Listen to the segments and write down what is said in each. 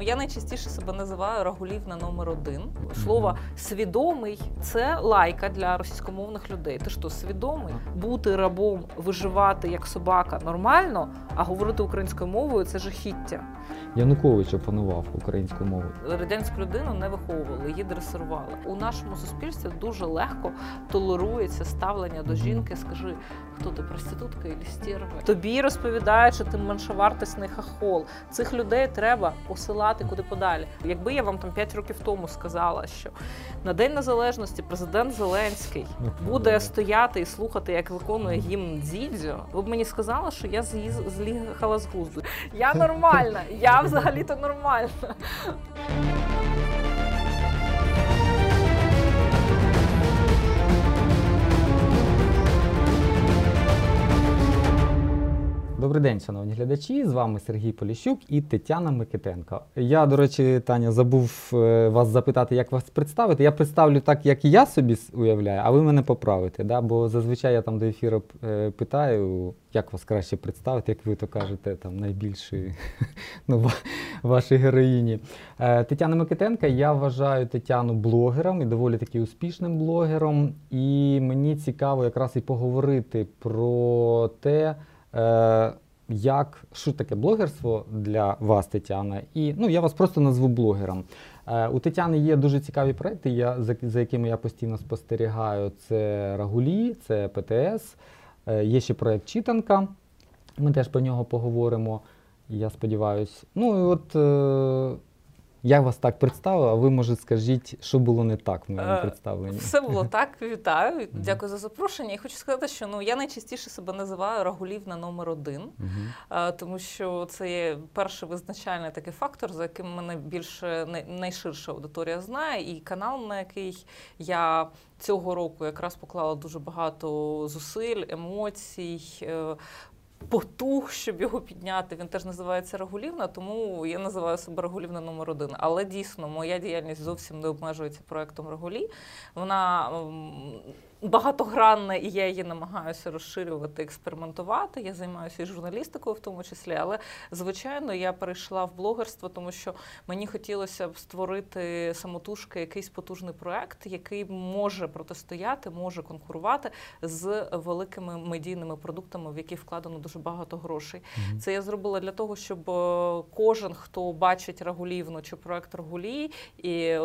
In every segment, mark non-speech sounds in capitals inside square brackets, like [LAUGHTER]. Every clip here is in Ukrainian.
Я найчастіше себе називаю Рагулівна номер один. Слово свідомий це лайка для російськомовних людей. Ти що, свідомий? Бути рабом, виживати як собака нормально, а говорити українською мовою це жахіття. Янукович опанував українську мову. Радянську людину не виховували, її дресирували. У нашому суспільстві дуже легко толерується ставлення до жінки. Скажи, хто ти проститутка і стерва? Тобі розповідають, що ти меншовартісний хахол. Цих людей треба посилати куди подалі. Якби я вам там 5 років тому сказала, що на День Незалежності президент Зеленський буде стояти і слухати, як виконує гімн Дзідзьо, ви б мені сказали, що я з'їхала з глузду. Я нормальна, я взагалі-то нормальна. Добрий день, шановні глядачі. З вами Сергій Поліщук і Тетяна Микитенко. Я, до речі, Таня, забув е, вас запитати, як вас представити. Я представлю так, як я собі уявляю, а ви мене поправите. Да? Бо зазвичай я там до ефіру е, питаю, як вас краще представити, як ви то кажете, там найбільші [LAUGHS] ну, ва- вашій героїні. Е, Тетяна Микитенка, я вважаю Тетяну блогером і доволі таки успішним блогером. І мені цікаво якраз і поговорити про те. Як що таке блогерство для вас, Тетяна? І ну я вас просто назву блогером. Е, у Тетяни є дуже цікаві проекти, я, за, за якими я постійно спостерігаю. Це Рагулі, це ПТС. Е, є ще проект Читанка. Ми теж про нього поговоримо. Я сподіваюся. Ну і от е, я вас так представив, а ви може скажіть, що було не так в моєму Е, представленні. Все було [LAUGHS] так. Вітаю. Дякую за запрошення. І хочу сказати, що ну я найчастіше себе називаю Рагулівна номер один, е, тому що це є перший визначальний такий фактор, за яким мене більше найширша аудиторія знає, і канал, на який я цього року якраз поклала дуже багато зусиль, емоцій. Потуг, щоб його підняти, він теж називається Рагулівна, тому я називаю себе Рагулівна номер один. Але дійсно моя діяльність зовсім не обмежується проектом Рагулі. Вона ем, багатогранна, і я її намагаюся розширювати, експериментувати. Я займаюся і журналістикою, в тому числі. Але звичайно, я перейшла в блогерство, тому що мені хотілося б створити самотужки якийсь потужний проект, який може протистояти, може конкурувати з великими медійними продуктами, в які вкладено дуже багато грошей. Мгм. Це я зробила для того, щоб е, кожен, хто бачить Рагулівну чи проект Рагулі, і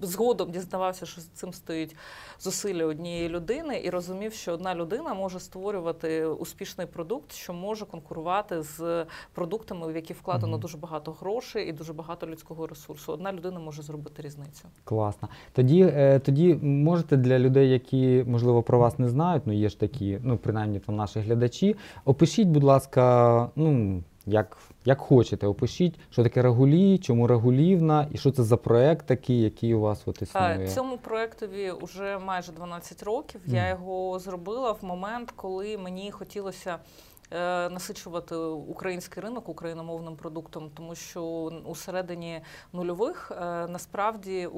згодом дізнавався, що цим стоїть зусилля однієї людини, і розумів, що одна людина може створювати успішний продукт, що може конкурувати з продуктами, в які вкладено дуже багато грошей і дуже багато людського ресурсу. Одна людина може зробити різницю. Класно. Тоді, е, тоді можете для людей, які можливо про вас не знають, ну є ж такі, ну принаймні там наші глядачі. Опишіть, будь ласка, ну як, як хочете, опишіть, що таке Рагулі, чому Рагулівна, і що це за проект такий, який у вас от існує. Цьому проектові вже майже 12 років. Я його зробила в момент, коли мені хотілося. е, Насичувати український ринок україномовним продуктом, тому що у середині нульових е, насправді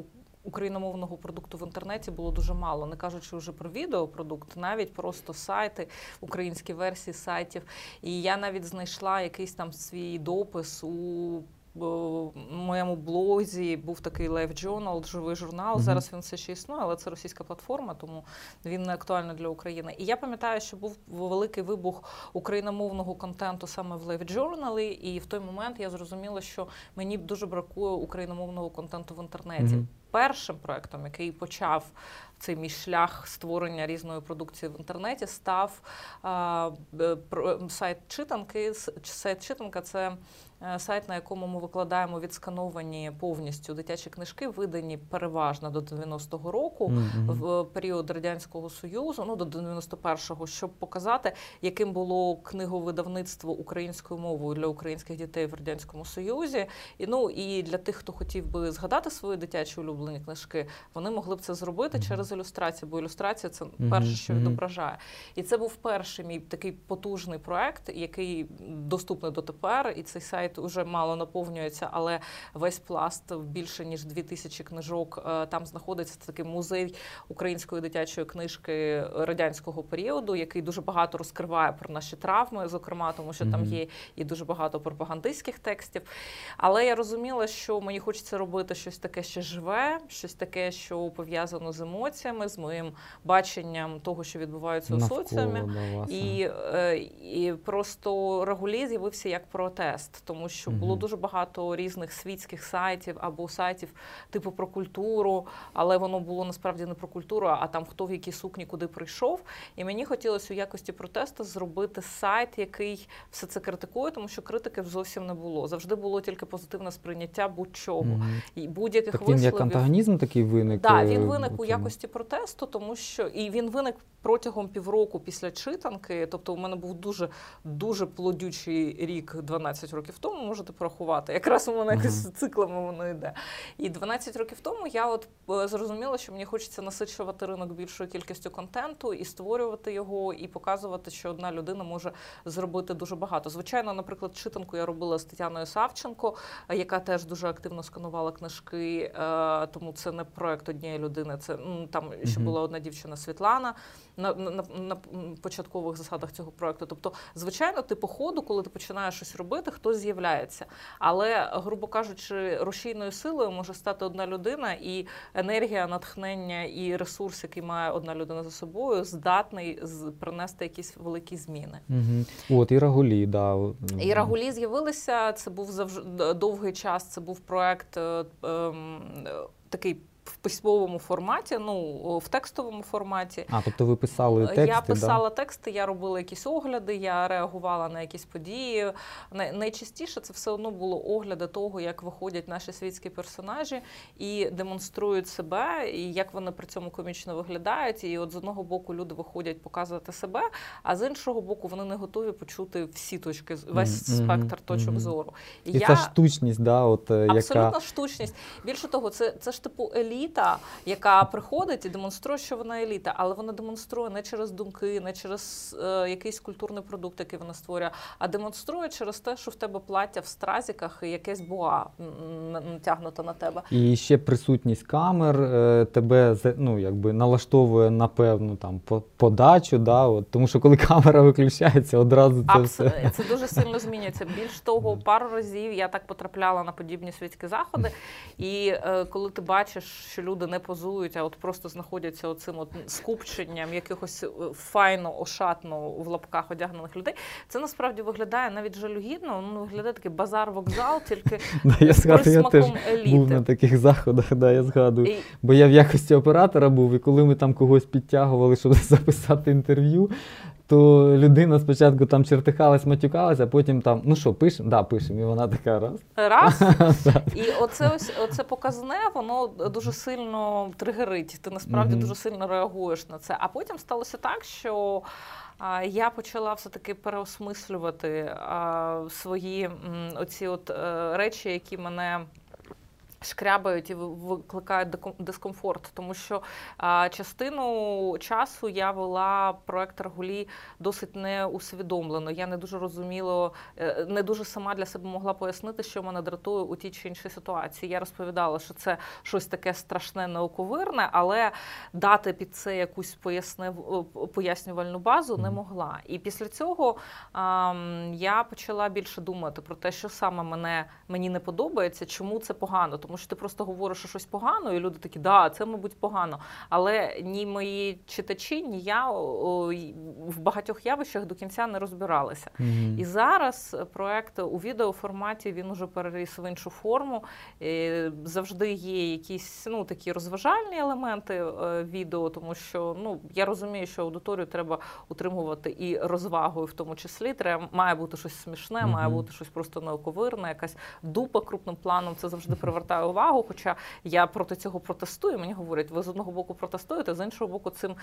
україномовного продукту в інтернеті було дуже мало, не кажучи вже про відеопродукт, навіть просто сайти, українські версії сайтів. І я навіть знайшла якийсь там свій допис у моєму блозі був такий Life Journal, живий журнал. Мгм. Зараз він все ще існує, але це російська платформа, тому він не актуальний для України. І я пам'ятаю, що був великий вибух україномовного контенту саме в Life Journal, і в той момент я зрозуміла, що мені дуже бракує україномовного контенту в інтернеті. Мгм. Першим проектом, який почав цей мій шлях створення різної продукції в інтернеті, став а, сайт читанки. Сайт читанка це сайт, на якому ми викладаємо відскановані повністю дитячі книжки, видані переважно до 90-го року. Мгм. В період радянського союзу, ну до 91-го, щоб показати, яким було книговидавництво українською мовою для українських дітей в радянському союзі, і ну і для тих, хто хотів би згадати свої дитячі улюблені книжки, вони могли б це зробити Мгм. через ілюстрацію, бо ілюстрація це перше, що відображає. І це був перший мій такий потужний проект, який доступний дотепер. І цей сайт уже мало наповнюється, але весь пласт більше ніж дві тисячі книжок. е, Там знаходиться такий музей української дитячої книжки радянського періоду, який дуже багато розкриває про наші травми, зокрема, тому що там є і дуже багато пропагандистських текстів. Але я розуміла, що мені хочеться робити щось таке ще живе, щось таке, що пов'язано з емоціями, з моїм баченням того, що відбувається у Навколо, соціумі. да. І, е, і просто Рагулі з'явився як протест, тому що було дуже багато різних світських сайтів або сайтів типу про культуру, але воно було насправді не про культуру, а там хто в якій сукні куди прийшов. І мені хотілося у якості протесту зробити сайт, який все це критикує, тому що критики зовсім не було. Завжди було тільки позитивне сприйняття будь-чого. Мгм. І будь-яких Так він як антагонізм такий виник. Так, е, він виник у якості протесту, тому що і він виник протягом півроку після читанки. Тобто, у мене був дуже дуже плодючий рік 12 років тому. Можете порахувати. Якраз у мене якось циклами воно йде. І 12 років тому я от е, зрозуміла, що мені хочеться насичувати ринок більшою кількістю контенту і створювати його, і показувати, що одна людина може зробити дуже багато. Звичайно, наприклад, читанку я робила з Тетяною Савченко, е, яка теж дуже активно сканувала книжки. е, Тому це не проект однієї людини. Це там ще була одна дівчина Світлана на, на, на, початкових засадах цього проекту. Тобто, звичайно, ти по ходу, коли ти починаєш щось робити, хтось з'являється. Але, грубо кажучи, рушійною силою може стати одна людина, і енергія, натхнення і ресурс, який має одна людина за собою, здатний принести якісь великі зміни. Мгм. От, і Рагулі, да. І Рагулі з'явилися. Це був завжди довгий час. Це був проект е, ем, такий письмовому форматі, ну в текстовому форматі. А, тобто ви писали тексти, Е, я да? писала тексти, я робила якісь огляди, я реагувала на якісь події. Найчастіше це все одно було огляди того, як виходять наші світські персонажі і демонструють себе, і як вони при цьому комічно виглядають. І от з одного боку люди виходять показувати себе, а з іншого боку, вони не готові почути всі точки, весь Мгм, спектр точок мгм. зору. І ця штучність, да, от, е, Абсолютна яка... штучність. Більше того, це, це ж типу еліта, яка приходить і демонструє, що вона еліта, але вона демонструє не через думки, не через е, якийсь культурний продукт, який вона створює, а демонструє через те, що в тебе плаття в стразіках і якесь буа натягнуто на тебе. І ще присутність камер е, тебе ну, якби налаштовує на певну там подачу, да, от, тому що коли камера виключається, одразу це все. Це дуже сильно змінюється. Більш того, пару разів я так потрапляла на подібні світські заходи, і е, коли ти бачиш, що люди не позують, а от просто знаходяться оцим от скупченням якихось е, файно, ошатно в лапках одягнених людей, це насправді виглядає навіть жалюгідно. Ну виглядає такий базар-вокзал, тільки [LAUGHS] я згадую, я теж був на таких заходах, да, я згадую. Бо я в якості оператора був, і коли ми там когось підтягували, щоб [LAUGHS] записати інтерв'ю, то людина спочатку там чертихалась, матюкалась, а потім там, ну що, пишемо? Да, пишемо. І вона така раз. Раз. [LAUGHS] І оце ось оце показне, воно дуже сильно тригерить. Ти насправді дуже сильно реагуєш на це. А потім сталося так, що я почала все-таки переосмислювати а, свої м, оці от е, речі, які мене. Шкрябають і викликають дискомфорт, тому що а, частину часу я вела проект Рагулі досить неусвідомлено. Я не дуже розуміло, е, не дуже сама для себе могла пояснити, що мене дратує у тій чи іншій ситуації. Я розповідала, що це щось таке страшне, науковирне, але дати під це якусь пояснив, пояснювальну базу не могла. І після цього ам, я почала більше думати про те, що саме мене мені не подобається, чому це погано. Тому що ти просто говориш що щось погано, і люди такі, да, це мабуть погано. Але ні мої читачі, ні я о, в багатьох явищах до кінця не розбиралися. Мгм. І зараз проект у відеоформаті він уже переріс в іншу форму. Завжди є якісь ну такі розважальні елементи е, відео, тому що ну я розумію, що аудиторію треба утримувати і розвагою, в тому числі. Треба має бути щось смішне, має бути щось просто науковирне, якась дупа крупним планом. Це завжди привертає [LAUGHS] увагу. Хоча я проти цього протестую. Мені говорять, ви з одного боку протестуєте, з іншого боку, цим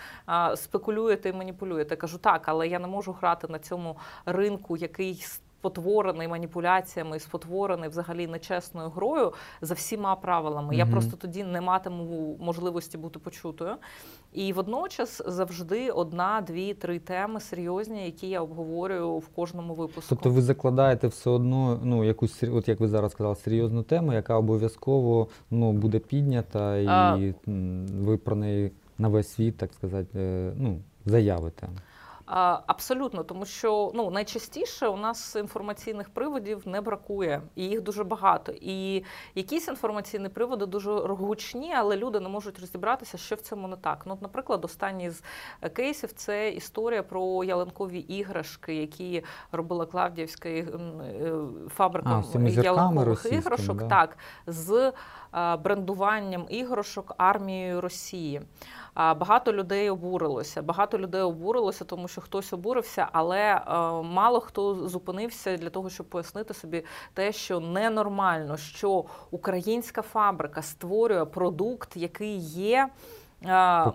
спекулюєте і маніпулюєте. Кажу, так, але я не можу грати на цьому ринку, який спотворений маніпуляціями, спотворений взагалі нечесною грою за всіма правилами. Я просто тоді не матиму можливості бути почутою. І водночас завжди одна, дві, три теми серйозні, які я обговорюю в кожному випуску. Тобто ви закладаєте все одно, ну, якусь, от як ви зараз сказали, серйозну тему, яка обов'язково ну, буде піднята, і А. ви про неї на весь світ, так сказати, е, ну, заявите. Абсолютно, тому що ну найчастіше у нас інформаційних приводів не бракує, і їх дуже багато. І якісь інформаційні приводи дуже гучні, але люди не можуть розібратися, що в цьому не так. Ну, наприклад, останній з е, кейсів це історія про ялинкові іграшки, які робила Клавдіївська е, фабрика А, ялинкових іграшок. да? Так, з брендуванням іграшок армією Росії. Багато людей обурилося. Багато людей обурилося, тому що хтось обурився, але е, мало хто зупинився для того, щоб пояснити собі те, що ненормально, що українська фабрика створює продукт, який є. Е,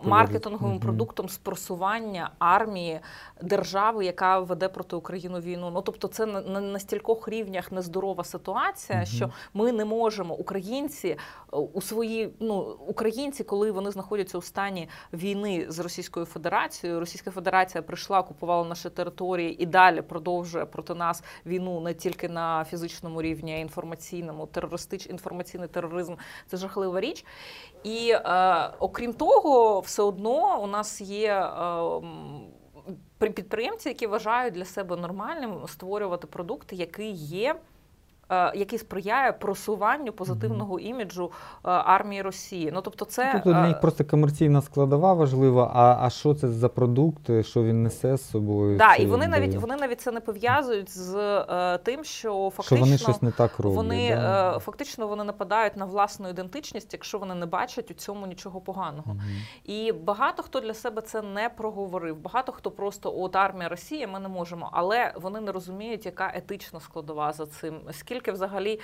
Маркетинговим продуктом з просування армії держави, яка веде проти України війну. Ну тобто, це на, на, на стількох рівнях нездорова ситуація, що ми не можемо українці е, у свої ну українці, коли вони знаходяться у стані війни з Російською Федерацією. Російська Федерація прийшла, окупувала наші території і далі продовжує проти нас війну не тільки на фізичному рівні, а й інформаційному, терористич, інформаційний тероризм це жахлива річ. І е, окрім того, все одно у нас є. Е, підприємці, які вважають для себе нормальним створювати продукт, який є. Е, Який сприяє просуванню позитивного іміджу е, армії Росії. Ну тобто, це Тобто для е, них просто комерційна складова важлива, а, а що це за продукт, що він несе з собою? да, і вони навіть вони навіть це не пов'язують з е, тим, що що фактично вони щось не так роблять. Вони да? е, фактично вони нападають на власну ідентичність, якщо вони не бачать у цьому нічого поганого. Мгм. І багато хто для себе це не проговорив. Багато хто просто от армія Росії, ми не можемо, але вони не розуміють, яка етична складова за цим, скільки взагалі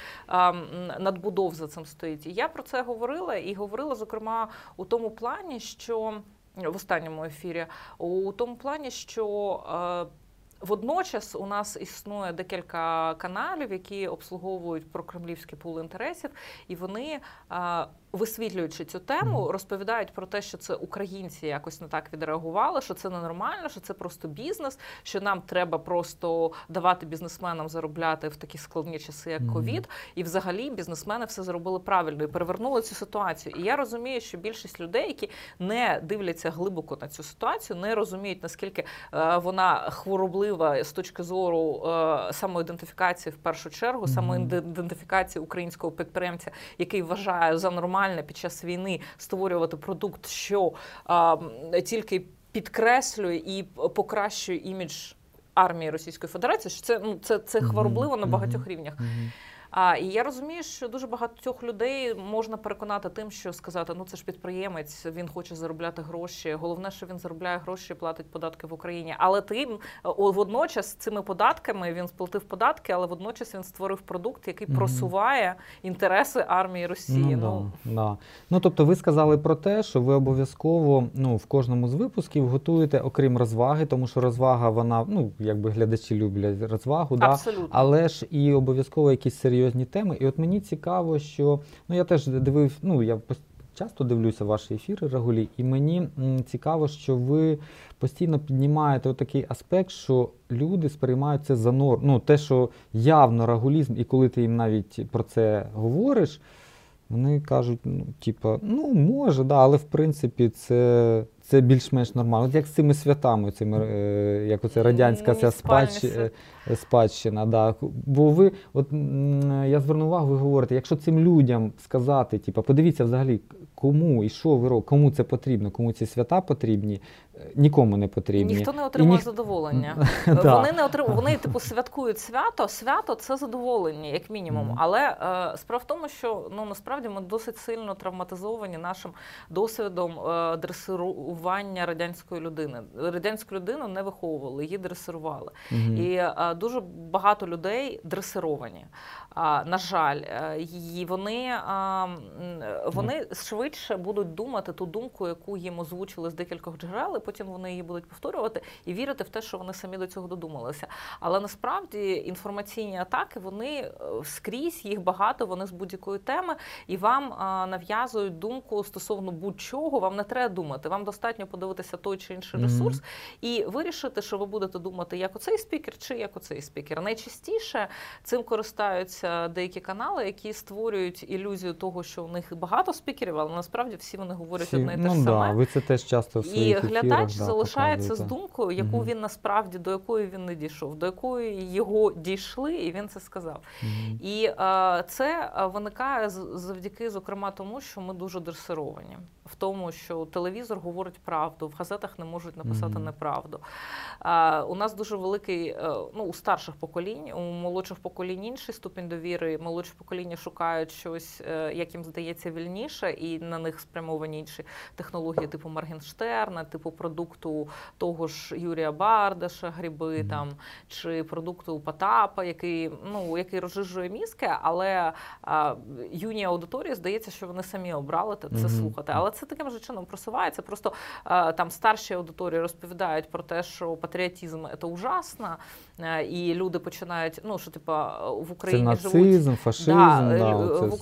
надбудов за цим стоїть. І я про це говорила і говорила, зокрема, у тому плані, що в останньому ефірі, у тому плані, що. Водночас у нас існує декілька каналів, які обслуговують прокремлівські пули інтересів, і вони, висвітлюючи цю тему, розповідають про те, що це українці якось не так відреагували, що це ненормально, що це просто бізнес, що нам треба просто давати бізнесменам заробляти в такі складні часи, як ковід. І взагалі бізнесмени все зробили правильно і перевернули цю ситуацію. І я розумію, що більшість людей, які не дивляться глибоко на цю ситуацію, не розуміють наскільки е, вона хвороблива з точки зору е, самоідентифікації в першу чергу, самоідентифікації українського підприємця, який вважає за нормальне під час війни створювати продукт, що а, тільки підкреслює і покращує імідж. Армії Російської Федерації, що це ну це, це хворобливо на мгм. багатьох рівнях. Мгм. А і я розумію, що дуже багатьох людей можна переконати тим, що сказати, ну це ж підприємець, він хоче заробляти гроші. Головне, що він заробляє гроші, і платить податки в Україні. Але тим водночас цими податками він сплатив податки, але водночас він створив продукт, який Мгм. просуває інтереси армії Росії. Ну, да, да. ну тобто ви сказали про те, що ви обов'язково ну, в кожному з випусків готуєте, окрім розваги, тому що розвага, вона, ну, якби глядачі люблять розвагу, да? але ж і обов'язково якісь серйозні теми. І от мені цікаво, що ну я теж дивив, ну я часто дивлюся ваші ефіри Рагулі, і мені цікаво, що ви постійно піднімаєте такий аспект, що люди сприймають це за норм. Ну, те, що явно рагулізм, і коли ти їм навіть про це говориш. Вони кажуть, ну, типа, ну може, да, але в принципі це, це більш-менш нормально. От як з цими святами, цими, е, як оце радянська ця спадщ, е, спадщина. Да. Бо ви, от я звернув увагу, ви говорите, якщо цим людям сказати, типа, подивіться взагалі, кому і що ви робите, кому це потрібно, кому ці свята потрібні, нікому не потрібні. Ніхто не отримує ніх- задоволення. [LAUGHS] Да. Вони не отрим... вони типу святкують свято. Свято це задоволення, як мінімум. Але е, справа в тому, що ну насправді ми досить сильно травматизовані нашим досвідом е, дресирування радянської людини. Радянську людину не виховували, її дресирували. Мгм. І е, дуже багато людей дресировані. А, на жаль, е, і вони, а, м, вони швидше будуть думати ту думку, яку їм озвучили з декількох джерел, і потім вони її будуть повторювати і вірити в те, що вони самі до цього додумалися. Але насправді інформаційні атаки вони е, скрізь їх багато, вони з будь-якої теми, і вам нав'язують думку стосовно будь-чого. Вам не треба думати. Вам достатньо подивитися той чи інший ресурс і вирішити, що ви будете думати як оцей спікер, чи як оцей спікер. Найчастіше цим користаються деякі канали, які створюють ілюзію того, що у них багато спікерів, але насправді всі вони говорять Всі- одне і те ну, ж саме. Да, ви це теж часто в своїх ефірах, глядач да, залишається з думкою, яку Мгм. він насправді до якої він не дійшов, до якої його дійшли, і він це сказав. Мгм. І е, це е, виникає завдяки, зокрема, тому, що ми дуже дресировані в тому, що телевізор говорить правду, в газетах не можуть написати Мгм. неправду. Е, у нас дуже великий, е, ну у старших поколінь, у молодших поколінь інший ступінь довіри. Молодші покоління шукають щось, е, як їм здається, вільніше, і на них спрямовані інші технології, типу Маргенштерна, типу продукту того ж Юрія Бардаша, гриби Мгм. там чи продукту Потапа, який ну який розжижує мізки, але а, юні аудиторії здається, що вони самі обрали це Мгм. слухати. Але це таким же чином просувається. Просто а, там старші аудиторії розповідають про те, що патріотизм це ужасно, е, і люди починають, ну що типа в Це Україні живуть. нацизм, фашизм, Да, да, е, оце в все.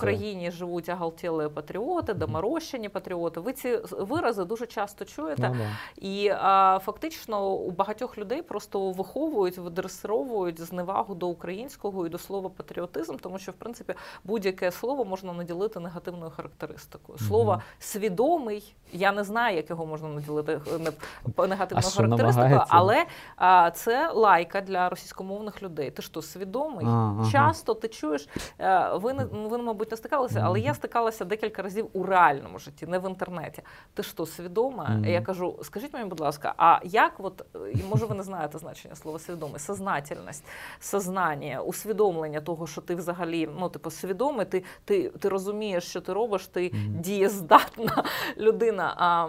Живуть оголтілі патріоти, доморощені патріоти. Ви ці вирази дуже часто чуєте. Ну, да. І а, фактично у багатьох людей просто виховують, видресировують зневагу до українського і до слова патріотизм, тому що в принципі будь-яке слово можна наділити негативною характеристикою. Слово Мгм. свідомий. Я не знаю, як його можна наділити е, негативною А характеристикою, але а, це лайка для російськомовних людей. Ти що, свідомий? А, ага. Часто ти чуєш, е, ви не ви, мабуть, не стикалися, але я стикалася декілька разів у реальному житті, не в інтернеті. Ти що, свідома? Мгм. І я кажу, скажіть мені, будь ласка, а як, от і може, ви не знаєте значення слова свідомий, сознательність, сознання, усвідомлення того, що ти взагалі, ну, типу, свідомий, ти, ти, ти розумієш, що ти робиш, ти дієздатна [LAUGHS] людина. А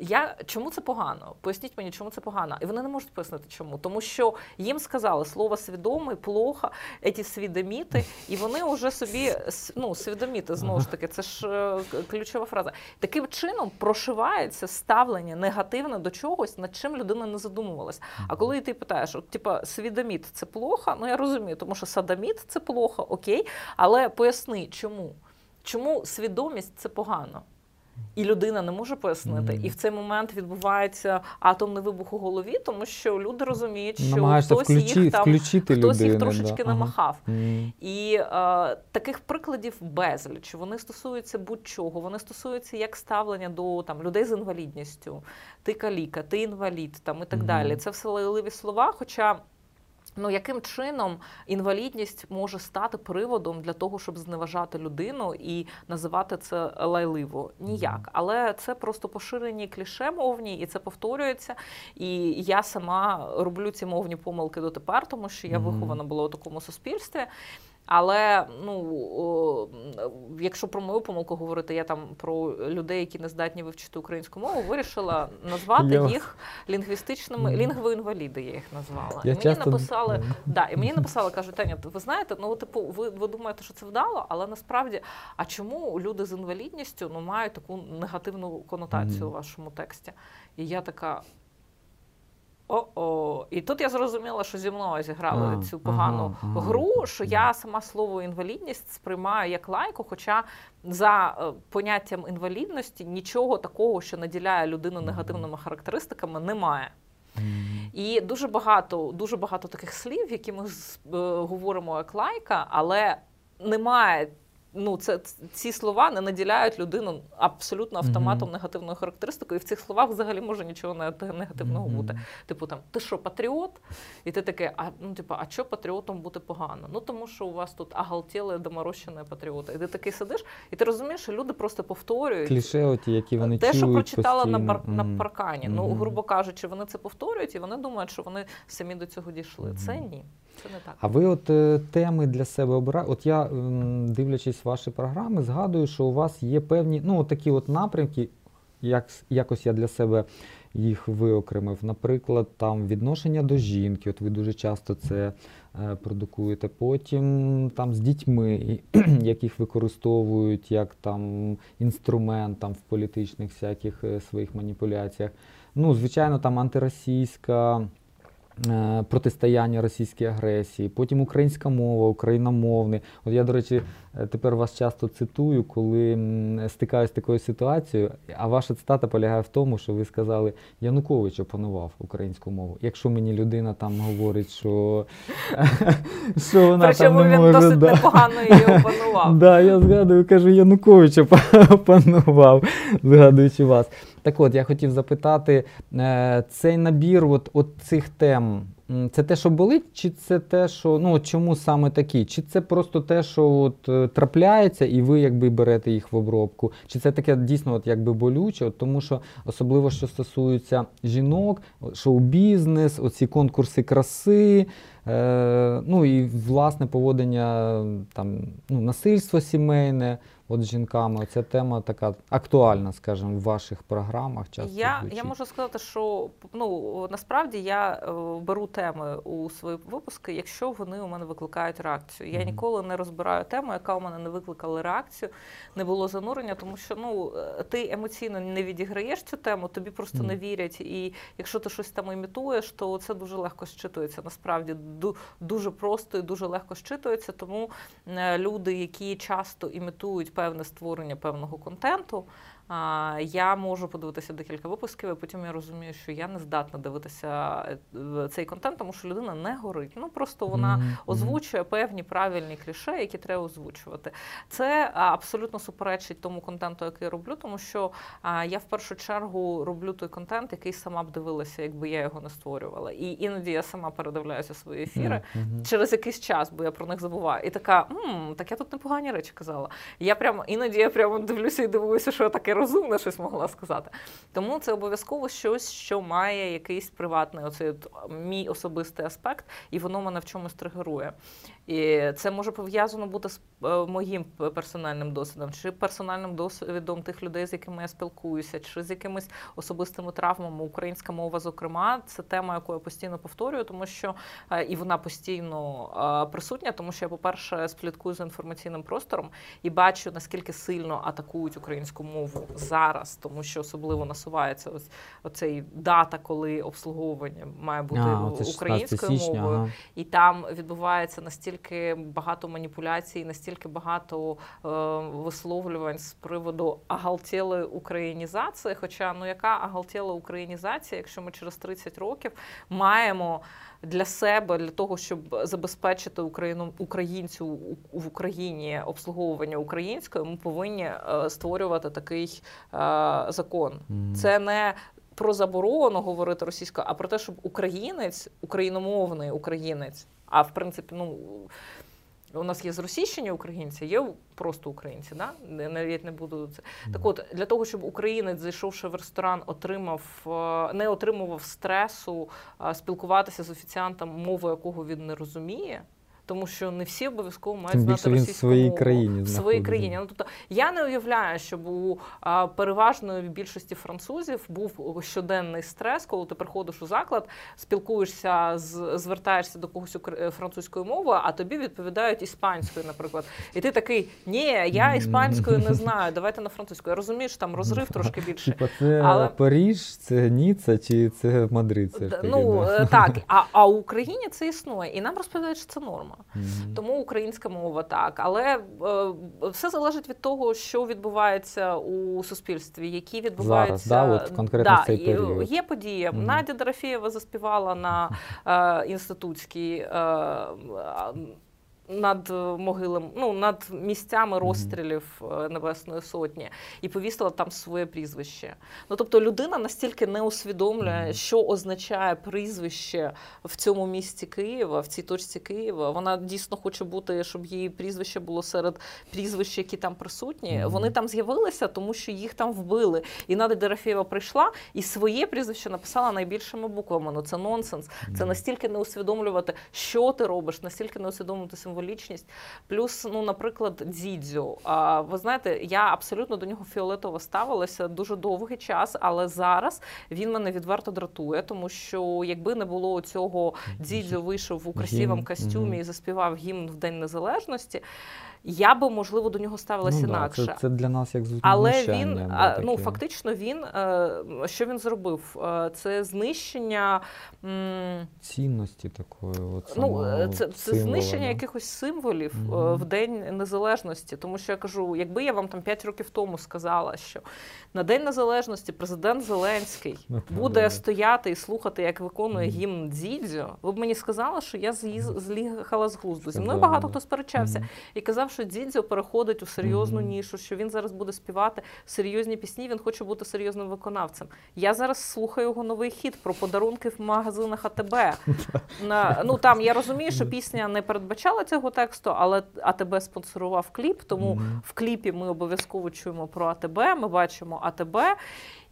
я чому це погано? Поясніть мені, чому це погано? І вони не можуть пояснити, чому. Тому що їм сказали слово свідомий, плохо, ці свідоміти, і вони вже собі ну, свідоміти знову ж таки. Це ж е, ключова фраза. Таким чином прошивається ставлення негативне до чогось, над чим людина не задумувалась. А коли ти питаєш, от типа свідоміт це плохо, ну я розумію, тому що садоміт це плохо, окей, але поясни, чому? Чому свідомість це погано? І людина не може пояснити. Мгм. І в цей момент відбувається атомний вибух у голові, тому що люди розуміють, що Намагаєшся хтось включи, їх там хтось людину. їх трошечки да. намахав. Мгм. І е, таких прикладів безліч. Вони стосуються будь-чого. Вони стосуються як ставлення до там людей з інвалідністю, ти каліка, ти інвалід, там і так Мгм. далі. Це все лайливі слова. Хоча. Ну, яким чином інвалідність може стати приводом для того, щоб зневажати людину і називати це лайливо? Ніяк. Але це просто поширені кліше мовні, і це повторюється. І я сама роблю ці мовні помилки дотепер, тому що я вихована була у такому суспільстві. Але ну, якщо про мою помилку говорити, я там про людей, які не здатні вивчити українську мову, вирішила назвати Я- їх лінгвістичними лінгвоінваліди, я їх назвала. Я і мені часто- написали, да, і мені написали, кажуть, Таня, ви знаєте, ну типу, ви, ви думаєте, що це вдало, але насправді, а чому люди з інвалідністю ну, мають таку негативну конотацію Мгм. у вашому тексті? І я така. О-о. І тут я зрозуміла, що зі мною зіграли А, цю погану ага. гру, що я сама слово інвалідність сприймаю як лайку, хоча за е, поняттям інвалідності нічого такого, що наділяє людину негативними характеристиками, немає. І дуже багато, дуже багато таких слів, які ми е, говоримо як лайка, але немає. Ну, це ці слова не наділяють людину абсолютно автоматом Мгм. негативною характеристикою, і в цих словах взагалі може нічого не- негативного Мгм. бути. Типу там, ти що, патріот? І ти таке, а ну типу, а що патріотом бути погано? Ну тому що у вас тут оголтіли доморощені патріоти. І ти такий сидиш, і ти розумієш, що люди просто повторюють Кліше, оті, які вони те, що прочитала на, пар, на паркані. Ну, грубо кажучи, вони це повторюють, і вони думають, що вони самі до цього дійшли. Це ні, це не так. А ви от е, теми для себе обираєте? От я, дивлячись ваші програми, згадую, що у вас є певні, ну, такі от напрямки, як, якось я для себе їх виокремив. Наприклад, там відношення до жінки, от ви дуже часто це е, продукуєте. Потім там з дітьми, [CLEARS THROAT] яких використовують як там інструмент там, в політичних всяких е, своїх маніпуляціях. ну, звичайно, там антиросійська. Е, Протистояння російській агресії, потім українська мова, україномовний. От я, до речі, е, тепер вас часто цитую, коли стикаюся з такою ситуацією. А ваша цитата полягає в тому, що ви сказали, Янукович опанував українську мову. Якщо мені людина там говорить, що, [LAUGHS] що вона Причому там не він досить да. непогано її опанував. [LAUGHS] Да, я згадую, кажу, Янукович [LAUGHS] опанував, згадуючи вас. Так от, я хотів запитати, е, цей набір от, от цих тем, це те, що болить, чи це те, що ну чому саме такі? Чи це просто те, що от, е, трапляється, і ви якби берете їх в обробку? Чи це таке дійсно от, якби болюче? От, тому що особливо що стосується жінок, шоу-бізнес, оці конкурси краси. Е, ну і власне поводення там, ну, насильство сімейне от з жінками. Ця тема така актуальна, скажімо, в ваших програмах. Часто Я, звучить. я можу сказати, що ну насправді я е, беру теми у свої випуски, якщо вони у мене викликають реакцію. Я Мгм. ніколи не розбираю тему, яка у мене не викликала реакцію, не було занурення, тому що ну е, ти емоційно не відіграєш цю тему, тобі просто Мгм. не вірять. І якщо ти щось там імітуєш, то це дуже легко щитується. Насправді ду- дуже просто і дуже легко щитується. Тому е, люди, які часто імітують певне створення певного контенту. Я можу подивитися декілька випусків, і потім я розумію, що я не здатна дивитися е, цей контент, тому що людина не горить. Ну просто вона мгм. озвучує певні правильні кліше, які треба озвучувати. Це абсолютно суперечить тому контенту, який я роблю, тому що а, я в першу чергу роблю той контент, який сама б дивилася, якби я його не створювала. І іноді я сама передивляюся свої ефіри Мгм. через якийсь час, бо я про них забуваю. І така, «М, так я тут непогані речі казала. Я прямо іноді я прямо дивлюся і дивуюся, що я таке розумне щось могла сказати. Тому це обов'язково щось, що має якийсь приватний оцей от, мій особистий аспект, і воно мене в чомусь тригерує. І це може пов'язано бути з е, моїм персональним досвідом, чи персональним досвідом тих людей, з якими я спілкуюся, чи з якимись особистими травмами. Українська мова, зокрема, це тема, яку я постійно повторюю, тому що е, і вона постійно е, присутня, тому що я, по-перше, спліткую за інформаційним простором і бачу, наскільки сильно атакують українську мову зараз, тому що особливо насувається ось оцей дата, коли обслуговування має бути А, оце 16 українською мовою. ага. І там відбувається настільки багато маніпуляцій, настільки багато е, висловлювань з приводу агалтєлої українізації. Хоча ну яка агалтєла українізація, якщо ми через 30 років маємо для себе, для того, щоб забезпечити Україну українцю в Україні обслуговування українською, ми повинні е, створювати такий е, закон. Це не про заборону говорити російською, а про те, щоб українець, україномовний українець, а в принципі, ну. У нас є зросійщені українці, є просто українці, да? Навіть не буду це. Так от, для того, щоб українець, зайшовши в ресторан, отримав, е, не отримував стресу спілкуватися з офіціантом, мову якого він не розуміє. Тому що не всі обов'язково мають Тим знати він в своїй мову. країні в своїй країні. Ну тобто я не уявляю, щоб у а, переважної більшості французів був щоденний стрес, коли ти приходиш у заклад, спілкуєшся з звертаєшся до когось е, французькою мовою, а тобі відповідають іспанською, наприклад. І ти такий: ні, я іспанською не [LAUGHS] знаю. Давайте на французьку. Я розумію, що там розрив трошки більше. Типа це Але- Паріж, це Ніцца чи це Мадрид? Ж Д- таки, Ну да? е, так, [LAUGHS] а, а в Україні це існує, і нам розповідають, що це норма. Мгм. Тому українська мова так. Але е, все залежить від того, що відбувається у суспільстві, які відбуваються да, от конкретно в цей період. Є події. Мгм. Надя Дорофєєва заспівала на е, інститутській. Е, над могилами, ну над місцями розстрілів е, Небесної Сотні і повісила там своє прізвище. Ну тобто людина настільки не усвідомлює, що означає прізвище в цьому місті Києва, в цій точці Києва. Вона дійсно хоче бути, щоб її прізвище було серед прізвищ, які там присутні. Вони там з'явилися, тому що їх там вбили. І Надя Дорофєєва прийшла і своє прізвище написала найбільшими буквами. Ну це нонсенс. Це настільки не усвідомлювати, що ти робиш, настільки не усвідомлювати символічність. Плюс, ну, наприклад, Дзідзю. А ви знаєте, я абсолютно до нього фіолетово ставилася дуже довгий час, але зараз він мене відверто дратує, тому що якби не було цього Дзідзю вийшов у красивому костюмі і заспівав гімн в День Незалежності. Я би можливо до нього ставилася Ну, да, інакше. це, це для нас як Але він а, ну фактично він е, що він зробив? Е, Це знищення. м, цінності такої. От Ну, е, це, це символа, знищення да. якихось символів Мгм. в День Незалежності. Тому що я кажу, якби я вам там 5 років тому сказала, що на День Незалежності президент Зеленський Ну, буде стояти і слухати, як виконує Мгм. гімн Дзідзьо, ви б мені сказали, що я з'їхала з глузду. Зі мною багато хто сперечався і казав, що Дзідзьо переходить у серйозну Мгм. нішу, що він зараз буде співати серйозні пісні. Він хоче бути серйозним виконавцем. Я зараз слухаю його новий хіт про подарунки в магазинах АТБ. [LAUGHS] На, ну там я розумію, що пісня не передбачала цього тексту, але АТБ спонсорував кліп, тому Мгм. в кліпі ми обов'язково чуємо про АТБ. Ми бачимо АТБ.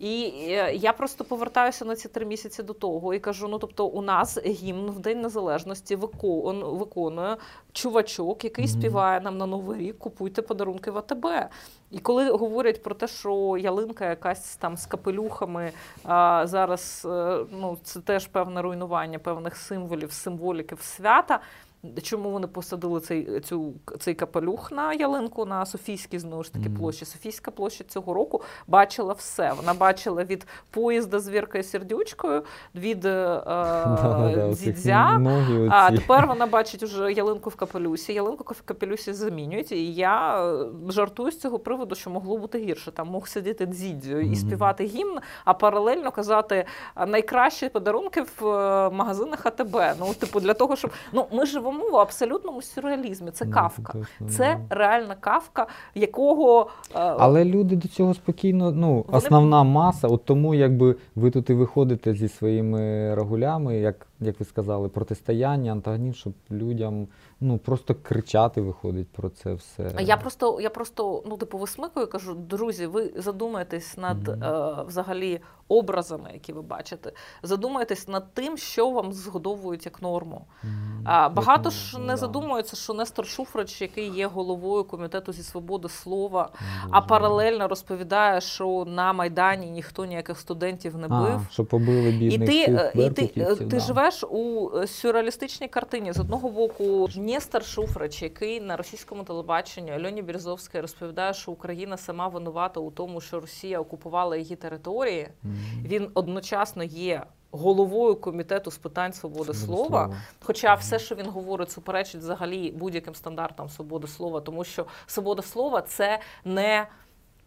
І е, я просто повертаюся на ці три місяці до того і кажу: ну тобто, у нас гімн в День Незалежності викон- виконує чувачок, який співає нам на Новий рік, купуйте подарунки в АТБ. І коли говорять про те, що ялинка якась там з капелюхами а, зараз, е, ну це теж певне руйнування певних символів, символіки свята. Чому вони посадили цей, цю, цей капелюх на ялинку на Софійській знову ж таки площі? Софійська площа цього року бачила все. Вона бачила від поїзда з Віркою Сердючкою, від е, [LAUGHS] дзідзя. ноги А тепер вона бачить уже ялинку в капелюсі. Ялинку в капелюсі замінюють. І я е, жартую з цього приводу, що могло бути гірше. Там мог сидіти дзідзю і співати гімн, а паралельно казати найкращі подарунки в е, магазинах АТБ. Ну, типу, для того, щоб ну ми живемо в абсолютному сюрреалізмі. Це Ну, кавка. точно, Це да. реальна кавка, якого е, Але люди до цього спокійно, ну, Вони- основна маса, от тому якби ви тут і виходите зі своїми рагулями, як, як ви сказали, протистояння, антагонізм, щоб людям ну, просто кричати виходить про це все. А Я просто, я просто ну, типу, висмикую кажу, друзі, ви задумаєтесь над Мгм. е, взагалі образами, які ви бачите. Задумаєтесь над тим, що вам згодовують як норму. А багато ж ну, не задумується, що Нестор Шуфрич, який є головою комітету зі свободи слова, Ну, а паралельно розповідає, що на майдані ніхто ніяких студентів не бив. А, що побили І ти, е, і ти, е, ти да. живеш у е, сюрреалістичній картині. З одного боку, Нестор Шуфрич, який на російському телебаченні Альоні Бірзовська розповідає, що Україна сама винувата у тому, що Росія окупувала її території. Мгм. Він одночасно є головою комітету з питань свободи слова. слова. Хоча все, що він говорить, суперечить взагалі будь-яким стандартам свободи слова, тому що свобода слова це не.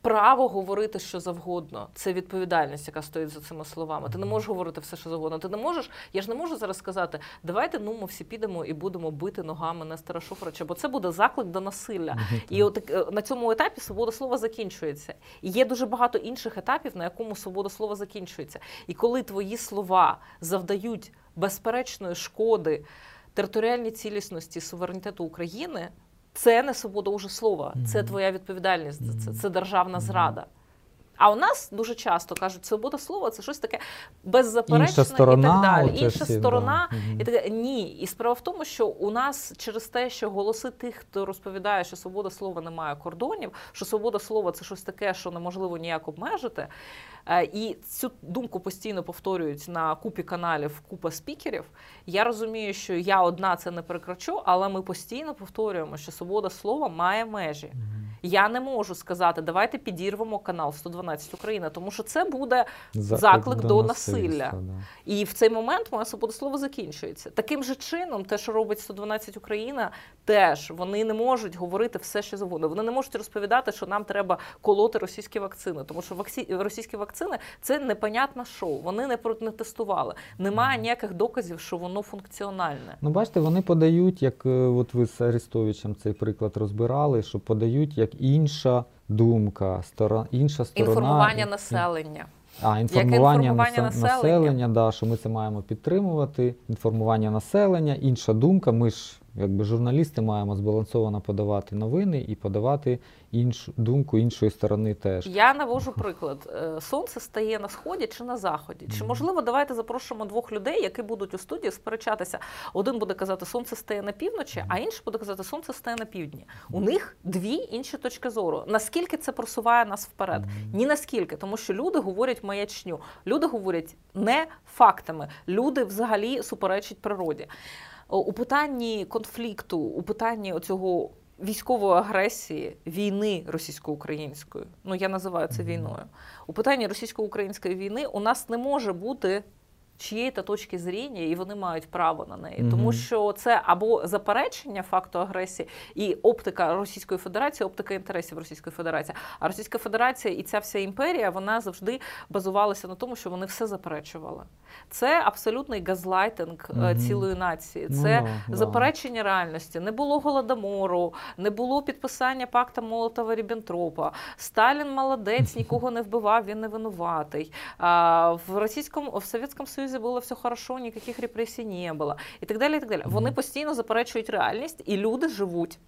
Право говорити що завгодно, це відповідальність, яка стоїть за цими словами. Ти не можеш говорити все, що завгодно. Ти не можеш. Я ж не можу зараз сказати, давайте ну ми всі підемо і будемо бити ногами Нестора Шуфрича, бо це буде заклик до насилля. І от е, на цьому етапі свобода слова закінчується. І є дуже багато інших етапів, на якому свобода слова закінчується. І коли твої слова завдають безперечної шкоди територіальній цілісності суверенітету України, це не свобода уже слова, це твоя відповідальність це, це державна зрада. А у нас дуже часто кажуть, свобода слова це щось таке беззаперечне Інша сторона, і так далі. Інша всі, сторона, Мгм. і таке ні. І справа в тому, що у нас через те, що голоси тих, хто розповідає, що свобода слова не має кордонів, що свобода слова це щось таке, що неможливо ніяк обмежити. е, І цю думку постійно повторюють на купі каналів, купа спікерів. Я розумію, що я одна це не перекрачу, але ми постійно повторюємо, що свобода слова має межі. Я не можу сказати, давайте підірвемо канал 112 Україна, тому що це буде Заклик заклик до насильства, насилля. да. і в цей момент моя свобода слова закінчується. Таким же чином, те, що робить 112 Україна, теж вони не можуть говорити все, що завгодно. Вони не можуть розповідати, що нам треба колоти російські вакцини, тому що вакці... російські вакцини це непонятне шоу. Вони не про- не тестували. Немає ніяких доказів, що воно функціональне. Ну, бачите, вони подають, як е, от ви з Арестовичем цей приклад розбирали, що подають як інша думка, стора, інша сторона. Інформування і- населення. А, інформування, інформування населення. населення, да, що ми це маємо підтримувати. Інформування населення, інша думка. Ми ж, якби журналісти, маємо збалансовано подавати новини і подавати іншу думку іншої сторони теж. Я навожу приклад. Е, Сонце стає на сході чи на заході. Чи можливо, давайте запрошуємо двох людей, які будуть у студії сперечатися. Один буде казати, сонце стає на півночі, а інший буде казати, сонце стає на півдні. У них дві інші точки зору. Наскільки це просуває нас вперед? Ні наскільки, тому що люди говорять маячню. Люди говорять не фактами. Люди взагалі суперечать природі. О, У питанні конфлікту, у питанні оцього військової агресії, війни російсько-української, ну я називаю це війною. У питанні російсько-української війни у нас не може бути чиєї-то точки зріння, і вони мають право на неї, Мгм. тому що це або заперечення факту агресії і оптика Російської Федерації, оптика інтересів Російської Федерації. А Російська Федерація і ця вся імперія вона завжди базувалася на тому, що вони все заперечували. Це абсолютний газлайтинг Мгм. цілої нації. Ну Це да, да. заперечення реальності. Не було голодомору, не було підписання пакта Молотова Ріббентропа. Сталін молодець, [LAUGHS] нікого не вбивав, він не винуватий. А, в російському в Совєтському Союзі було все хорошо, ніяких репресій не було. І так далі. І так далі. Вони постійно заперечують реальність, і люди живуть.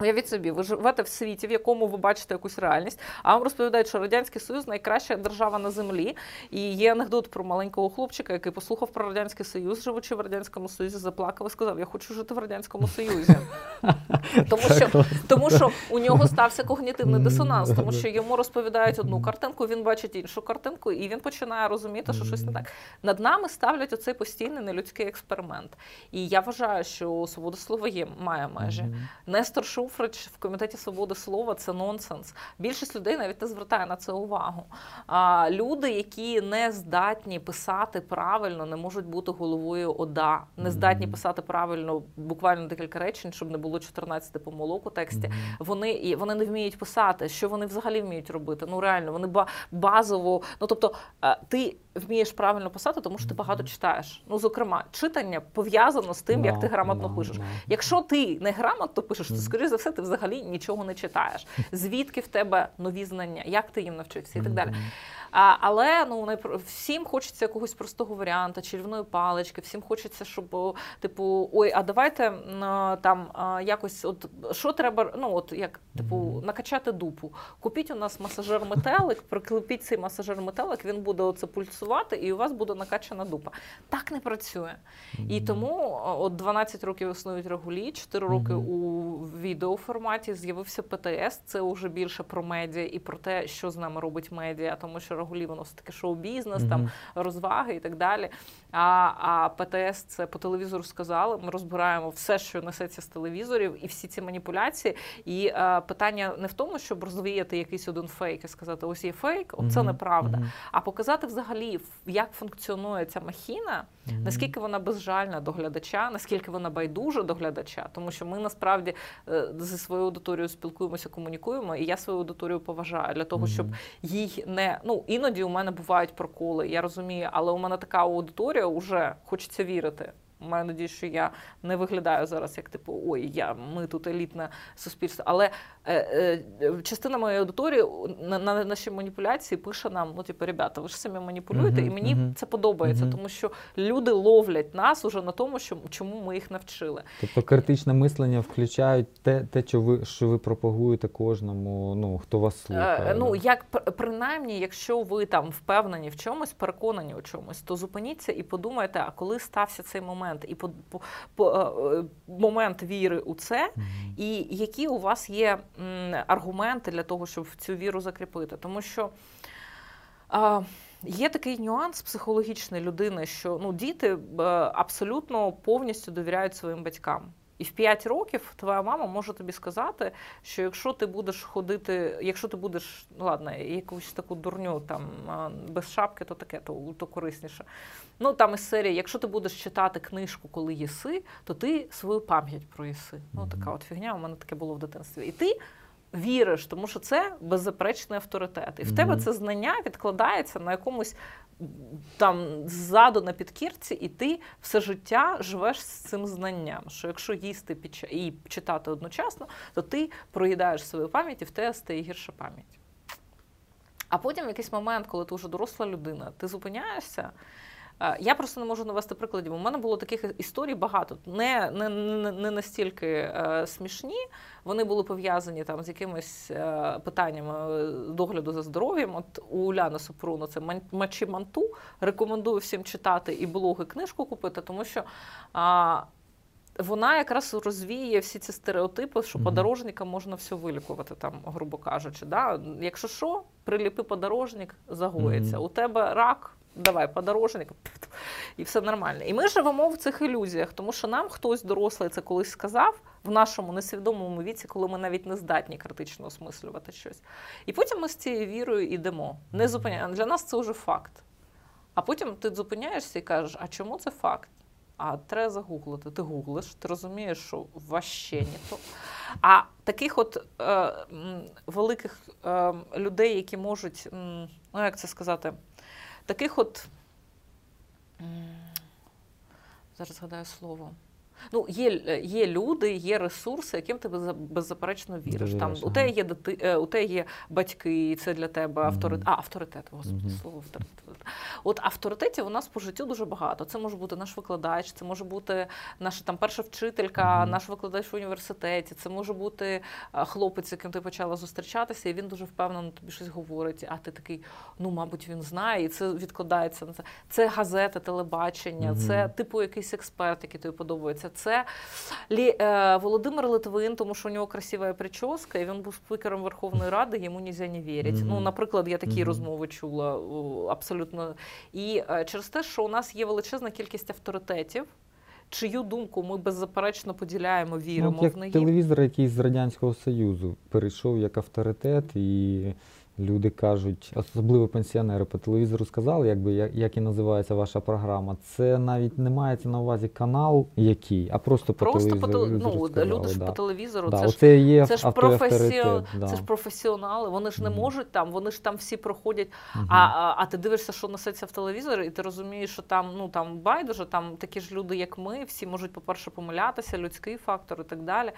Уявіть собі, ви живете в світі, в якому ви бачите якусь реальність, а вам розповідають, що Радянський Союз найкраща держава на землі. І є анекдот про маленького хлопчика, який послухав про Радянський Союз, живучи в Радянському Союзі, заплакав і сказав: Я хочу жити в Радянському Союзі. [LAUGHS] Тому що, тому що у нього стався когнітивний дисонанс, тому що йому розповідають одну картинку, він бачить іншу картинку, і він починає розуміти, що щось не так. Над нами ставлять оцей постійний нелюдський експеримент. І я вважаю, що свобода слова є має межі. Нестор Шуфрич в комітеті свободи слова це нонсенс. Більшість людей навіть не звертає на це увагу. А люди, які не здатні писати правильно, не можуть бути головою ОДА, не здатні писати правильно буквально декілька речень, щоб не було 14 помилок у тексті. Вони і вони не вміють писати. Що вони взагалі вміють робити? Ну реально, вони базово. Ну тобто, е, ти вмієш правильно писати, тому що ти багато читаєш. Ну, зокрема, читання пов'язано з тим, як ти грамотно пишеш. Якщо ти не грамотно пишеш, то скоріш за все ти взагалі нічого не читаєш. [LAUGHS] Звідки в тебе нові знання, як ти їм навчився і так далі. А, але ну найпро- всім хочеться якогось простого варіанта, чарівної палички, всім хочеться, щоб типу, ой, а давайте там якось, от що треба, ну от як типу, накачати дупу. Купіть у нас масажер метелик, приклепіть цей масажер метелик, він буде оце пульсувати, і у вас буде накачана дупа. Так не працює. І тому от 12 років існують регулі, 4 роки у відеоформаті з'явився ПТС. Це вже більше про медіа і про те, що з нами робить медіа, тому що регулі воно все таки шоу-бізнес, там розваги і так далі. А, а ПТС це по телевізору сказали. Ми розбираємо все, що несеться з телевізорів, і всі ці маніпуляції. І е, питання не в тому, щоб розвіяти якийсь один фейк і сказати, ось є фейк, от це Мгм. неправда. А показати взагалі, як функціонує ця махіна, наскільки вона безжальна до глядача, наскільки вона байдужа до глядача, тому що ми насправді е, зі своєю аудиторією спілкуємося, комунікуємо, і я свою аудиторію поважаю для того, щоб їй не ну іноді у мене бувають проколи, я розумію, але у мене така аудиторія вже хочеться вірити. Маю надію, що я не виглядаю зараз як типу ой, я ми тут елітне суспільство. Але е, е, частина моєї аудиторії на, на наші маніпуляції пише нам: ну, типу, ребята, ви ж самі маніпулюєте, Мгм, і мені мгм. це подобається, Мгм. тому що люди ловлять нас уже на тому, що чому ми їх навчили. Тобто критичне мислення включають те, те що, ви, що ви пропагуєте кожному, ну, хто вас слухає. Е, ну як пр- принаймні, якщо ви там впевнені в чомусь, переконані у чомусь, то зупиніться і подумайте, а коли стався цей момент, і по, по, по е, момент віри у це, і які у вас є м, аргументи для того, щоб цю віру закріпити? Тому що а, є такий нюанс психологічний людини, що ну, діти е, абсолютно повністю довіряють своїм батькам. І в 5 років твоя мама може тобі сказати, що якщо ти будеш ходити, якщо ти будеш, ну ладно, якусь таку дурню там без шапки, то таке, то, то корисніше. Ну там із серії, якщо ти будеш читати книжку, коли їси, то ти свою пам'ять проїси. Ну така от фігня, у мене таке було в дитинстві. І ти віриш, тому що це беззаперечний авторитет. І в тебе це знання відкладається на якомусь там ззаду на підкірці, і ти все життя живеш з цим знанням. Що якщо їсти і читати одночасно, то ти проїдаєш свою пам'ять і в тебе стає гірша пам'ять. А потім в якийсь момент, коли ти вже доросла людина, ти зупиняєшся. Е, Я просто не можу навести прикладів. У мене було таких історій багато. Не, не, не, настільки е, смішні. Вони були пов'язані там з якимись е, питаннями е, догляду за здоров'ям. От у Уляни Супруну це «Ман- Мачі Манту. Рекомендую всім читати і блоги, книжку купити, тому що. А, вона якраз розвіє всі ці стереотипи, що Мгм. подорожникам можна все вилікувати, там, грубо кажучи. Да? Якщо що, приліпи подорожник, загоїться. Мгм. У тебе рак, давай подорожник, і все нормально. І ми живемо в цих ілюзіях, тому що нам хтось дорослий це колись сказав в нашому несвідомому віці, коли ми навіть не здатні критично осмислювати щось. І потім ми з цією вірою йдемо. Не зупиняємо. Для нас це вже факт. А потім ти зупиняєшся і кажеш, а чому це факт? А треба загуглити. Ти гуглиш, ти розумієш, що ваще не то. А таких от е, великих е, людей, які можуть, ну як це сказати, таких от. Зараз згадаю слово. Ну, є, є люди, є ресурси, яким ти безза- беззаперечно віриш. Там, у, тебе є дити, е, у тебе є батьки, і це для тебе авторитет. А, авторитет, господи, слово авторитет. От авторитетів у нас по життю дуже багато. Це може бути наш викладач, це може бути наша там перша вчителька, наш викладач в університеті, це може бути хлопець, яким ти почала зустрічатися, і він дуже впевнено тобі щось говорить. А ти такий, ну мабуть, він знає, і це відкладається на це. Це газети, телебачення, це типу якийсь експерт, який тобі подобається. Це Лі, е, Володимир Литвин, тому що у нього красива прическа, і він був спікером Верховної Ради, йому нельзя не вірить. Мгм. Ну, наприклад, я такі Мгм. розмови чула абсолютно. І е, через те, що у нас є величезна кількість авторитетів, чию думку ми беззаперечно поділяємо, Ну, віримо от як в неї. телевізор, який з Радянського Союзу перейшов як авторитет, і люди кажуть, особливо пенсіонери по телевізору сказали, якби як, як і називається ваша програма. Це навіть не мається на увазі канал який, а просто по Просто телевізору. теле- ну, сказали, люди ж да. по телевізору, Да, це ж оце є це ж, авторитет, да. це ж професіонали, вони ж не Мгм. можуть там, вони ж там всі проходять. Мгм. А, а, а ти дивишся, що несеться в телевізорі, і ти розумієш, що там ну там байдуже, там такі ж люди, як ми, всі можуть, по-перше, помилятися, людський фактор і так далі.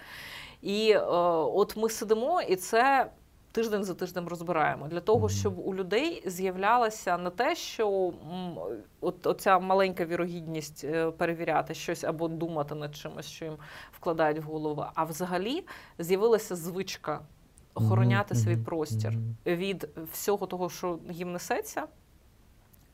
І е, от ми сидимо, і це. Тиждень за тижнем розбираємо для того, щоб у людей з'являлося не те, що от оця маленька вірогідність е, перевіряти щось або думати над чимось, що їм вкладають в голову, а взагалі з'явилася звичка охороняти свій простір від всього того, що їм несеться.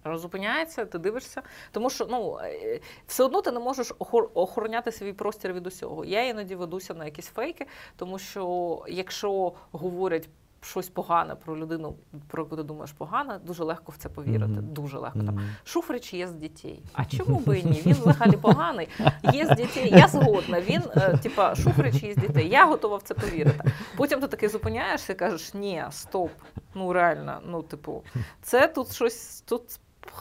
Розупиняється, ти дивишся, тому що ну е, все одно ти не можеш охороняти свій простір від усього. Я іноді ведуся на якісь фейки, тому що якщо говорять щось погане про людину, про яку ти думаєш погане, дуже легко в це повірити. Мгм. Дуже легко. Там Шуфрич є з дітей. А [LAUGHS] чому би і ні? Він взагалі поганий. Є з дітей. Я згодна. Він, е, типа, Шуфрич є з дітей. Я готова в це повірити. Потім ти таки зупиняєшся і кажеш: ні, стоп. Ну реально, ну, типу, це тут щось тут.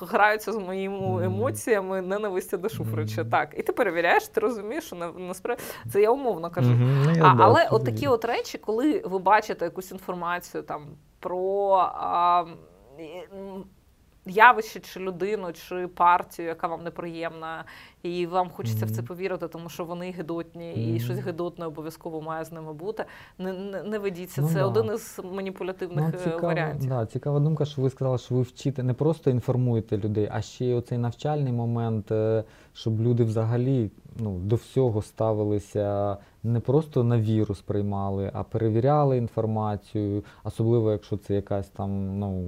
Граються з моїми емоціями ненависті до Шуфрича. Так, і ти перевіряєш, ти розумієш, що насправді це я умовно кажу. Ну, А, але от такі от речі, коли ви бачите якусь інформацію там про а, явище, чи людину, чи партію, яка вам неприємна, і вам хочеться в це повірити, тому що вони гидотні, і щось гидотне обов'язково має з ними бути. Не, не, не ведіться. Ну це да. один із маніпулятивних Ну, е, цікава, варіантів. Да, цікава думка, що ви сказали, що ви вчите не просто інформуєте людей, а ще й оцей навчальний момент, е, щоб люди взагалі ну, до всього ставилися не просто на віру сприймали, а перевіряли інформацію, особливо якщо це якась там ну,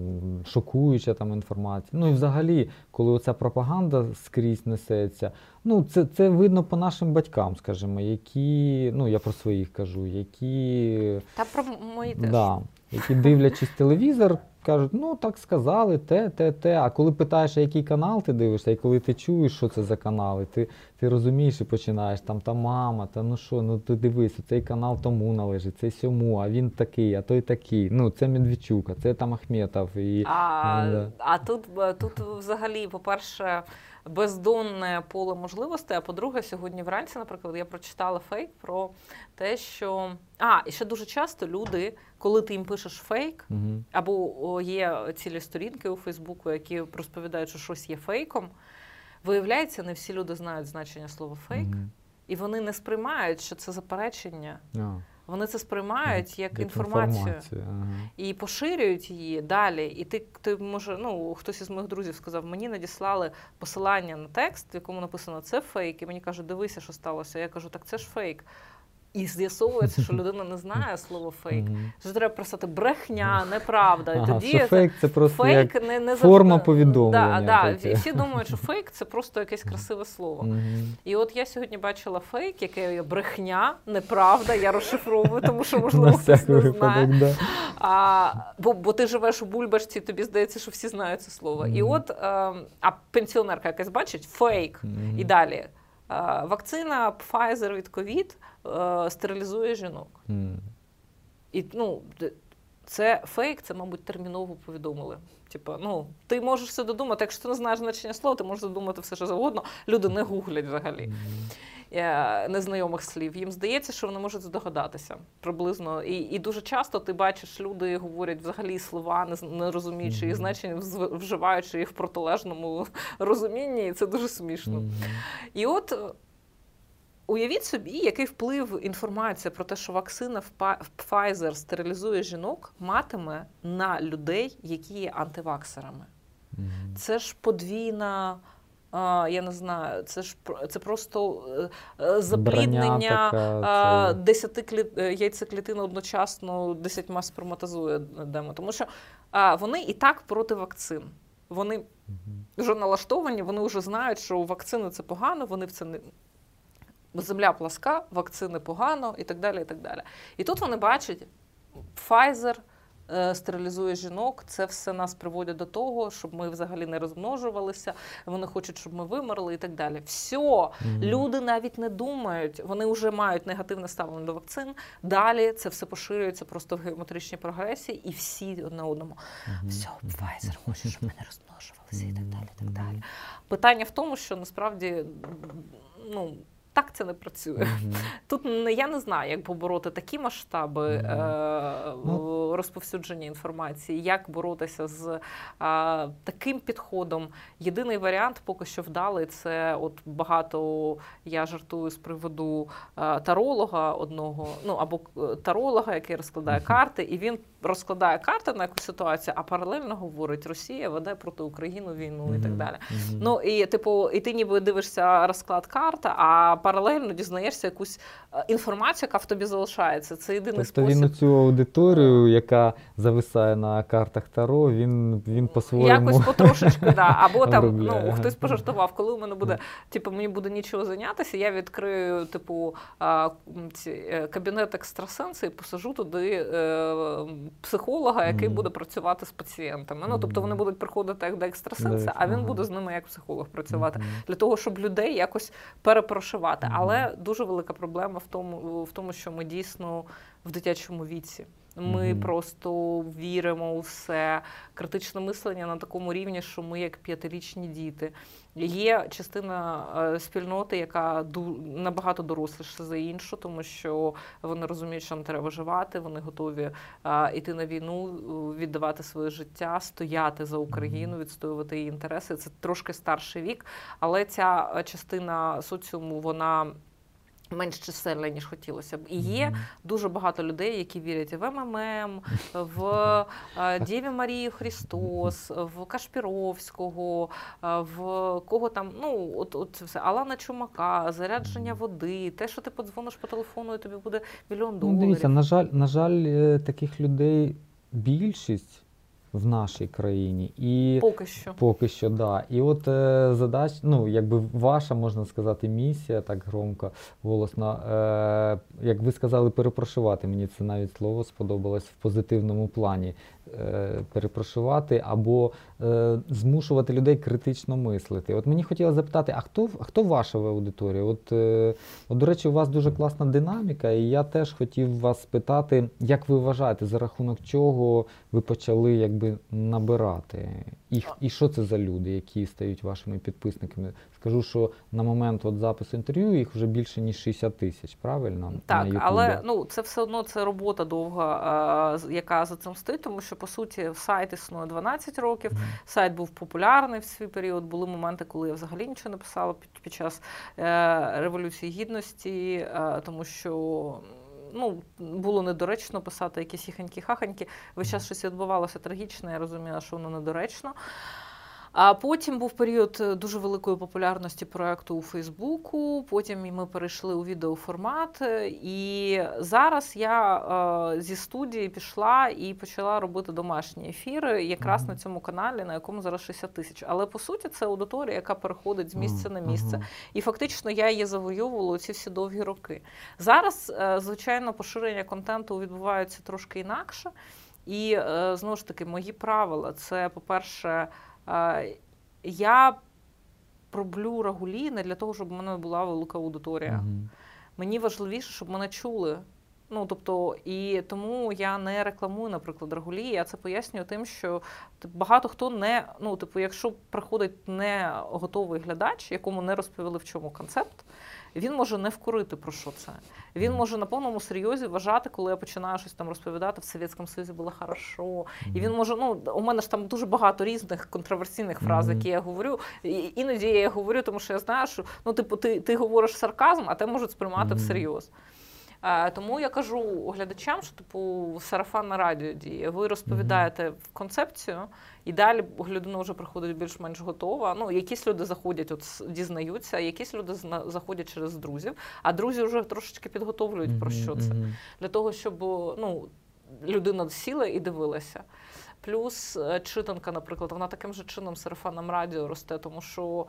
шокуюча там інформація. Ну і взагалі, коли оця пропаганда скрізь несеться, ну це, це видно по нашим батькам, скажімо, які, ну я про своїх кажу, які Та про мої теж. Да, які дивлячись телевізор, кажуть, ну так сказали, те, те, те. А коли питаєш, а який канал ти дивишся, і коли ти чуєш, що це за канали, ти, ти розумієш і починаєш, там та мама, та ну що, ну ти дивись, цей канал тому належить, цей сьому, а він такий, а той такий. Ну, це Медведчук, а це там Ахметов. І, А, да. а тут, тут взагалі, по-перше, бездонне поле можливостей. А по-друге, сьогодні вранці, наприклад, я прочитала фейк про те, що. А, і ще дуже часто люди, коли ти їм пишеш фейк, Угу. або є цілі сторінки у Фейсбуку, які розповідають, що щось є фейком. Виявляється, не всі люди знають значення слова фейк, і вони не сприймають, що це заперечення. Вони це сприймають як, інформацію Ага. і поширюють її далі. І ти, ти може, ну хтось із моїх друзів сказав, мені надіслали посилання на текст, в якому написано це фейк, і мені кажуть, дивися, що сталося. Я кажу, так це ж фейк. І з'ясовується, що [LAUGHS] людина не знає слово фейк. Що треба писати брехня, неправда. І Ага, тоді що фейк це просто фейк як не, не форма завжди- повідомлення Да, да. І всі думають, що фейк це просто якесь красиве слово. І от я сьогодні бачила фейк, яке є брехня, неправда. Я розшифровую, тому що можливо хтось не знає. да. А, бо, бо ти живеш у бульбашці, тобі здається, що всі знають це слово. І от е, а пенсіонерка якась бачить фейк. І далі. Е, вакцина Pfizer від COVID е, стерилізує жінок. Мгм. І ну, це фейк, це, мабуть, терміново повідомили. Типа, ну, ти можеш все додумати. Якщо ти не знаєш значення слова, ти можеш додумати все, що завгодно. Люди не гуглять взагалі е, незнайомих слів. Їм здається, що вони можуть здогадатися приблизно. І, і дуже часто ти бачиш, люди говорять взагалі слова, не, не розуміючи їх значення, вживаючи їх в протилежному розумінні, і це дуже смішно. Мгм. І от е, уявіть собі, який вплив інформація про те, що вакцина Впа- Pfizer стерилізує жінок, матиме на людей, які є антиваксерами. Мгм. Це ж подвійна. Я не знаю, це ж це просто е, е, запліднення така, це- десяти клі... е, яйцеклітин одночасно десятьма сперматозує демо. Тому що вони і так проти вакцин. Вони вже налаштовані, вони вже знають, що вакцини це погано, вони в це не. Земля пласка, вакцини погано і так далі. І так далі. І тут вони бачать, Pfizer е, стерилізує жінок, це все нас приводить до того, щоб ми взагалі не розмножувалися, вони хочуть, щоб ми вимерли і так далі. Все, Мгм. люди навіть не думають, вони вже мають негативне ставлення до вакцин. Далі це все поширюється просто в геометричній прогресії, і всі одне одному. Мгм. Все, Pfizer хоче, щоб ми не розмножувалися і так далі. І так далі. Питання в тому, що насправді ну, так це не працює. Тут я не знаю, як побороти такі масштаби е, Ну. розповсюдження інформації, як боротися з е, таким підходом. Єдиний варіант, поки що вдалий, це от багато я жартую з приводу е, таролога одного, ну або таролога, який розкладає карти, і він розкладає карти на якусь ситуацію, а паралельно говорить, Росія веде проти України війну і так далі. Ну і типу, і ти ніби дивишся розклад карти, а паралельно дізнаєшся якусь е, інформацію, яка в тобі залишається. Це єдиний Тобто він цю аудиторію, яка зависає на картах Таро, він, він по-своєму. Якось потрошечку, да. Або там ну хтось пожартував, коли у мене буде, типу, мені буде нічого зайнятися, я відкрию, типу, ці, е, кабінет екстрасенса і посажу туди е, психолога, який буде працювати з пацієнтами. Ну тобто вони будуть приходити як до екстрасенса, а він буде з ними як психолог працювати. Для того, щоб людей якось перепрошивати. Мгм. Але дуже велика проблема в тому, в тому, що ми дійсно в дитячому віці. Ми Мгм. просто віримо у все. Критичне мислення на такому рівні, що ми як п'ятирічні діти. Є частина е, спільноти, яка ду- набагато доросліша за іншу, тому що вони розуміють, що нам треба виживати, вони готові е, йти на війну, е, віддавати своє життя, стояти за Україну, відстоювати її інтереси. Це трошки старший вік, але ця е, частина соціуму вона. Менш чисельна, ніж хотілося б. І є дуже багато людей, які вірять в МММ, в [LAUGHS] е, Дєві Марію Христос, в Кашпіровського, е, в кого там, ну, от, от це все, Алана Чумака, зарядження води, те, що ти подзвониш по телефону, і тобі буде мільйон Ну, доларів. дивіться, на жаль, на жаль, е, таких людей більшість в нашій країні. І Поки що. Поки що, да. І от е, задач, ну якби ваша, можна сказати, місія, так громко, голосно. Е, як ви сказали, перепрошувати. Мені це навіть слово сподобалось в позитивному плані. Е, перепрошувати або е, змушувати людей критично мислити. От мені хотілося запитати, а хто, а хто ваша в аудиторії? От, е, от, до речі, у вас дуже класна динаміка, і я теж хотів вас спитати, як ви вважаєте, за рахунок чого ви почали якби набирати? І, і що це за люди, які стають вашими підписниками? Скажу, що на момент от запису інтерв'ю їх вже більше ніж 60 тисяч, правильно? Так, на але ну це все одно це робота довга, е, яка за цим стоїть, тому що по суті сайт існує 12 років. Сайт був популярний в свій період. Були моменти, коли я взагалі нічого не писала під, під час е, революції гідності, е, тому що. Ну, було недоречно писати якісь хіханькі хаханьки Весь час щось відбувалося трагічне, я розуміла, що воно недоречно. А потім був період е, дуже великої популярності проекту у Фейсбуку. Потім ми перейшли у відеоформат. е, І зараз я е, зі студії пішла і почала робити домашні ефіри, якраз на цьому каналі, на якому зараз 60 тисяч. Але по суті, це аудиторія, яка переходить з місця на місце. І фактично я її завойовувала ці всі довгі роки. Зараз, звичайно, поширення контенту відбувається трошки інакше. І знову ж таки, мої правила це, по-перше, я роблю рагулі не для того, щоб у мене була велика аудиторія. Угу. Мені важливіше, щоб мене чули. Ну, тобто, і тому я не рекламую, наприклад, рагулі. Я це пояснюю тим, що багато хто не, ну, типу, якщо приходить не готовий глядач, якому не розповіли в чому концепт, він може не вкурити про що це. Він може на повному серйозі вважати, коли я починаю щось там розповідати, в Совєтському Союзі було хорошо. І він може, ну у мене ж там дуже багато різних контроверсійних фраз, які я говорю. І іноді я говорю, тому що я знаю, що ну, типу, ти, ти говориш сарказм, а те можуть сприймати всерйоз. Е, Тому я кажу глядачам, що типу сарафанна радіо діє. Ви розповідаєте концепцію, і далі людина вже приходить більш-менш готова. Ну, якісь люди заходять, от дізнаються, якісь люди заходять через друзів, а друзі вже трошечки підготовлюють про що це для того, щоб ну, людина сіла і дивилася. Плюс е, читанка, наприклад, вона таким же чином сарафаном радіо росте, тому що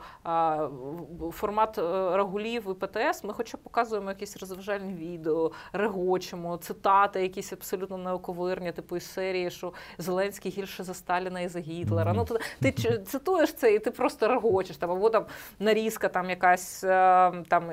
формат е, рагулів і ПТС ми хоча показуємо якісь розважальні відео, регочемо, цитати, якісь абсолютно неоковирні, типу із серії, що Зеленський гірше за Сталіна і за Гітлера. Ну, то ти ч- цитуєш це і ти просто регочеш. Там, або там нарізка, там якась е, там,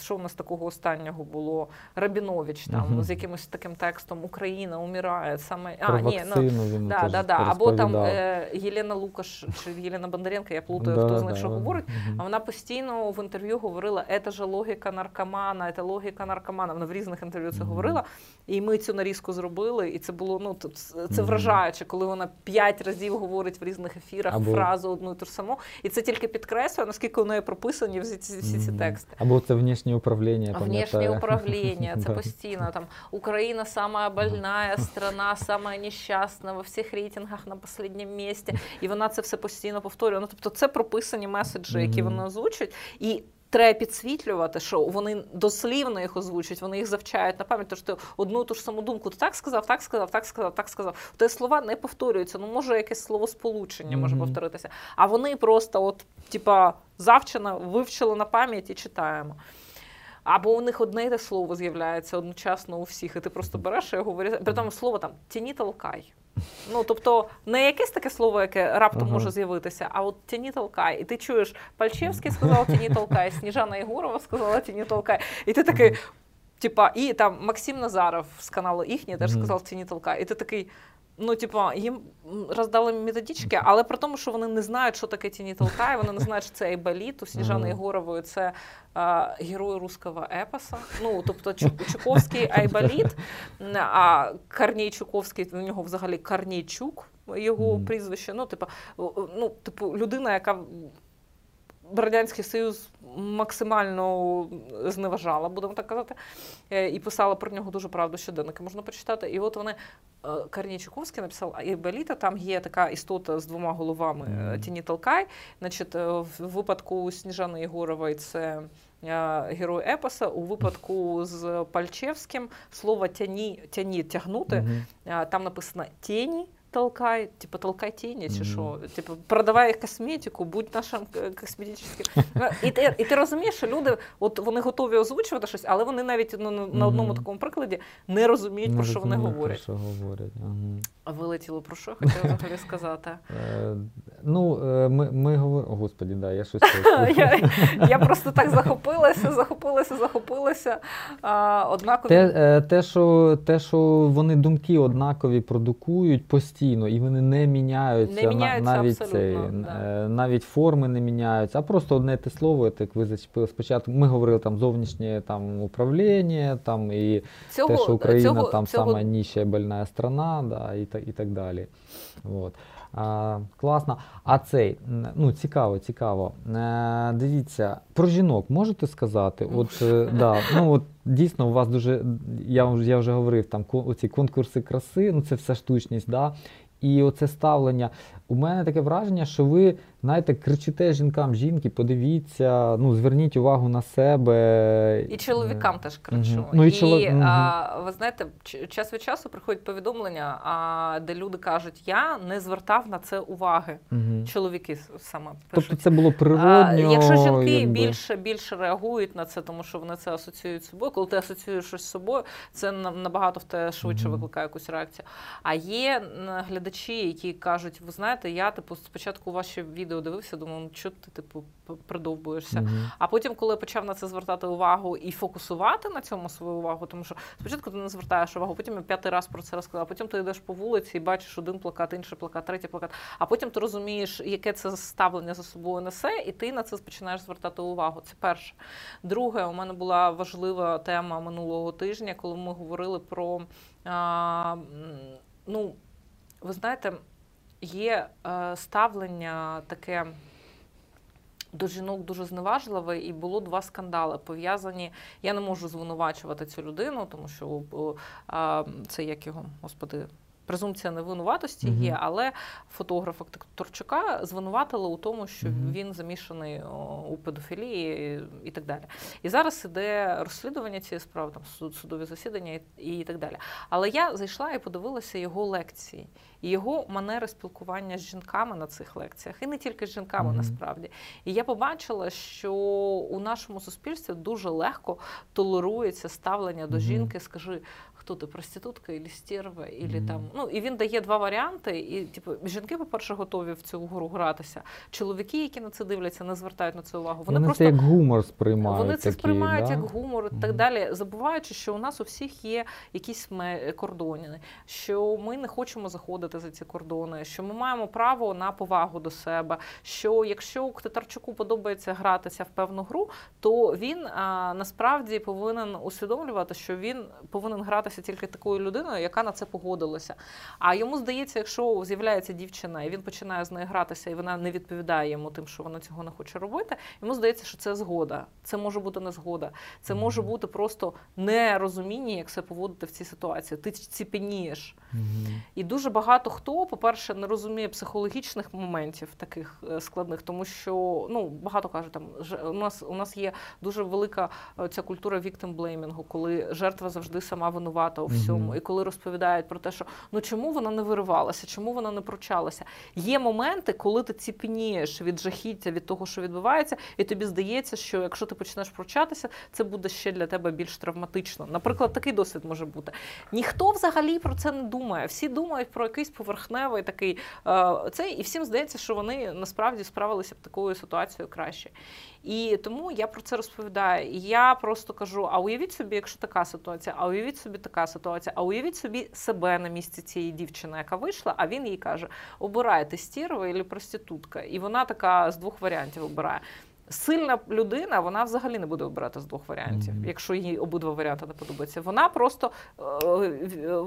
що у нас такого останнього було? Рабінович там Мгм. з якимось таким текстом Україна умирає. Саме Про а, ні, ну, він Да, теж да, да. Або там е, Єлена Лукаш чи Єлена Бондаренко, я плутаю, Да, хто знає, да, що говорить. А вона постійно в інтерв'ю говорила, це ж логіка наркомана, це логіка наркомана. Вона в різних інтерв'ю це говорила. І ми цю нарізку зробили, і це було ну це вражаюче, коли вона п'ять разів говорить в різних ефірах Або- фразу одну і ту ж саму. І це тільки підкреслює, наскільки у неї прописані всі ці, всі ці тексти. Або це внішнє управління, я Внешнее пам'ятаю. управление, це [LAUGHS] постійно. Там Україна самая больная страна, самая нещасна во всіх рейтингах на последнем місці. І вона це все постійно повторює. Ну тобто, це прописані меседжі, які Мгм. вони озвучують. І Треба підсвітлювати, що вони дослівно їх озвучують, вони їх завчають на пам'ять, тож ти одну ту ж саму думку ти так сказав, так сказав, так сказав, так сказав. Те слова не повторюються. Ну може якесь словосполучення може Мгм. повторитися. А вони просто, от, типа, завчено вивчили на пам'ять і читаємо. Або у них одне й те слово з'являється одночасно у всіх, і ти просто береш і говориш. При тому слово там тяні толкай. Ну, тобто, не якесь таке слово, яке раптом Ага. може з'явитися, а от тяні толкай. І ти чуєш, Пальчевський сказав тяні толкай, Сніжана Єгорова сказала тяні толкай. І ти такий, типа, і там Максим Назаров з каналу їхній теж сказав тяні толкай. І ти такий. Ну, типу, їм роздали методички, але при тому, що вони не знають, що таке тіні толкає, вони не знають, що це Айболіт, у Сніжани. Єгорової це е, герой руського епоса. Ну, тобто Чу- Чуковський [LAUGHS] Айболіт, а Корній Чуковський, у нього взагалі Корнійчук, його прізвище. Ну, о, ну, типу, людина, яка Радянський Союз максимально зневажала, будемо так казати, е, і писала про нього дуже правду щоденники, можна почитати. І от вони е, Корній Чуковський написав Айболіта, там є така істота з двома головами е, Тіні Толкай. Значить, в випадку Сніжани Єгорової це герой епоса, у випадку з Пальчевським слово тяні, тяні тягнути. Там написано тіні. Толкай, типа толкай тіні, чи що? Типу, продавай косметику, будь нашим е, косметичним. Ну, І ти, і ти розумієш, що люди, от вони готові озвучувати щось, але вони навіть ну, на, на одному такому прикладі не розуміють, про що вони говорять. Про що говорять. Ага. А Вилетіло про що, хотіла взагалі сказати. [LAUGHS] Е, ну, е, ми, ми говоримо. Господі, да, я щось. [LAUGHS] Я, я просто так захопилася, захопилася, захопилася. А, однакові. Те, е, те, що, те, що вони думки однакові продукують постійно, і вони не міняються, Не міняються навіть, абсолютно, цей, да. навіть форми не міняються, а просто одне те слово, як ви зачепили спочатку. Ми говорили там зовнішнє там, управління, там, і цього, те, що Україна цього, там цього, сама нижча больна страна, да, і, так, і так далі. От. А, класно. А цей, ну цікаво, цікаво. А, дивіться, про жінок можете сказати? От, е, да, ну, от, дійсно, у вас дуже, я, вже- я вже говорив, там оці конкурси краси, ну це все штучність, да? і оце ставлення. У мене таке враження, що ви знаєте, кричите жінкам, жінки, подивіться, ну зверніть увагу на себе. І чоловікам теж кричу. Мгм. Ну, і і чоло- Мгм. а, ви знаєте, час від часу приходять повідомлення, а, де люди кажуть, я не звертав на це уваги. Мгм. Чоловіки саме Тобто це було А, якщо жінки якби. більше більше реагують на це, тому що вони це асоціюють з собою. Коли ти асоціюєш щось з собою, це набагато в те швидше викликає якусь реакцію. А є глядачі, які кажуть: ви знаєте, я типу спочатку ваші відео дивився, думаю, «Ну, що ти типу придовбуєшся. Мгм. А потім, коли я почав на це звертати увагу і фокусувати на цьому свою увагу, тому що спочатку ти не звертаєш увагу, потім я п'ятий раз про це розказала, потім ти йдеш по вулиці і бачиш один плакат, інший плакат, третій плакат. А потім ти розумієш, яке це ставлення за собою несе, і ти на це починаєш звертати увагу. Це перше. Друге, у мене була важлива тема минулого тижня, коли ми говорили про а, ну, ви знаєте, є е, ставлення таке до жінок дуже зневажливе, і було два скандали пов'язані. Я не можу звинувачувати цю людину, тому що це як його, господи. Презумпція невинуватості Мгм. є, але фотографа Торчука звинуватили у тому, що Мгм. він замішаний у педофілії і, так далі. І зараз іде розслідування цієї справи, там суд, судові засідання і, і так далі. Але я зайшла і подивилася його лекції і його манери спілкування з жінками на цих лекціях, і не тільки з жінками, Мгм. насправді. І я побачила, що у нашому суспільстві дуже легко толерується ставлення до жінки, скажи. Хто ти проститутка, і стерва, і Мгм. там. Ну і він дає два варіанти. І типу, жінки, по-перше, готові в цю гру гратися. Чоловіки, які на це дивляться, не звертають на це увагу. Вони, Вони просто це як гумор сприймають. вони це такі, сприймають да? як гумор і так Мгм. далі, забуваючи, що у нас у всіх є якісь кордони, що ми не хочемо заходити за ці кордони, що ми маємо право на повагу до себе. Що якщо Ктитарчуку подобається гратися в певну гру, то він а, насправді повинен усвідомлювати, що він повинен гратися тільки такою людиною, яка на це погодилася. А йому здається, якщо з'являється дівчина, і він починає з нею гратися, і вона не відповідає йому тим, що вона цього не хоче робити. Йому здається, що це згода. Це може бути не згода. Це може бути просто нерозуміння, як себе поводити в цій ситуації. Ти ціпенієш. І дуже багато хто, по-перше, не розуміє психологічних моментів таких е, складних, тому що ну багато кажуть, там ж- у нас у нас є дуже велика е, ця культура віктимблеймінгу, коли жертва завжди сама винувата у всьому, Мгм. і коли розповідають про те, що ну чому вона не виривалася, чому вона не пручалася. Є моменти, коли ти ціпенієш від жахіття, від того, що відбувається, і тобі здається, що якщо ти почнеш пручатися, це буде ще для тебе більш травматично. Наприклад, такий досвід може бути. Ніхто взагалі про це не думає. Всі думають про якийсь поверхневий такий е, цей, і всім здається, що вони насправді справилися б такою ситуацією краще. І тому я про це розповідаю. Я просто кажу: а уявіть собі, якщо така ситуація, а уявіть собі така ситуація, а уявіть собі себе на місці цієї дівчини, яка вийшла, а він їй каже: обирайте стерва або проститутка. І вона така з двох варіантів обирає. Сильна людина, вона взагалі не буде обирати з двох варіантів, Мгм. якщо їй обидва варіанти не подобаються. Вона просто е,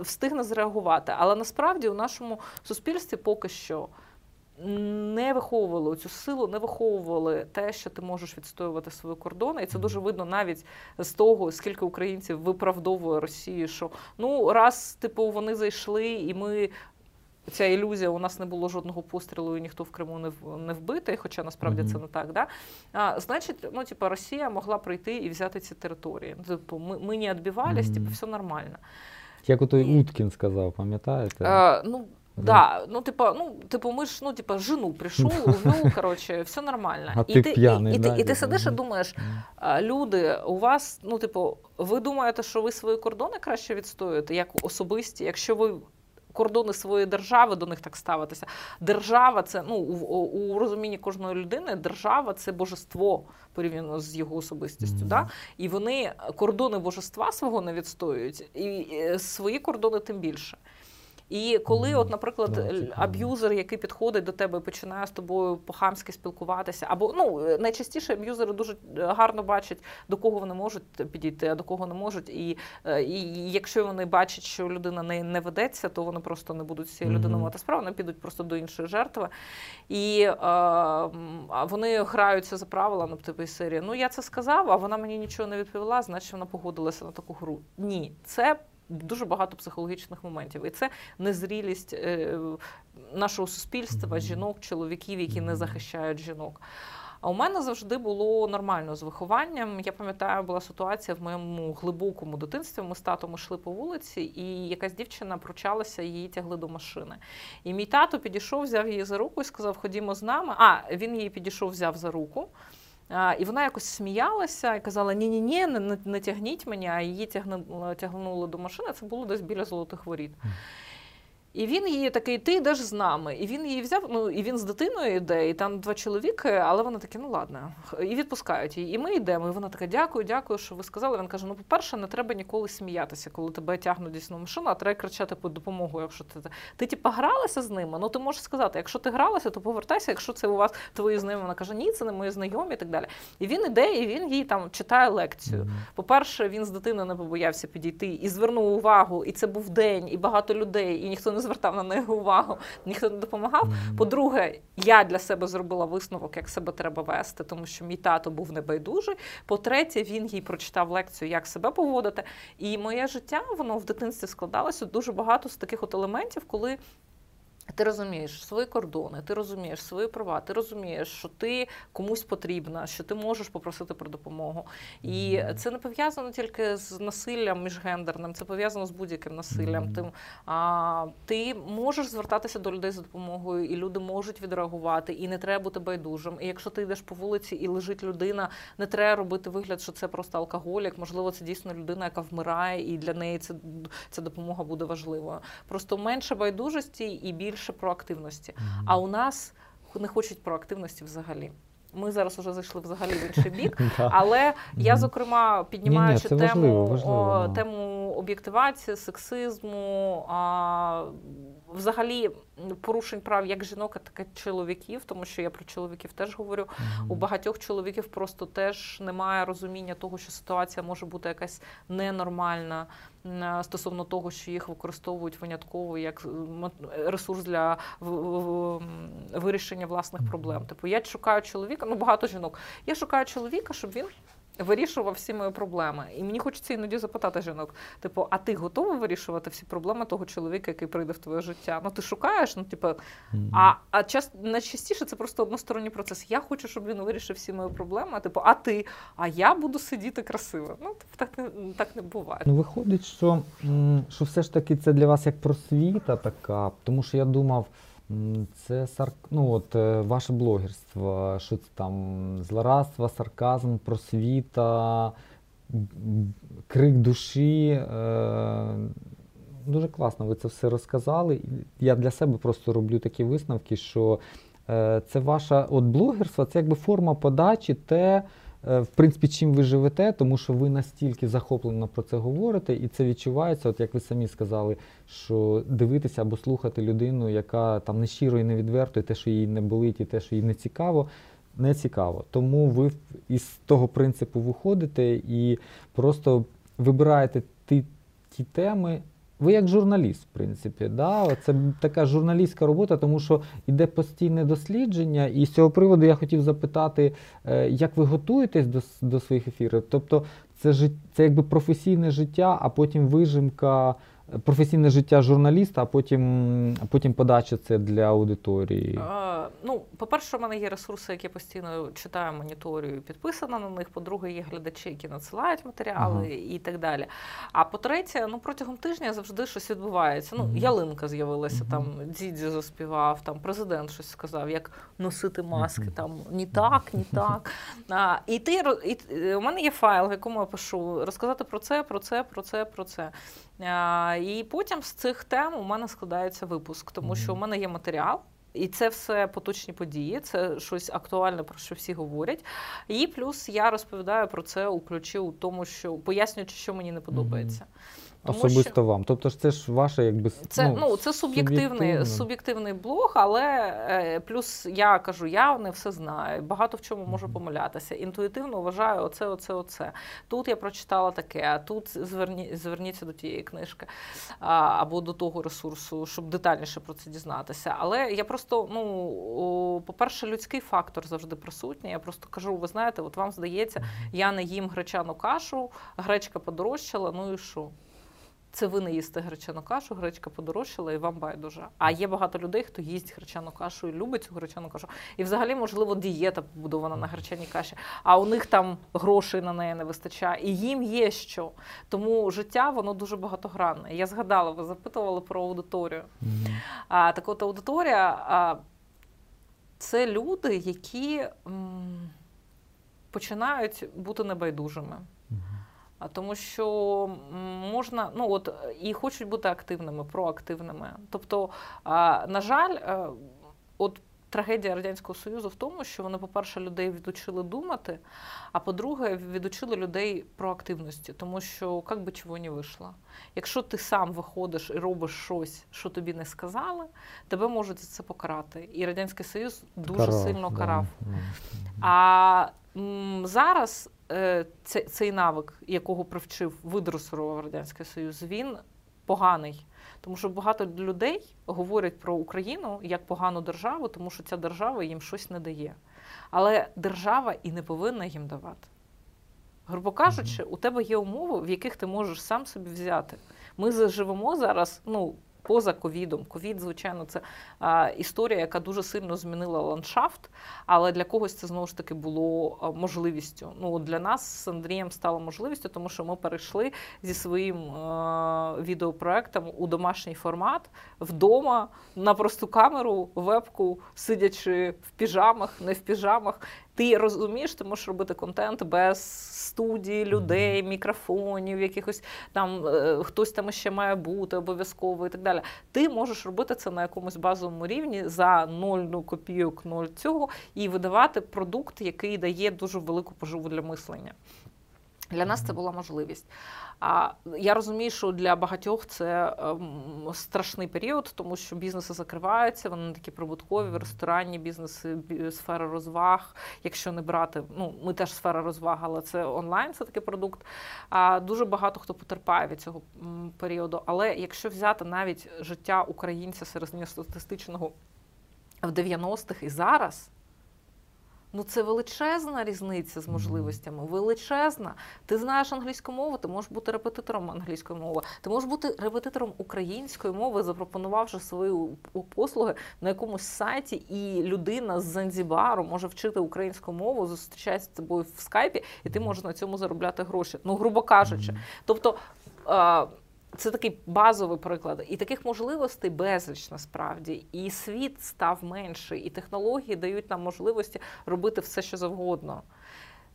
встигне зреагувати. Але насправді у нашому суспільстві поки що не виховували цю силу, не виховували те, що ти можеш відстоювати свої кордони, і це дуже видно навіть з того, скільки українців виправдовує Росію, що ну раз типу вони зайшли, і ми. Ця ілюзія, у нас не було жодного пострілу, і ніхто в Криму не не вбитий, хоча насправді Мгм. це не так. Да? А, значить, ну, типу, Росія могла прийти і взяти ці території. Типу, ми, ми не відбивались, Мгм. типу, все нормально. Як ото І- Уткін сказав, пам'ятаєте? Е, ну, Да. Да, ну типа, ну типу, ми ж ну типа жену прийшов, [LAUGHS] увел, коротше, все нормально. А і ти ти, п'яний, і, і, да, і ти сидиш і думаєш, люди, у вас, ну типу, ви думаєте, що ви свої кордони краще відстоюєте, як особисті, якщо ви. Кордони своєї держави до них так ставитися. Держава це ну у, у розумінні кожної людини. Держава це божество порівняно з його особистістю. Мгм. Да? І вони кордони божества свого не відстоюють, і свої кордони тим більше. І коли, от, наприклад, аб'юзер, який підходить до тебе і починає з тобою по-хамськи спілкуватися, або ну е, найчастіше аб'юзери дуже е, гарно бачать, до кого вони можуть підійти, а до кого не можуть. І, е, і якщо вони бачать, що людина не, не ведеться, то вони просто не будуть з цією людиною мати справу, вони підуть просто до іншої жертви. І е, вони граються за правилами типу із серії. Ну я це сказав, а вона мені нічого не відповіла, значить вона погодилася на таку гру. Ні, це дуже багато психологічних моментів. І це незрілість е, нашого суспільства, жінок, чоловіків, які не захищають жінок. А у мене завжди було нормально з вихованням. Я пам'ятаю, була ситуація в моєму глибокому дитинстві. Ми з татом йшли по вулиці, і якась дівчина прочалася, її тягли до машини. І мій тато підійшов, взяв її за руку і сказав: Ходімо з нами. А він її підійшов, взяв за руку. І вона якось сміялася і казала: Ні, ні, ні, не, не, тягніть мене, а її тягнули, тягнули до машини. Це було десь біля золотих воріт. І він її такий, ти йдеш з нами. І він її взяв, ну і він з дитиною йде, і там два чоловіки, але вони такі, ну ладно, і відпускають її. І ми йдемо. І вона така, дякую, дякую, що ви сказали. Він каже: ну, по-перше, не треба ніколи сміятися, коли тебе тягнуть дійсно машину, а треба кричати по допомогу. Якщо ти ти типу, гралася з ними, ну ти можеш сказати, якщо ти гралася, то повертайся, якщо це у вас твої знайомі. Вона каже, ні, це не мої знайомі і так далі. І він іде, і він їй там читає лекцію. По-перше, він з дитиною не побоявся підійти і звернув увагу, і це був день, і багато людей, і ніхто не звертав на неї увагу, ніхто не допомагав. По-друге, я для себе зробила висновок, як себе треба вести, тому що мій тато був небайдужий. По-третє, він їй прочитав лекцію, як себе поводити. І моє життя воно в дитинстві складалося дуже багато з таких от елементів, коли. Ти розумієш свої кордони, ти розумієш свої права, ти розумієш, що ти комусь потрібна, що ти можеш попросити про допомогу. І це не пов'язано тільки з насиллям міжгендерним, це пов'язано з будь-яким насиллям. Тим а, ти можеш звертатися до людей за допомогою, і люди можуть відреагувати, і не треба бути байдужим. І якщо ти йдеш по вулиці і лежить людина, не треба робити вигляд, що це просто алкоголік. Можливо, це дійсно людина, яка вмирає, і для неї це, ця допомога буде важливою. Просто менше байдужості і більше проактивності. А у нас не хочуть проактивності взагалі. Ми зараз вже зайшли взагалі в інший бік. [LAUGHS] Але я, зокрема, піднімаючи це тему, важливо, важливо, о, тему об'єктивації, сексизму, а, взагалі порушень прав як жінок, так і чоловіків, тому що я про чоловіків теж говорю. У багатьох чоловіків просто теж немає розуміння того, що ситуація може бути якась ненормальна стосовно того, що їх використовують винятково як м, ресурс для вирішення власних проблем. Типу, я шукаю чоловіка, ну багато жінок. Я шукаю чоловіка, щоб він. Вирішував всі мої проблеми. І мені хочеться іноді запитати жінок: типу, а ти готова вирішувати всі проблеми того чоловіка, який прийде в твоє життя? Ну ти шукаєш, ну типу, а, а час, найчастіше це просто односторонній процес. Я хочу, щоб він вирішив всі мої проблеми. Типу, а ти? А я буду сидіти красиво. Ну, типу, так не так не буває. Ну, виходить, що, що все ж таки це для вас як просвіта така, тому що я думав, це сар... ну, от, е, ваше блогерство, що це там злорадство, сарказм, просвіта, крик душі. Е... Дуже класно ви це все розказали. Я для себе просто роблю такі висновки, що е, це ваша от блогерство, це якби форма подачі, те, в принципі, чим ви живете, тому що ви настільки захоплено про це говорите, і це відчувається, от як ви самі сказали, що дивитися або слухати людину, яка там не щиро і не відверто, і те, що їй не болить, і те, що їй не цікаво. Не цікаво. Тому ви із того принципу виходите і просто вибираєте ті, ті теми. Ви як журналіст, в принципі, да? це така журналістська робота, тому що йде постійне дослідження, і з цього приводу я хотів запитати, е, як ви готуєтесь до, до своїх ефірів? Тобто це, це якби професійне життя, а потім вижимка, професійне життя журналіста, а потім, а потім подача це для аудиторії. Е, ну, по-перше, у мене є ресурси, які я постійно читаю, моніторю, і підписана на них. По-друге, є глядачі, які надсилають матеріали Ага. і так далі. А по-третє, ну протягом тижня завжди щось відбувається. Ну, Мгм. ялинка з'явилася, Мгм. там Дідзі заспівав, там президент щось сказав, як носити маски, там ні так, ні так. А, і ти і, е, у мене є файл, в якому я пишу розказати про це, про це, про це, про це. І потім з цих тем у мене складається випуск, тому що у мене є матеріал. І це все поточні події, це щось актуальне, про що всі говорять. І плюс я розповідаю про це у ключі у тому, що пояснюючи, що мені не подобається. Тому Особисто що- вам. Тобто ж це ж ваше якби Це ну, це суб'єктивний, суб'єктивний блог, але е, плюс я кажу, я не все знаю. Багато в чому можу помилятися. Інтуїтивно вважаю оце, оце, оце. Тут я прочитала таке, а тут зверні, зверніться до тієї книжки а, або до того ресурсу, щоб детальніше про це дізнатися. Але я просто, ну, по-перше, людський фактор завжди присутній. Я просто кажу, ви знаєте, от вам здається, я не їм гречану кашу, гречка подорожчала, ну і що? Це ви не їсте гречану кашу, гречка подорожчала і вам байдуже. А є багато людей, хто їсть гречану кашу і любить цю гречану кашу. І взагалі, можливо, дієта побудована на гречаній каші, а у них там грошей на неї не вистачає. І їм є що. Тому життя воно дуже багатогранне. Я згадала, ви запитували про аудиторію. Мгм. А так от аудиторія а, це люди, які м, починають бути небайдужими. Мгм. Тому що можна, ну от і хочуть бути активними, проактивними. Тобто, на жаль, е, от трагедія Радянського Союзу в тому, що вони, по-перше, людей відучили думати, а по-друге, відучили людей проактивності, тому що як би чого не вийшло. Якщо ти сам виходиш і робиш щось, що тобі не сказали, тебе можуть за це покарати. І Радянський Союз дуже Карав, сильно карав. Мгм. А м, зараз е, цей, навик, якого привчив, видресурував Радянський Союз, він поганий. Тому що багато людей говорять про Україну як погану державу, тому що ця держава їм щось не дає. Але держава і не повинна їм давати. Грубо кажучи, у тебе є умови, в яких ти можеш сам собі взяти. Ми заживемо зараз, ну. Поза ковідом. Ковід, звичайно, це історія, яка дуже сильно змінила ландшафт, але для когось це знову ж таки було можливістю. Ну, для нас з Андрієм стало можливістю, тому що ми перейшли зі своїм відеопроектом у домашній формат вдома на просту камеру, вебку, сидячи в піжамах, не в піжамах. Ти розумієш, ти можеш робити контент без студії, людей, мікрофонів, якихось там е, хтось там ще має бути обов'язково і так далі. Ти можеш робити це на якомусь базовому рівні за ноль копійок, ноль цього, і видавати продукт, який дає дуже велику поживу для мислення. Для нас це була можливість. А я розумію, що для багатьох це ем, страшний період, тому що бізнеси закриваються, вони не такі прибуткові, ресторанні бізнеси, сфера розваг. Якщо не брати, ну ми теж сфера розваг, але це онлайн, це такий продукт. А дуже багато хто потерпає від цього періоду. Але якщо взяти навіть життя українця середньостатистичного в 90-х і зараз. Ну, це величезна різниця з можливостями. Величезна. Ти знаєш англійську мову, ти можеш бути репетитором англійської мови. Ти можеш бути репетитором української мови, запропонувавши свої послуги на якомусь сайті, і людина з Занзібару може вчити українську мову, зустрічається з тобою в скайпі, і ти можеш на цьому заробляти гроші. Ну, грубо кажучи. Тобто. Це такий базовий приклад. І таких можливостей безліч насправді. І світ став менший, і технології дають нам можливості робити все, що завгодно.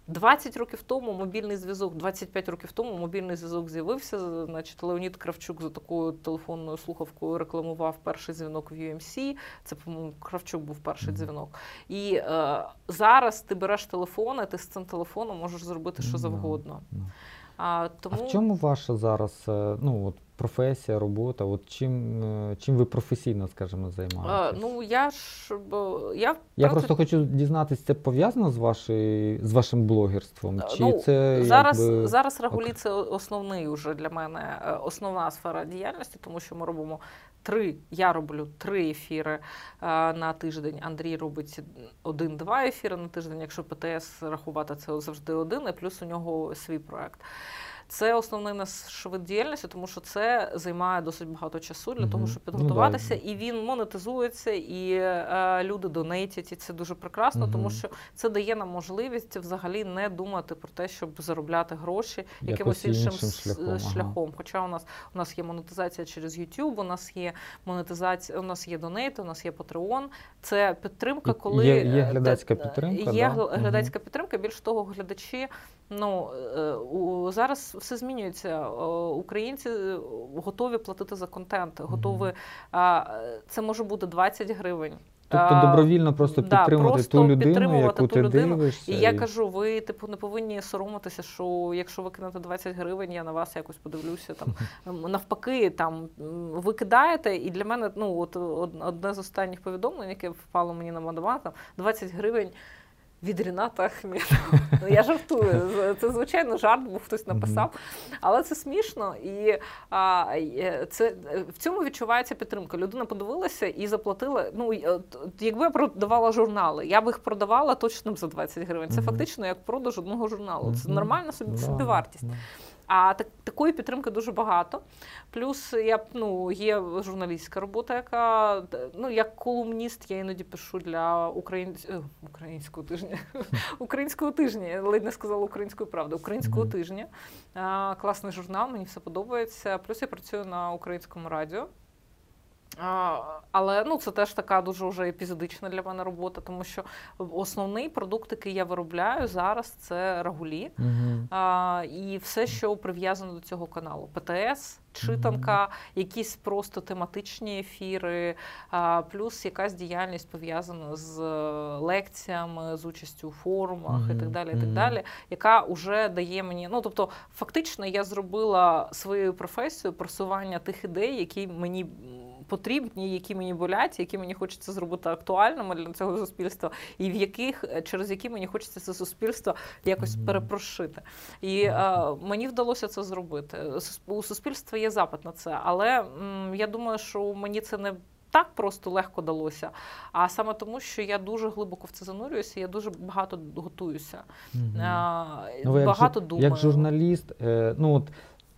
20 років тому мобільний зв'язок, 25 років тому мобільний зв'язок з'явився. Значить, Леонід Кравчук за такою телефонною слухавкою рекламував перший дзвінок в UMC. Це, по-моєму, Кравчук був перший дзвінок. І е, зараз ти береш телефон, і ти з цим телефоном можеш зробити що Ну, завгодно. А, тому... А в чому ваша зараз е, ну, от, професія, робота? От чим, е, чим ви професійно, скажімо, займаєтесь? А, ну я ж я, Я просто хочу дізнатися, це пов'язано з, вашою, з вашим блогерством? Чи Ну, це зараз, якби... зараз Рагулі це основний уже для мене е, основна сфера діяльності, тому що ми робимо три. Я роблю три ефіри е, на тиждень. Андрій робить один-два ефіри на тиждень. Якщо ПТС рахувати, це завжди один, і плюс у нього свій проект. Це основний наш вид діяльності, тому що це займає досить багато часу для того, щоб Ну підготуватися, і він монетизується, і е, люди донейтять, і це дуже прекрасно, тому що це дає нам можливість взагалі не думати про те, щоб заробляти гроші якимось іншим, іншим шляхом. Хоча у нас у нас є монетизація через YouTube, у нас є монетизація, у нас є донейт, у нас є Patreon. Це підтримка, коли є- є е, глядацька підтримка, Є да? глядацька підтримка. Більш того, глядачі. Ну е, зараз все змінюється. Е, Українці е, готові платити за контент, готові. е, Це може бути 20 гривень. Тобто добровільно просто да, підтримувати просто ту людину, підтримувати яку ту ти людину. дивишся. І я кажу, ви типу не повинні соромитися, що якщо ви кинете 20 гривень, я на вас якось подивлюся. Там [LAUGHS] Ем, навпаки, там ви кидаєте, і для мене ну от од- одне з останніх повідомлень, яке впало мені на Мадабанк, там 20 гривень. Від Ріната Ахметова. Ну, я жартую. Це звичайно жарт, бо хтось написав, але це смішно, і а, е, це е, в цьому відчувається підтримка. Людина подивилася і заплатила. Ну от якби я продавала журнали, я б їх продавала точно за 20 гривень. Це фактично як продаж одного журналу. Це нормальна собі, собі собівартість. А так, такої підтримки дуже багато. Плюс я ну, є журналістська робота, яка ну як колумніст, я іноді пишу для українсь... Е, українського тижня. [LAUGHS] Українського тижня, ледь не сказала українською правди, українського тижня. Класний журнал, мені все подобається. Плюс я працюю на українському радіо. Але ну, це теж така дуже вже епізодична для мене робота, тому що основний продукт, який я виробляю зараз, це рагулі. uh А, І все, що прив'язано до цього каналу: ПТС, читанка, uh якісь просто тематичні ефіри, а, плюс якась діяльність пов'язана з лекціями, з участю у форумах uh і так далі, і так далі, яка вже дає мені. Ну тобто, фактично, я зробила своєю професією просування тих ідей, які мені потрібні, які мені болять, які мені хочеться зробити актуальними для цього суспільства, і в яких через які мені хочеться це суспільство якось перепрошити. І е, мені вдалося це зробити. У суспільства є запит на це, але м, я думаю, що мені це не. Так просто легко далося, а саме тому, що я дуже глибоко в це занурююся, я дуже багато готуюся, угу. а, ну, багато як, думаю. Як журналіст, е, ну от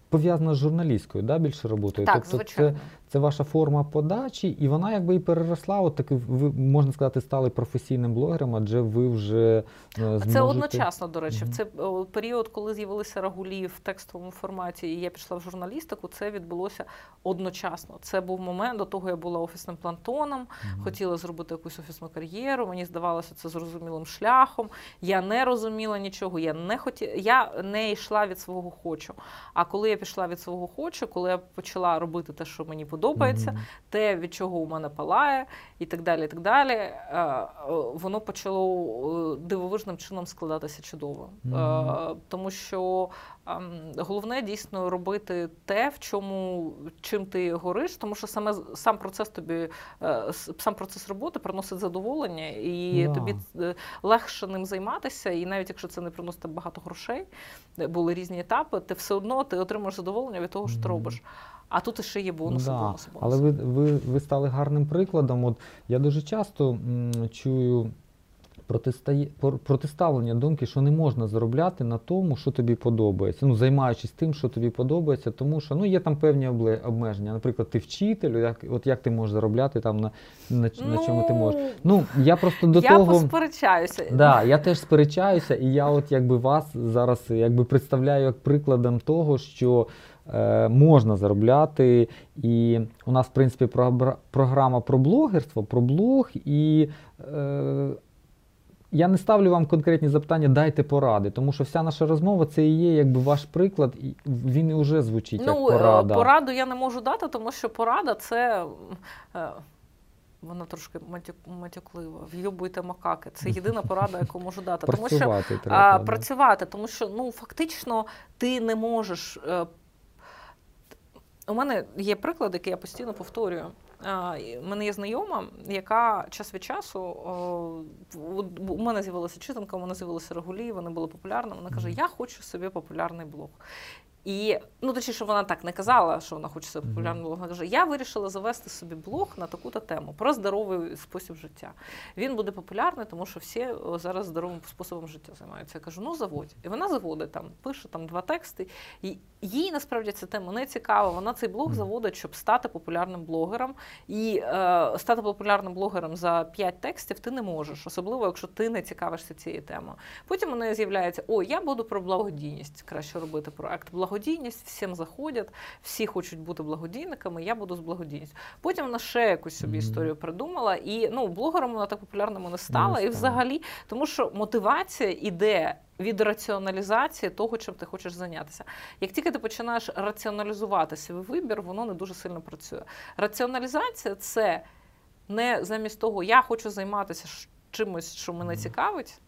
пов'язана з журналістською, да, більше роботою. Так, тобто звичайно. Це, це ваша форма подачі, і вона якби і переросла. От таки ви можна сказати, стали професійним блогером, адже ви вже е, зможете... це одночасно. До речі, mm-hmm. в цей період, коли з'явилися рагулі в текстовому форматі, і я пішла в журналістику. Це відбулося одночасно. Це був момент до того, я була офісним плантоном, mm-hmm. хотіла зробити якусь офісну кар'єру. Мені здавалося це зрозумілим шляхом. Я не розуміла нічого. Я не хотіла, я не йшла від свого хочу. А коли я пішла від свого хочу, коли я почала робити те, що мені подобається, mm-hmm. те, від чого у мене палає, і так далі. і так далі, е, Воно почало е, дивовижним чином складатися чудово. Mm-hmm. Тому що головне дійсно робити те, в чому чим ти гориш, тому що саме сам процес тобі, е, сам процес роботи приносить задоволення, і yeah. тобі легше ним займатися. І навіть якщо це не приносить багато грошей, були різні етапи, ти все одно ти отримуєш задоволення від того, що ти робиш. А тут ще є бонуси. Да. бонуси, бонуси. Але ви ви, ви стали гарним прикладом. От Я дуже часто м, чую протистає, протиставлення думки, що не можна заробляти на тому, що тобі подобається. Ну, Займаючись тим, що тобі подобається, тому що ну, є там певні обмеження. Наприклад, ти вчитель, як, от як ти можеш заробляти там на на, ну, на чому ти можеш. Ну, Я просто до я того... Я посперечаюся. Да, Я теж сперечаюся, і я от якби вас зараз якби представляю як прикладом того, що. Е, можна заробляти. І у нас, в принципі, програма про блогерство, про блог. І е, я не ставлю вам конкретні запитання, дайте поради, тому що вся наша розмова це і є якби ваш приклад, і він і вже звучить ну, як порада. Пораду я не можу дати, тому що порада це. Е, вона трошки матюклива. В'юбуйте макаки. Це єдина порада, яку можу дати. Тому що треба, а, працювати, тому що ну фактично ти не можеш у мене є приклад, який я постійно повторюю. У мене є знайома, яка час від часу у мене з'явилася читанка, у мене з'явилися регулі, вони були популярними. Вона каже: Я хочу собі популярний блог. І ну точніше, вона так не казала, що вона хоче себе популярним блогом. Каже: Я вирішила завести собі блог на таку-то тему про здоровий спосіб життя. Він буде популярний, тому що всі зараз здоровим способом життя займаються. Я кажу, ну заводь. І вона заводить там, пише там два тексти. І їй насправді ця тема не цікава. Вона цей блог заводить, щоб стати популярним блогером. І е, стати популярним блогером за п'ять текстів ти не можеш, особливо якщо ти не цікавишся цією темою. Потім у неї з'являється: о, я буду про благодійність краще робити проект благодійність, всім заходять, всі хочуть бути благодійниками, я буду з благодійністю. Потім вона ще якусь собі mm-hmm. історію придумала, і ну, блогером вона так популярними не стала. Не і взагалі, тому що мотивація іде. Від раціоналізації того, чим ти хочеш зайнятися. Як тільки ти починаєш раціоналізувати свій вибір, воно не дуже сильно працює. Раціоналізація це не замість того, я хочу займатися чимось, що мене цікавить.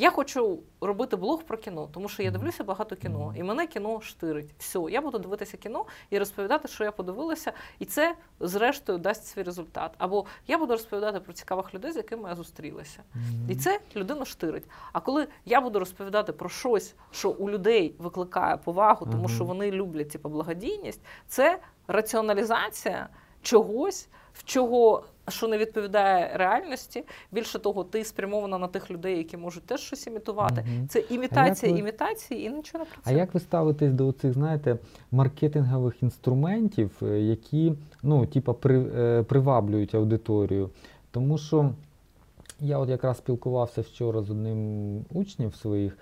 Я хочу робити блог про кіно, тому що я дивлюся багато кіно, і мене кіно штирить. Все, я буду дивитися кіно і розповідати, що я подивилася, і це, зрештою, дасть свій результат. Або я буду розповідати про цікавих людей, з якими я зустрілася. І це людину штирить. А коли я буду розповідати про щось, що у людей викликає повагу, тому що вони люблять типу, благодійність, це раціоналізація чогось чого що не відповідає реальності. Більше того, ти спрямована на тих людей, які можуть теж щось імітувати. Мгм. Це імітація ви- імітації і нічого не А як ви ставитесь до цих, знаєте, маркетингових інструментів, е, які ну, типа, при, е, приваблюють аудиторію? Тому що я от якраз спілкувався вчора з одним учнів своїх,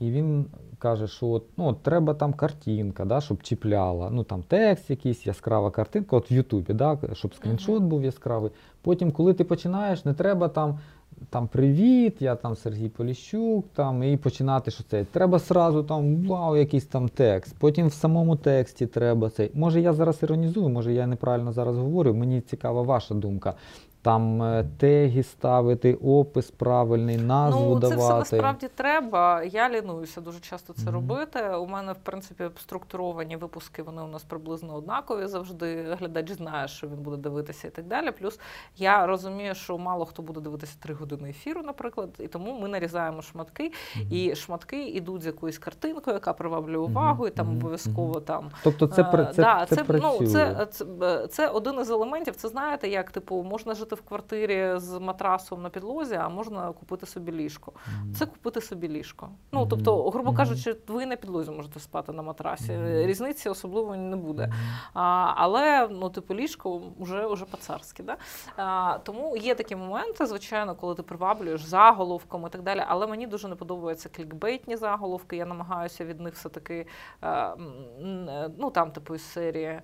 і він каже, що от, ну, от треба там картинка, да, щоб чіпляла. Ну там текст якийсь, яскрава картинка, от в Ютубі, да, щоб скріншот був яскравий. Потім, коли ти починаєш, не треба там. Там привіт, я там Сергій Поліщук, там, і починати, що це. Треба сразу там вау, якийсь там текст. Потім в самому тексті треба цей. Може, я зараз іронізую, може я неправильно зараз говорю. Мені цікава ваша думка. Там е, теги ставити, опис правильний, назву ну, це давати. все насправді треба. Я лінуюся дуже часто це Мгм. робити. У мене, в принципі, структуровані випуски, вони у нас приблизно однакові завжди. Глядач знає, що він буде дивитися і так далі. Плюс я розумію, що мало хто буде дивитися три години ефіру, наприклад, і тому ми нарізаємо шматки, Мгм. і шматки йдуть з якоюсь картинкою, яка приваблює увагу, і там обов'язково там Тобто це, Е, це, да, це, це, працює. ну, це, це, е, це один із елементів. Це знаєте, як типу можна жити в квартирі з матрасом на підлозі, а можна купити собі ліжко. Мгм. Це купити собі ліжко. Ну тобто, грубо кажучи, ви на підлозі можете спати на матрасі. Різниці особливо не буде. А, але ну, типу, ліжко вже, вже по-царськи. Да? А, тому є такі моменти, звичайно, коли ти приваблюєш заголовком і так далі. Але мені дуже не подобаються клікбейтні заголовки. Я намагаюся від них все-таки е, м, е, ну там, типу, із серії.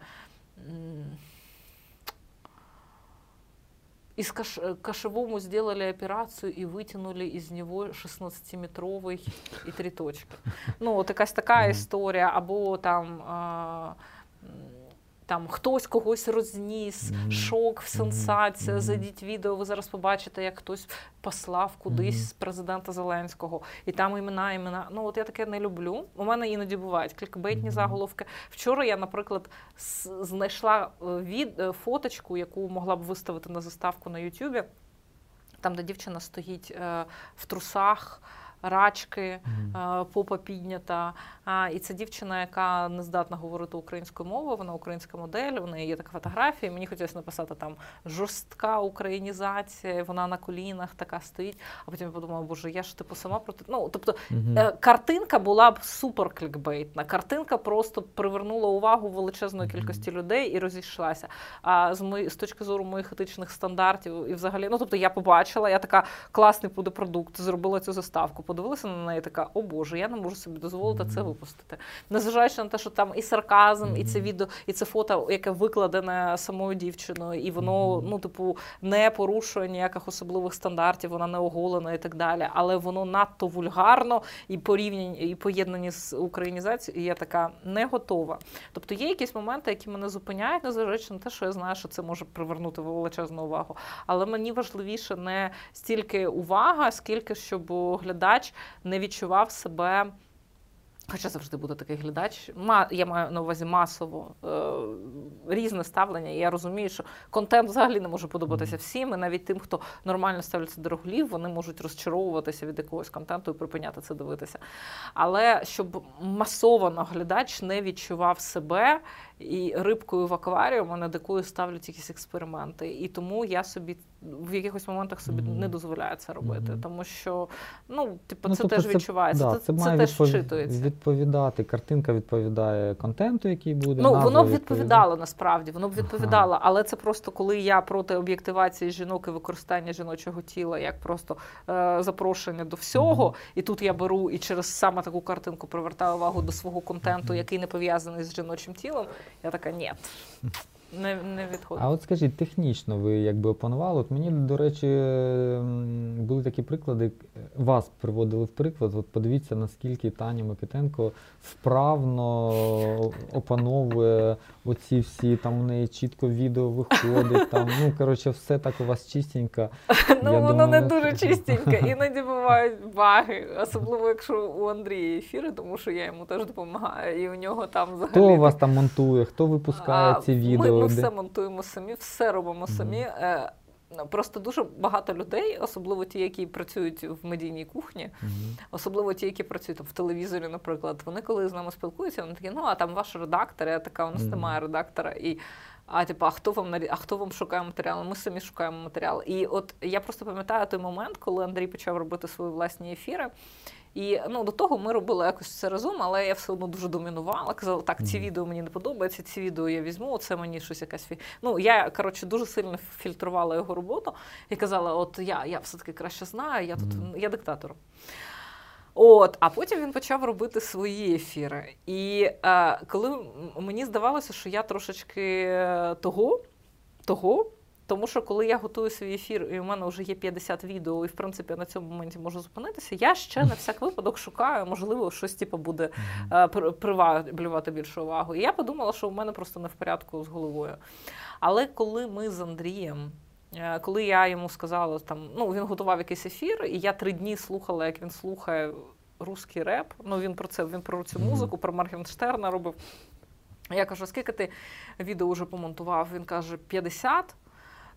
м, из каш... э, кошевому сделали операцию и вытянули из него 16-метровый і три точки. Ну, от якась така Мгм. історія, або там. А, м, там хтось когось розніс, Мгм. шок, Мгм. сенсація. Мгм. Зайдіть відео, ви зараз побачите, як хтось послав кудись Мгм. президента Зеленського, і там імена, імена. Ну от я таке не люблю. У мене іноді бувають клікбейтні заголовки. Вчора я, наприклад, знайшла е, від е, фоточку, яку могла б виставити на заставку на Ютубі. Там, де дівчина стоїть е, в трусах, рачки, е, попа піднята. І це дівчина, яка не здатна говорити українською мовою, вона українська модель, у неї є така фотографія. Мені хотілося написати там жорстка українізація, вона на колінах така стоїть. А потім я подумала, боже, я ж типу сама проти. Ну, тобто. Е, Картинка була б супер клікбейтна. Картинка просто привернула увагу величезної кількості людей і розійшлася. А з мої, з точки зору моїх етичних стандартів і взагалі, ну тобто я побачила, я така класний буде продукт, зробила цю заставку, подивилася на неї, така, о Боже, я не можу собі дозволити це випустити. Незважаючи на те, що там і сарказм, і це відео, і це фото, яке викладене самою дівчиною, і воно, ну, типу, не порушує ніяких особливих стандартів, вона не оголена і так далі. Але воно надто вульгарно і порівняні, і поєднані з українізацією, і я така не готова. Тобто є якісь моменти, які мене зупиняють, незважаючи на те, що я знаю, що це може привернути величезну увагу. Але мені важливіше не стільки увага, скільки щоб глядач не відчував себе. Хоча завжди буде такий глядач. Я маю на увазі масово е, різне ставлення. І я розумію, що контент взагалі не може подобатися всім, і навіть тим, хто нормально ставляться до рогулів, вони можуть розчаровуватися від якогось контенту і припиняти це дивитися. Але щоб масово глядач не відчував себе і рибкою в акваріумі, над якою ставлять якісь експерименти. І тому я собі в якихось моментах собі Мгм. не дозволяю це робити. Мгм. Тому що ну, типу, Ну, це тобто теж відчувається. да, це це, має теж відпов- вчитується. відповідати. Картинка відповідає контенту, який буде. Ну, воно б відповідало насправді, воно б Ага. відповідало, але це просто коли я проти об'єктивації жінок і використання жіночого тіла як просто е, запрошення до всього, Мгм. і тут я беру і через саме таку картинку привертаю увагу до свого контенту, який не пов'язаний з жіночим тілом. Я такая, ні, [LAUGHS] не, не відходить. А от скажіть, технічно ви якби опанували? От мені, до речі, були такі приклади, вас приводили в приклад. От подивіться, наскільки Таня Микитенко вправно опановує оці всі, там у неї чітко відео виходить. Там, ну, коротше, все так у вас чистенько. [LAUGHS] Ну, Я воно не думаю, дуже чистеньке. [LAUGHS] Іноді бувають баги, особливо якщо у Андрія ефіри, тому що я йому теж допомагаю, і у нього там взагалі. Хто у вас там монтує, хто випускає А, ці відео? ми де- все монтуємо самі, все робимо самі. Е, Просто дуже багато людей, особливо ті, які працюють в медійній кухні, Мгм. особливо ті, які працюють там, в телевізорі, наприклад, вони коли з нами спілкуються, вони такі, ну а там ваш редактор, я така, у нас Мгм. немає редактора. І А типу, а хто вам а хто вам шукає матеріал? Ми самі шукаємо матеріал. І от я просто пам'ятаю той момент, коли Андрій почав робити свої власні ефіри. І ну до того ми робили якось це разом, але я все одно дуже домінувала. Казала, так, ці відео мені не подобаються, ці відео я візьму. Це мені щось якась фі. Ну я коротше дуже сильно фільтрувала його роботу і казала: от я, я все таки краще знаю, я тут я диктатор. От, а потім він почав робити свої ефіри. І е, коли мені здавалося, що я трошечки е, того, того, тому що коли я готую свій ефір, і у мене вже є 50 відео, і в принципі я на цьому моменті можу зупинитися, я ще на всяк випадок шукаю, можливо, щось типу буде е, при- приваблювати більшу увагу. І я подумала, що у мене просто не в порядку з головою. Але коли ми з Андрієм. е, Коли я йому сказала, там ну він готував якийсь ефір, і я три дні слухала, як він слухає русський реп. Ну він про це він про цю музику, про Маргенштерна робив. Я кажу, скільки ти відео вже помонтував? Він каже, 50.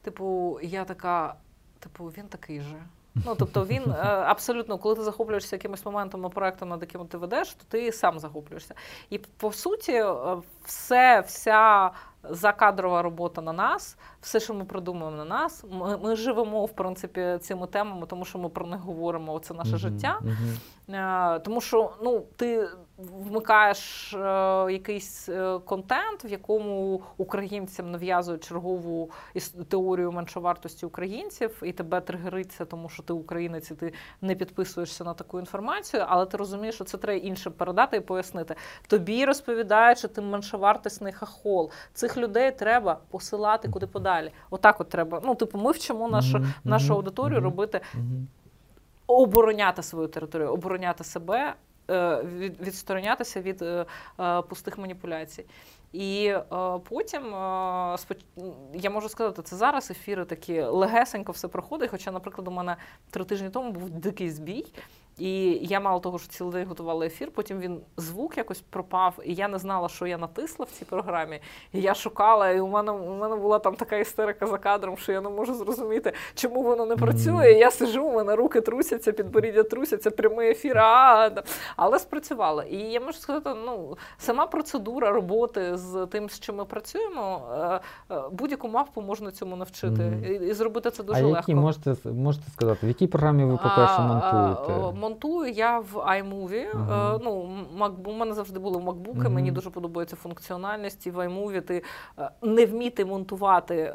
Типу, я така, типу, він такий же. [LAUGHS] Ну, тобто він е, абсолютно, коли ти захоплюєшся якимось моментом або проектом, над яким ти ведеш, то ти сам захоплюєшся. І по суті, е, все, вся закадрова робота на нас, все, що ми придумуємо на нас, ми, ми живемо, в принципі, цими темами, тому що ми про них говоримо. Це наше життя. Е, Тому що ну, ти вмикаєш е, якийсь е, контент, в якому українцям нав'язують чергову теорію меншовартості українців, і тебе тригериться, тому що ти українець, і ти не підписуєшся на таку інформацію, але ти розумієш, що це треба іншим передати і пояснити. Тобі розповідають, що ти меншовартісний хахол. Цих людей треба посилати куди подалі. Отак, от треба. Ну, типу, ми вчимо нашу, нашу аудиторію робити обороняти свою територію, обороняти себе, відсторонятися від е, е, пустих маніпуляцій. І е, потім е, я можу сказати, це зараз ефіри такі легесенько все проходить. Хоча, наприклад, у мене три тижні тому був дикий збій. І я мало того, що цілий день готувала ефір, потім він звук якось пропав, і я не знала, що я натисла в цій програмі. І я шукала, і у мене у мене була там така істерика за кадром, що я не можу зрозуміти, чому воно не працює. Я сижу, у мене руки трусяться, підборіддя трусяться, прямий ефір. А, але спрацювало. І я можу сказати, ну сама процедура роботи з тим, з чим ми працюємо, е, е, будь-яку мавпу можна цьому навчити і, і зробити це дуже а легко. які можете, можете сказати, в якій програмі ви, по-перше, А, монтуєте? Монтую я в iMovie. Ага. Е, Ну, Mac- у мене завжди були макбуки, Мгм. мені дуже подобається функціональність. І в iMovie ти е, не вміти монтувати, е,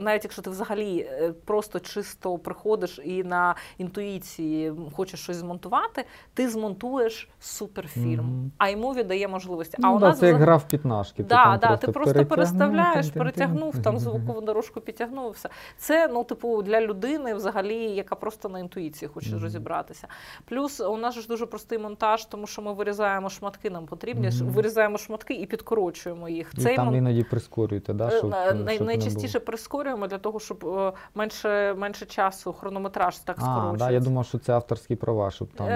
навіть якщо ти взагалі е, просто чисто приходиш і на інтуїції хочеш щось змонтувати, ти змонтуєш суперфільм. Мгм. iMovie дає можливості. Ну, а у да, нас це як гра в п'ятнашки. Да, да, ти просто переставляєш, перетягнув, там [LAUGHS] звукову дорожку підтягнув. Все це ну, типу, для людини, взагалі, яка просто на інтуїції хоче розібратися. Плюс у нас ж дуже простий монтаж, тому що ми вирізаємо шматки, нам потрібні Мгм. вирізаємо шматки і підкорочуємо їх. І Цей там мон- іноді прискорюєте, да, Е, щоб, е, най- щоб найчастіше прискорюємо для того, щоб е, менше, менше часу, хронометраж так А, да, я думав, що це авторські права, щоб там Е,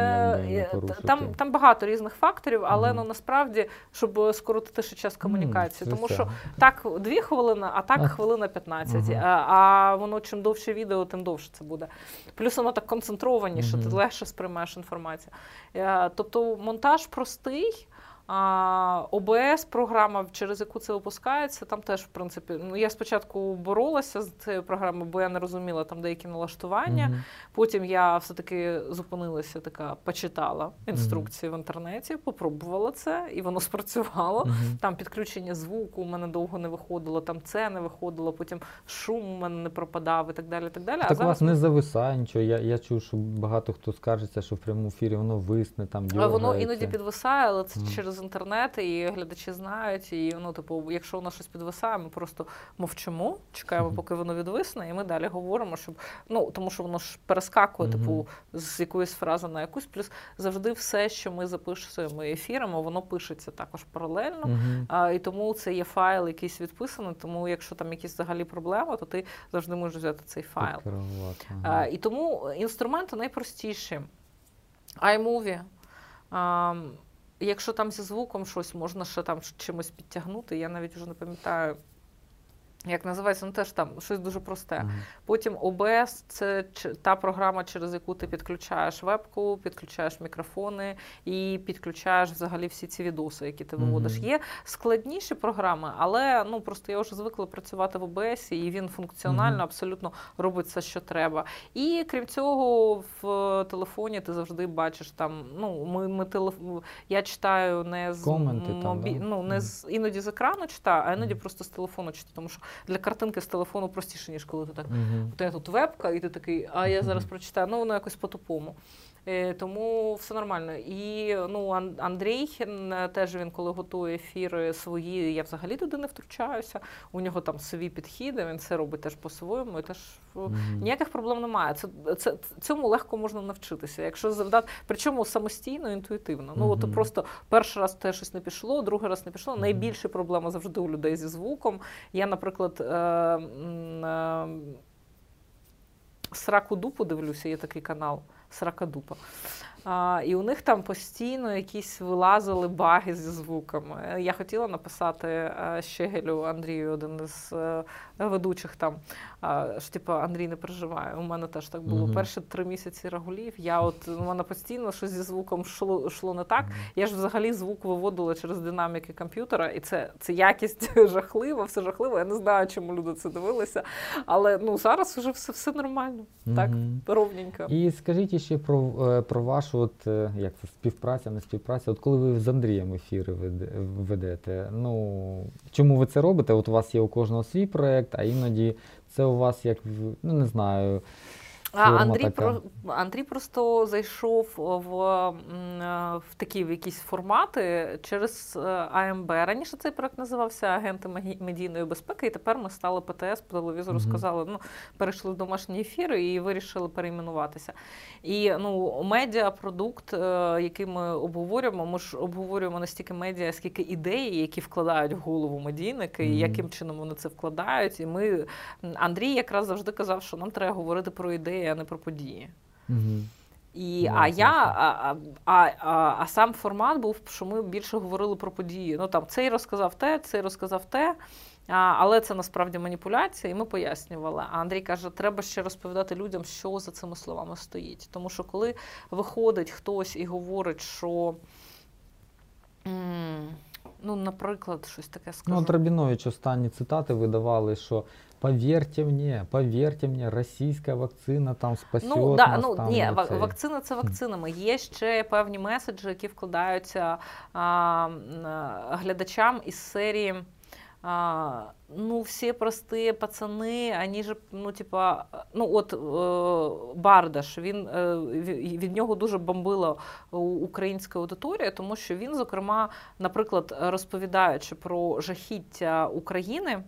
не е, порушити. Там, там багато різних факторів, але Мгм. ну насправді, щоб скоротити ще час комунікації. М, Тому що так, дві хвилини, а так хвилина 15. Мгм. А, а воно чим довше відео, тим довше це буде. Плюс воно так концентрованіше, ти легше сприймаєш інформацію. Е, Тобто монтаж простий. А ОБС програма, через яку це випускається, там теж, в принципі, ну я спочатку боролася з цією програмою, бо я не розуміла там деякі налаштування. Мгм. Потім я все-таки зупинилася, така почитала інструкції в інтернеті, попробувала це, і воно спрацювало. Мгм. Там підключення звуку у мене довго не виходило, там це не виходило, потім шум у мене не пропадав і так далі. Так далі. Так у вас не зависає нічого. Я, я чув, що багато хто скаржиться, що в прямому ефірі воно висне, там А Воно іноді підвисає, але це через інтернет, і глядачі знають. І ну, типу, якщо у нас щось підвисає, ми просто мовчимо, чекаємо, поки воно відвисне, і ми далі говоримо, щоб ну тому, що воно ж перескакує, Мгм. типу, з якоїсь фрази на якусь. Плюс завжди все, що ми записуємо ефірами, воно пишеться також паралельно. Мгм. А, і тому це є файл, якийсь відписаний. Тому, якщо там якісь взагалі проблеми, то ти завжди можеш взяти цей файл. А, і тому інструменти найпростіші. iMovie. А, якщо там зі звуком щось можна ще там чимось підтягнути, я навіть вже не пам'ятаю. Як називається, ну теж там щось дуже просте. Ага. Потім OBS – це та програма, через яку ти підключаєш вебку, підключаєш мікрофони і підключаєш взагалі всі ці відоси, які ти виводиш. Мгм. Є складніші програми, але ну просто я вже звикла працювати в OBS, і він функціонально Мгм. абсолютно робить все, що треба. І крім цього, в телефоні ти завжди бачиш там. Ну, ми, ми телеф... я читаю не з Коменти там, да? ну, не з іноді з екрану читаю, а іноді просто з телефону читаю, тому що для картинки з телефону простіше, ніж коли ти так. Угу. У тебе тут вебка, і ти такий, а я зараз прочитаю. Ну, воно якось по-тупому. Е, Тому все нормально. І ну, Андрій теж він, коли готує ефіри свої, я взагалі туди не втручаюся. У нього там свої підхіди, він це робить теж по-своєму. І теж е, Мгм. ніяких проблем немає. Це, це, цьому легко можна навчитися. Якщо завдати, причому самостійно, інтуїтивно. Ну, от просто перший раз те щось не пішло, другий раз не пішло. Мгм. Найбільша проблема завжди у людей зі звуком. Я, наприклад, е, е, Сраку Дупу дивлюся, є такий канал Срака Дупа. А, і у них там постійно якісь вилазили баги зі звуками. Я хотіла написати е, Щегелю Андрію, один із е, ведучих там. що типу, Андрій не переживає. У мене теж так було. Мгм. Перші три місяці рагулів. Я от у мене постійно щось зі звуком йшло, йшло не так. Я ж взагалі звук виводила через динаміки комп'ютера, і це, це якість [LAUGHS] жахлива, все жахливо. Я не знаю, чому люди це дивилися. Але ну зараз вже все, все нормально. Так, ровненько. І скажіть ще про, е, про вашу от, е, як це, співпраця, не співпраця. От коли ви з Андрієм ефіри ведете, ну чому ви це робите? От у вас є у кожного свій проєкт, а іноді це у вас як ну не знаю. А Андрій про Андрій просто зайшов в, в такі в якісь формати через е, АМБ. Раніше цей проект називався Агенти медійної безпеки, і тепер ми стали ПТС по телевізору. Мгм. Сказали, ну перейшли в домашні ефіри і вирішили перейменуватися. І ну медіапродукт, е, який ми обговорюємо, ми ж обговорюємо не стільки медіа, скільки ідеї, які вкладають в голову медійники, і яким чином вони це вкладають. І ми Андрій якраз завжди казав, що нам треба говорити про ідеї, а не про події. Угу. І, Ну, а я, а, а, а, а сам формат був, що ми більше говорили про події. Ну там цей розказав те, цей розказав те. А, але це насправді маніпуляція, і ми пояснювали. А Андрій каже, треба ще розповідати людям, що за цими словами стоїть. Тому що коли виходить хтось і говорить, що. Ну, наприклад, щось таке скажу. Ну, от Рабінович останні цитати видавали, що повірте мені, повірте мені, російська вакцина там спасет Ну, да, нас ну там. ні, цей. вакцина це вакцинами. Є ще певні меседжі, які вкладаються а, глядачам із серії. А, ну, всі прості пацани, вони ж, ну, типа, ну от е, Бардаш, він е, від нього дуже бомбила українська аудиторія, тому що він, зокрема, наприклад, розповідаючи про жахіття України.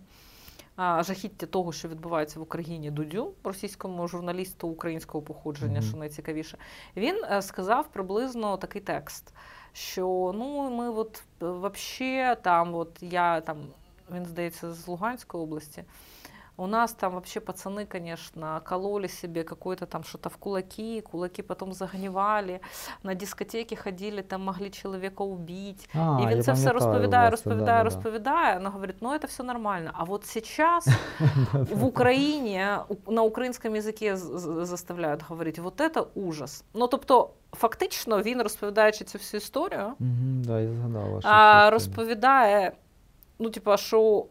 Жахіття того, що відбувається в Україні Дудю, російському журналісту українського походження, Мгм. що найцікавіше, він е, сказав приблизно такий текст, що ну ми от е, вообще там, от я там, він здається, з Луганської області. У нас там вообще пацаны, конечно, кололи себе какое-то там что-то в кулаки, кулаки потом загнивали, на дискотеки ходили, там могли человека убить. А, І він це все розповідає, розповідає, да-да-да. розповідає. Вона говорить, ну це все нормально. А от сейчас [LAUGHS] в Україні на українському язикі з- з- заставляють говорити, вот это ужас. Ну тобто, фактично, він розповідаючи цю всю історію, да, я згадав вашу а, розповідає, ну, типа, що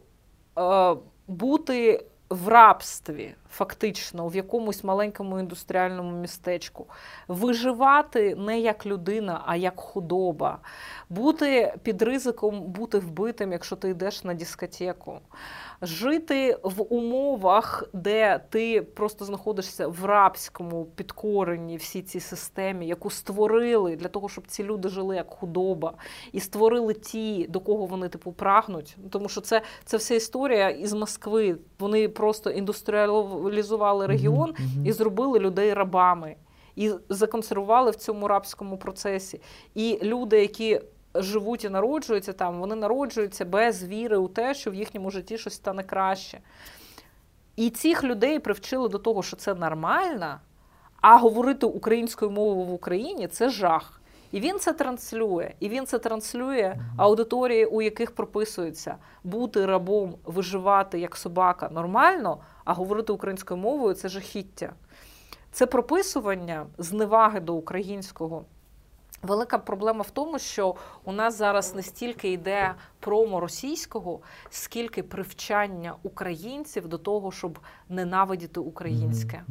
е, бути в рабстві, фактично, в якомусь маленькому індустріальному містечку, виживати не як людина, а як худоба, бути під ризиком бути вбитим, якщо ти йдеш на дискотеку. Жити в умовах, де ти просто знаходишся в рабському підкоренні всій цій системі, яку створили для того, щоб ці люди жили як худоба, і створили ті, до кого вони типу прагнуть. Тому що це, це вся історія із Москви. Вони просто індустріалізували регіон і зробили людей рабами, і законсервували в цьому рабському процесі. І люди, які живуть і народжуються там, вони народжуються без віри у те, що в їхньому житті щось стане краще. І цих людей привчили до того, що це нормально, а говорити українською мовою в Україні це жах. І він це транслює. І він це транслює аудиторії, у яких прописується бути рабом, виживати як собака нормально, а говорити українською мовою це жахіття. Це прописування зневаги до українського. Велика проблема в тому, що у нас зараз не стільки йде промо російського, скільки привчання українців до того, щоб ненавидіти українське.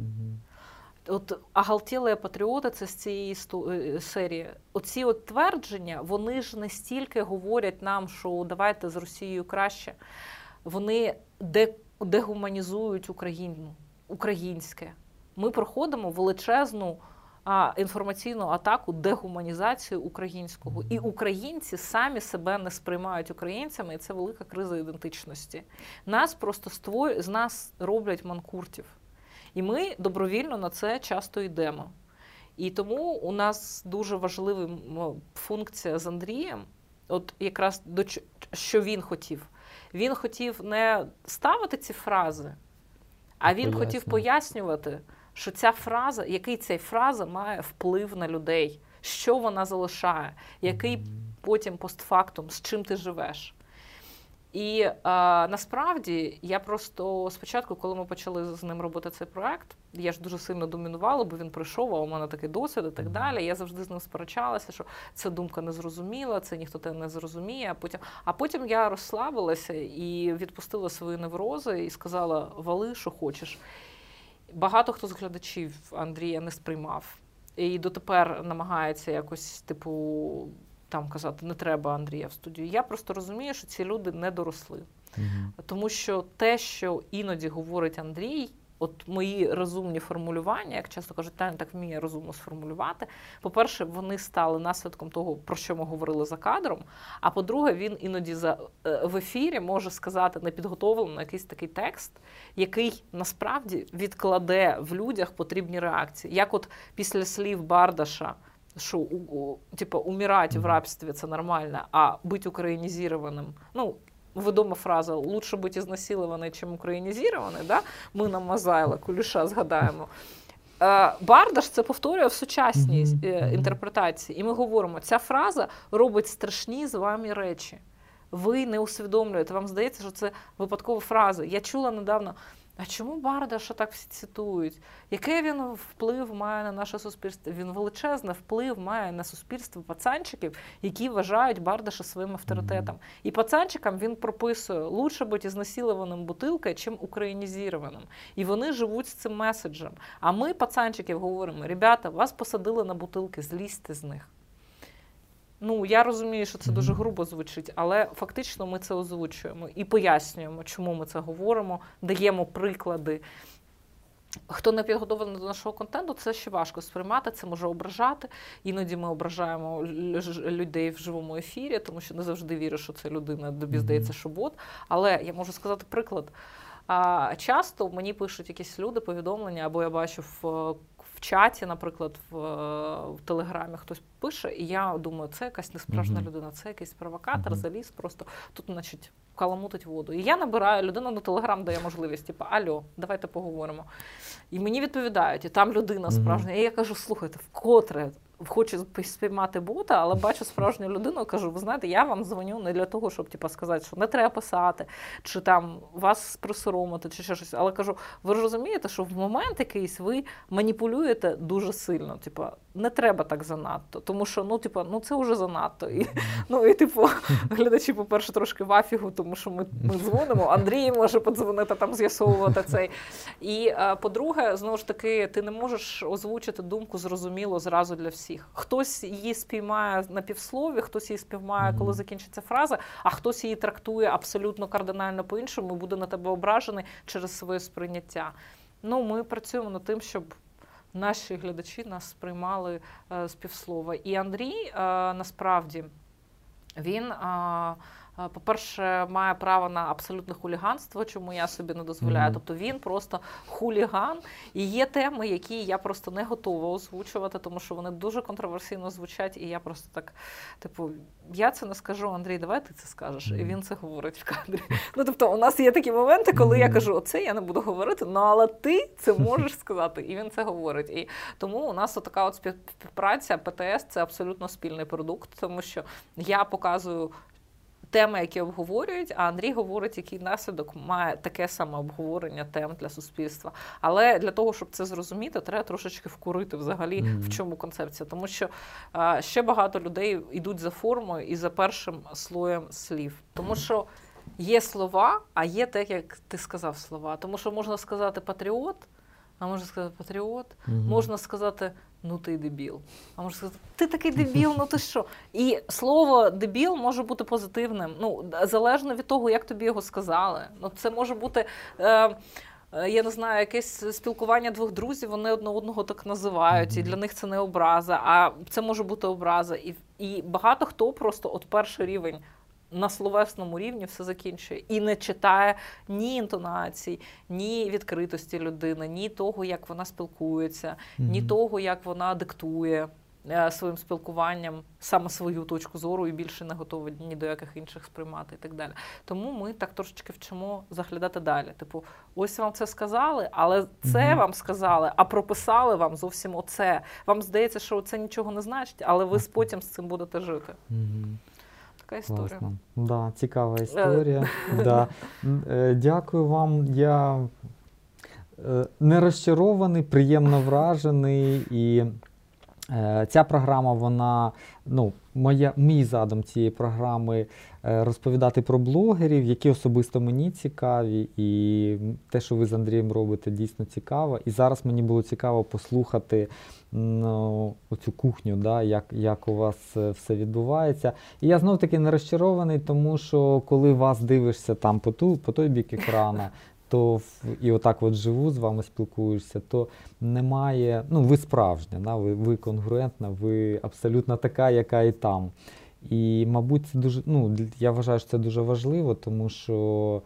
От агалтіле патріоти це з цієї істо- е, серії. Оці от твердження, вони ж не стільки говорять нам, що давайте з Росією краще. Вони де, дегуманізують Україну, українське. Ми проходимо величезну а, інформаційну атаку, дегуманізацію українського. І українці самі себе не сприймають українцями, і це велика криза ідентичності. Нас просто створ... з нас роблять манкуртів. І ми добровільно на це часто йдемо. І тому у нас дуже важлива функція з Андрієм, от якраз до що він хотів. Він хотів не ставити ці фрази, а він хотів Пояснювати. Що ця фраза, який ця фраза має вплив на людей, що вона залишає, який потім постфактум, з чим ти живеш. І е, насправді я просто спочатку, коли ми почали з ним робити цей проект, я ж дуже сильно домінувала, бо він прийшов, а у мене такий досвід і так далі. Я завжди з ним сперечалася, що ця думка не зрозуміла, це ніхто тебе не зрозуміє. А потім, а потім я розслабилася і відпустила свої неврози і сказала: вали, що хочеш. Багато хто з глядачів Андрія не сприймав. І дотепер намагається якось, типу, там казати, не треба Андрія в студію. Я просто розумію, що ці люди не доросли. Угу. Тому що те, що іноді говорить Андрій, от мої розумні формулювання, як часто кажуть, Таня так вміє розумно сформулювати. По-перше, вони стали наслідком того, про що ми говорили за кадром. А по-друге, він іноді за е, в ефірі може сказати непідготовлено якийсь такий текст, який насправді відкладе в людях потрібні реакції. Як от після слів Бардаша. Що у, у, типу, умирати в рабстві це нормально, а бути українізованим. Ну, відома фраза лучше бути ізнасилований, чим українізірований, да? ми на Мазайла, Куліша згадаємо. Е, Бардаш це повторює в сучасній е, інтерпретації. І ми говоримо, ця фраза робить страшні з вами речі. Ви не усвідомлюєте, вам здається, що це випадкова фраза. Я чула недавно. А чому Бардаша так всі цитують? Який він вплив має на наше суспільство? Він величезний вплив має на суспільство пацанчиків, які вважають Бардаша своїм авторитетом. І пацанчикам він прописує лучше бути ізнасилованим бутилкою, чим українізованим. І вони живуть з цим меседжем. А ми, пацанчиків, говоримо: ребята, вас посадили на бутилки, злізьте з них. Ну, я розумію, що це дуже грубо звучить, але фактично ми це озвучуємо і пояснюємо, чому ми це говоримо, даємо приклади. Хто не підготовлений до нашого контенту, це ще важко сприймати, це може ображати. Іноді ми ображаємо людей в живому ефірі, тому що не завжди вірю, що це людина, тобі здається, що бот. Але я можу сказати приклад. А, часто мені пишуть якісь люди повідомлення, або я бачу в, в чаті, наприклад, в, в Телеграмі хтось пише, і я думаю, це якась несправжня Мгм. людина, це якийсь провокатор, Мгм. заліз просто тут, значить, каламутить воду. І я набираю, людина на Телеграм дає можливість, типу, альо, давайте поговоримо. І мені відповідають, і там людина справжня. І я кажу, слухайте, вкотре хочу спіймати бота, але бачу справжню людину. Кажу, ви знаєте, я вам дзвоню не для того, щоб типу, сказати, що не треба писати, чи там вас присоромити, чи ще щось. Але кажу, ви розумієте, що в момент якийсь ви маніпулюєте дуже сильно. Типу, не треба так занадто, тому що ну, типу, ну це вже занадто. І, [LAUGHS] ну і типу, глядачі, по-перше, трошки в афігу, тому що ми, ми дзвонимо. Андрій може подзвонити там, з'ясовувати цей. І е, по-друге, знову ж таки, ти не можеш озвучити думку зрозуміло зразу для всіх. Хтось її спіймає на півслові, хтось її спіймає, коли закінчиться фраза, а хтось її трактує абсолютно кардинально по-іншому і буде на тебе ображений через своє сприйняття. Ну, ми працюємо над тим, щоб наші глядачі нас сприймали е, з півслова. І Андрій е, насправді він. Е, по-перше, має право на абсолютне хуліганство, чому я собі не дозволяю. Mm-hmm. Тобто він просто хуліган. І є теми, які я просто не готова озвучувати, тому що вони дуже контроверсійно звучать, і я просто так, типу, я це не скажу, Андрій, давай ти це скажеш. Mm-hmm. І він це говорить в кадрі. Ну тобто, у нас є такі моменти, коли mm-hmm. я кажу, оце я не буду говорити, ну але ти це можеш сказати, і він це говорить. І тому у нас така от співпраця ПТС це абсолютно спільний продукт, тому що я показую теми, які обговорюють, а Андрій говорить, який наслідок має таке саме обговорення тем для суспільства. Але для того, щоб це зрозуміти, треба трошечки вкурити взагалі mm-hmm. в чому концепція. Тому що а, ще багато людей йдуть за формою і за першим слоєм слів. Тому що є слова, а є те, як ти сказав слова. Тому що можна сказати патріот. А можна сказати патріот, угу. можна сказати ну ти дебіл. А можна сказати, ти такий дебіл, ну ти що? [LAUGHS] І слово дебіл може бути позитивним. Ну, залежно від того, як тобі його сказали. Ну, Це може бути. Е, е я не знаю, якесь спілкування двох друзів, вони одне одного так називають, і для них це не образа, а це може бути образа. І і багато хто просто от перший рівень на словесному рівні все закінчує і не читає ні інтонацій, ні відкритості людини, ні того, як вона спілкується, mm-hmm. ні того, як вона диктує. Е, своїм спілкуванням саме свою точку зору і більше не готові ні до яких інших сприймати і так далі. Тому ми так трошечки вчимо заглядати далі. Типу, ось вам це сказали, але це mm-hmm. вам сказали, а прописали вам зовсім оце. Вам здається, що це нічого не значить, але ви потім з цим будете жити. Mm-hmm така історія. Класно. Да, Цікава е. історія. [LAUGHS] да. Е, дякую вам. Я е, не розчарований, приємно вражений. І ця програма, вона, ну, моя, мій задум цієї програми розповідати про блогерів, які особисто мені цікаві. І те, що ви з Андрієм робите, дійсно цікаво. І зараз мені було цікаво послухати оцю кухню, да, як як у вас е, все відбувається. І я знов таки не розчарований, тому що коли вас дивишся там по ту, по той бік екрана, то і отак от живу з вами спілкуєшся, то немає. Ну, ви справжня, да, ви ви конгруентна, ви абсолютно така, яка і там. І, мабуть, це дуже. Ну, я вважаю, що це дуже важливо, тому що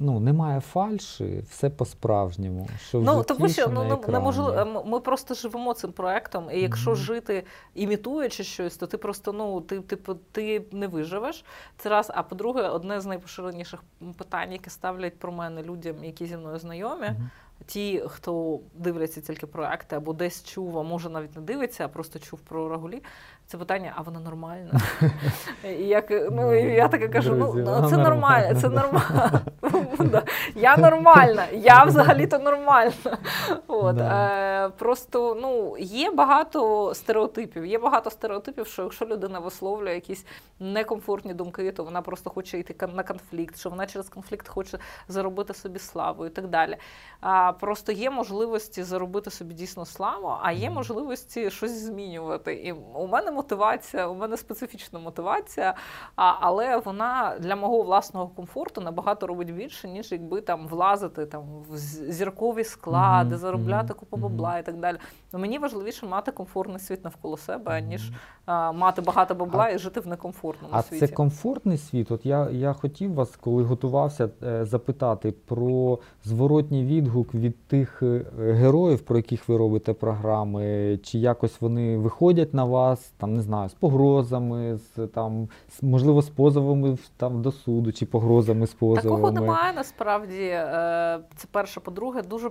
ну, немає фальші, все по-справжньому. Що ну, тому що ну, неможливо, ми просто живемо цим проектом, і якщо mm-hmm. жити імітуючи щось, то ти просто ну, ти, типу, ти не виживеш. Це раз. А по-друге, одне з найпоширеніших питань, яке ставлять про мене людям, які зі мною знайомі. Mm-hmm. Ті, хто дивляться тільки проекти, або десь чув, а може навіть не дивиться, а просто чув про рагулі. Це питання, а вона нормальна? [LAUGHS] Як, ну, Я таке кажу: ну це нормально, це нормально. [LAUGHS] Я нормальна, я [LAUGHS] взагалі-то нормальна. От, е, Просто ну, є багато стереотипів. Є багато стереотипів, що якщо людина висловлює якісь некомфортні думки, то вона просто хоче йти на конфлікт, що вона через конфлікт хоче заробити собі славу і так далі. А Просто є можливості заробити собі дійсно славу, а є можливості щось змінювати. І у мене мотивація, у мене специфічна мотивація, а, але вона для мого власного комфорту набагато робить більше, ніж якби там влазити там в зіркові склади, заробляти купу бабла і так далі. Но мені важливіше мати комфортний світ навколо себе, ніж а, мати багато бабла а, і жити в некомфортному а світі. А це комфортний світ. От я я хотів вас, коли готувався, е, запитати про зворотній відгук від тих е, героїв, про яких ви робите програми, чи якось вони виходять на вас, там не знаю, з погрозами, з там, можливо, з позовами там до суду, чи погрозами з позовами? Такого немає насправді. Е, це перше. По-друге, дуже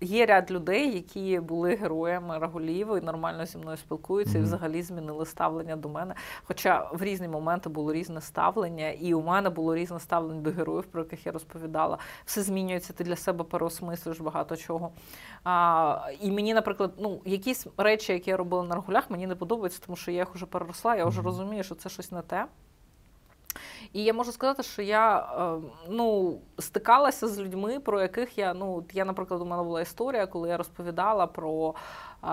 є ряд людей, які були героями Рагулієва і нормально зі мною спілкуються, mm-hmm. і взагалі змінили ставлення до мене. Хоча в різні моменти було різне ставлення, і у мене було різне ставлення до героїв, про яких я розповідала. Все змінюється, ти для себе переосмислюєш багато чого. А, І мені, наприклад, ну, якісь речі, які я робила на регулях, мені не подобаються, тому що я їх вже переросла, я вже розумію, що це щось не те. І я можу сказати, що я е, ну, стикалася з людьми, про яких я, ну, я, наприклад, у мене була історія, коли я розповідала про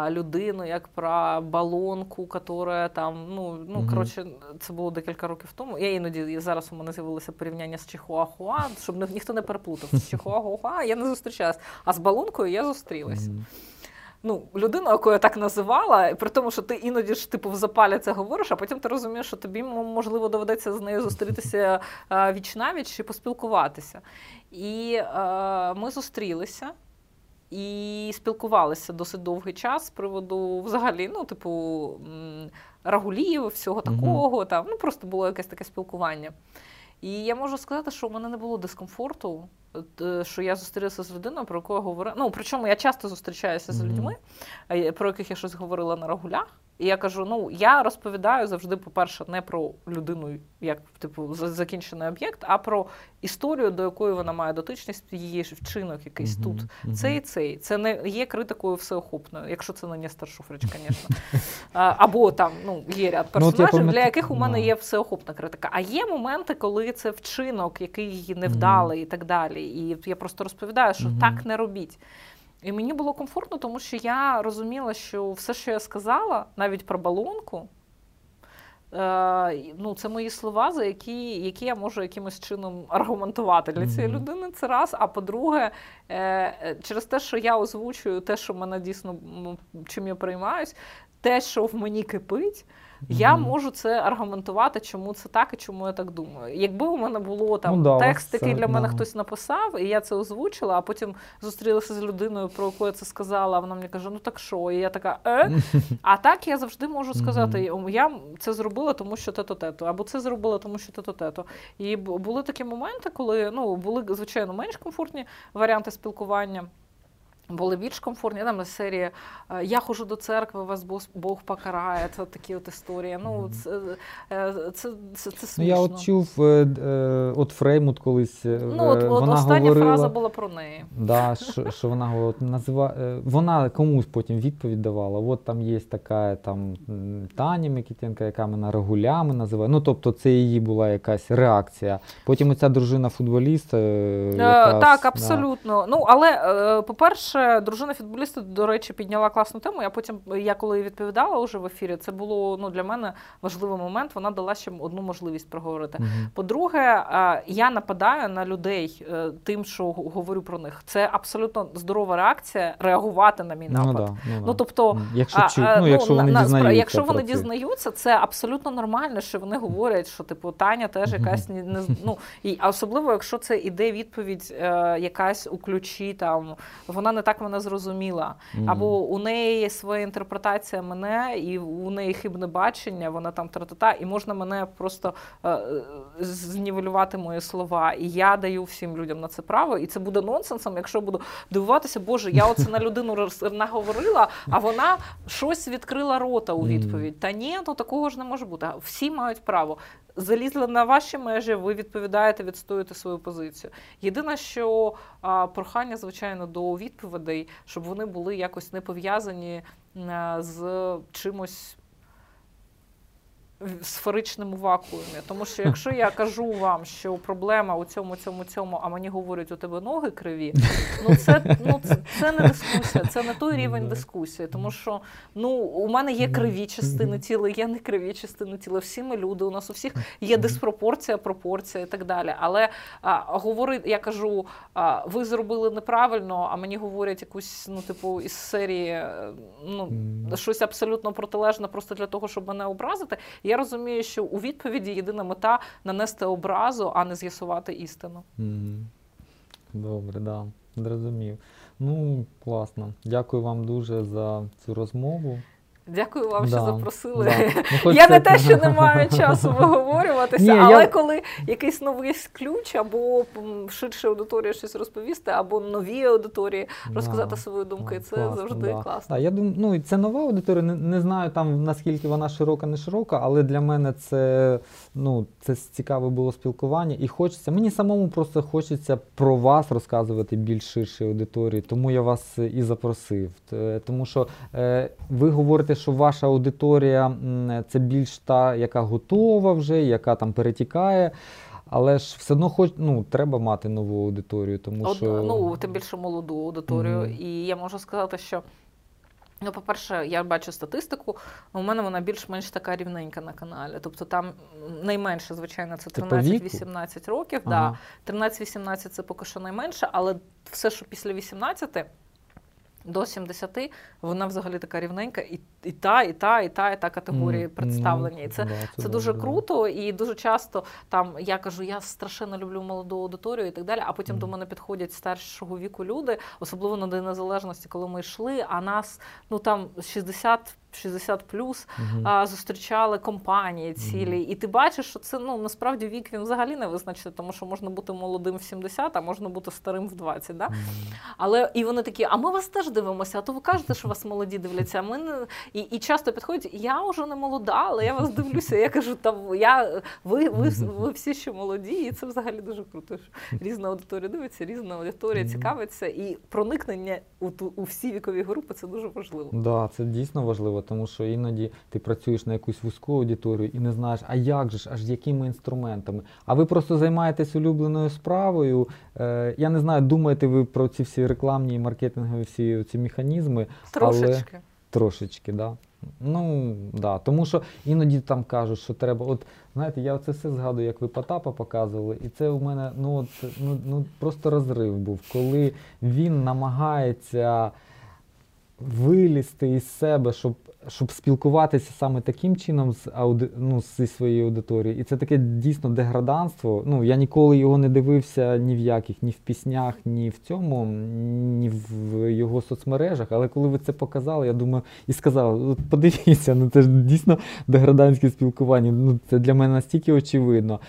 людину, як про балонку, яка там, ну, ну mm коротше, це було декілька років тому. Я іноді зараз у мене з'явилося порівняння з Чихуахуа, щоб ніхто не переплутав. З Чихуахуа я не зустрічалась, а з балонкою я зустрілась. mm ну, людину, яку я так називала, при тому, що ти іноді ж типу в запалі це говориш, а потім ти розумієш, що тобі можливо доведеться з нею зустрітися [LAUGHS] віч навіч і поспілкуватися. І е, ми зустрілися. І спілкувалися досить довгий час з приводу взагалі, ну, типу, рагулів, всього такого. Mm-hmm. Там, ну, Просто було якесь таке спілкування. І я можу сказати, що у мене не було дискомфорту, е, що я зустрілася з людиною, про яку я говорила. Ну, причому я часто зустрічаюся з людьми, про яких я щось говорила на рагулях. І я кажу: ну я розповідаю завжди, по-перше, не про людину, як типу закінчений об'єкт, а про історію, до якої вона має дотичність, її вчинок якийсь uh-huh, тут. Uh-huh. Цей і цей. Це не є критикою всеохопною, якщо це не Нестор Шуфрич, [LAUGHS] звісно. Або там ну, є ряд ну, персонажів, для яких у мене є всеохопна критика. А є моменти, коли це вчинок, який невдалий uh-huh. і так далі. І я просто розповідаю, що так не робіть. І мені було комфортно, тому що я розуміла, що все, що я сказала, навіть про балонку, е, ну, це мої слова, за які які я можу якимось чином аргументувати для цієї людини. Це раз. А по-друге, е, через те, що я озвучую те, що мене дійсно чим я приймаюсь, те, що в мені кипить. Я можу це аргументувати, чому це так і чому я так думаю. Якби у мене було там ну, да, текст, який для мене да. хтось написав, і я це озвучила, а потім зустрілася з людиною, про яку я це сказала. а Вона мені каже: Ну так що? І я така, е? [LAUGHS] А так я завжди можу сказати: я це зробила, тому що те-то тето, або це зробила, тому що те-то тето. І були такі моменти, коли ну були звичайно менш комфортні варіанти спілкування були більш комфортні. Там серії е, Я хожу до церкви, вас Бог покарає. Це такі от історії. Ну, це е, це, це, це смішно. Ну, я от чув е, от Фреймут колись. Ну, от, вона остання говорила, фраза була про неї. Да, що, що вона от, назива, Вона комусь потім відповідь давала. От там є така там Таня Микітенка, яка мене регулями називає. Ну, тобто, це її була якась реакція. Потім оця дружина футболіста. Якраз, так, абсолютно. Да. Ну, але, по-перше, дружина футболіста, до речі, підняла класну тему. Я потім, я коли відповідала уже в ефірі, це було ну, для мене важливий момент. Вона дала ще одну можливість проговорити. uh По-друге, я нападаю на людей е, тим, що говорю про них. Це абсолютно здорова реакція реагувати на мій ну напад. Ну, да, ну, ну тобто, якщо чу, ну, якщо вони на, дізнаються, якщо вони дізнаються, це абсолютно нормально, що вони говорять, що типу Таня теж якась не ну і особливо, якщо це іде відповідь, е, якась у ключі, там вона не так так мене зрозуміла. Або у неї є своя інтерпретація мене, і у неї хибне бачення, вона там тра-та-та, і можна мене просто е, знівелювати мої слова. І я даю всім людям на це право. І це буде нонсенсом, якщо буду дивуватися, Боже, я оце на людину наговорила, а вона щось відкрила рота у відповідь. Та ні, ну такого ж не може бути. Всі мають право залізли на ваші межі, ви відповідаєте, відстоюєте свою позицію. Єдине, що а, прохання, звичайно, до відповідей, щоб вони були якось не пов'язані з чимось сферичному вакуумі. Тому що якщо я кажу вам, що проблема у цьому, цьому, цьому, а мені говорять, у тебе ноги криві, ну це ну це, це не дискусія, це не той рівень дискусії. Тому що ну у мене є криві частини тіла, є не криві частини тіла. Всі ми люди, у нас у всіх є диспропорція, пропорція і так далі. Але а, говорить, я кажу, а, ви зробили неправильно, а мені говорять якусь, ну, типу, із серії ну, щось абсолютно протилежне, просто для того, щоб мене образити. Я розумію, що у відповіді єдина мета нанести образу, а не з'ясувати істину. Добре, да, зрозумів. Ну, класно. Дякую вам дуже за цю розмову. Дякую вам, да, що запросили. Да. Ну, я не те, що не маю часу виговорюватися, Ні, але я... коли якийсь новий ключ, або ширша аудиторія щось розповісти, або нові аудиторії розказати да, свої думки, це класно, завжди класно. Я думаю, ну це нова аудиторія. Не, не знаю там наскільки вона широка, не широка, але для мене це ну це цікаве було спілкування, і хочеться. Мені самому просто хочеться про вас розказувати більш ширшій аудиторії, тому я вас і запросив. Тому що е, ви говорите що ваша аудиторія це більш та, яка готова вже, яка там перетікає. Але ж все одно хоч ну треба мати нову аудиторію, тому Од, що ну тим більше молоду аудиторію. Mm-hmm. І я можу сказати, що ну, по-перше, я бачу статистику. У мене вона більш-менш така рівненька на каналі. Тобто там найменше, звичайно, це 13-18 років. Ага. Да. 13-18 це поки що найменше, але все, що після 18 до 70 вона взагалі така рівненька, і, і та, і та, і та, і та категорії mm, представлені. І це, Да, це дуже добре. круто, і дуже часто там я кажу, я страшенно люблю молоду аудиторію і так далі. А потім mm. до мене підходять старшого віку люди, особливо на День Незалежності, коли ми йшли, а нас ну там 60 60 плюс а, зустрічали компанії цілі. І ти бачиш, що це ну насправді вік він взагалі не визначений, тому що можна бути молодим в 70, а можна бути старим в 20. Да? Мгм. Але і вони такі, а ми вас теж дивимося, а то ви кажете, що вас молоді дивляться. А ми не і, і часто підходять, я вже не молода, але я вас дивлюся. Я кажу, та я ви, ви, ви всі ще молоді, і це взагалі дуже круто. що Різна аудиторія дивиться, різна аудиторія цікавиться, і проникнення у у всі вікові групи це дуже важливо. Да, це дійсно важливо, тому що іноді ти працюєш на якусь вузьку аудиторію і не знаєш, а як же ж, аж якими інструментами. А ви просто займаєтесь улюбленою справою. Е, я не знаю, думаєте ви про ці всі рекламні і маркетингові всі ці механізми, Трошечки. Трошечки, да. Ну, да. Тому що іноді там кажуть, що треба. От знаєте, я це все згадую, як ви Потапа показували, і це у мене ну, от, ну, ну, просто розрив був, коли він намагається вилізти із себе, щоб, щоб спілкуватися саме таким чином з ауди... ну, зі своєю аудиторією. І це таке дійсно деграданство. Ну, я ніколи його не дивився ні в яких, ні в піснях, ні в цьому, ні в його соцмережах. Але коли ви це показали, я думаю, і сказав: подивіться, ну це ж дійсно деградантське спілкування. Ну, це для мене настільки очевидно.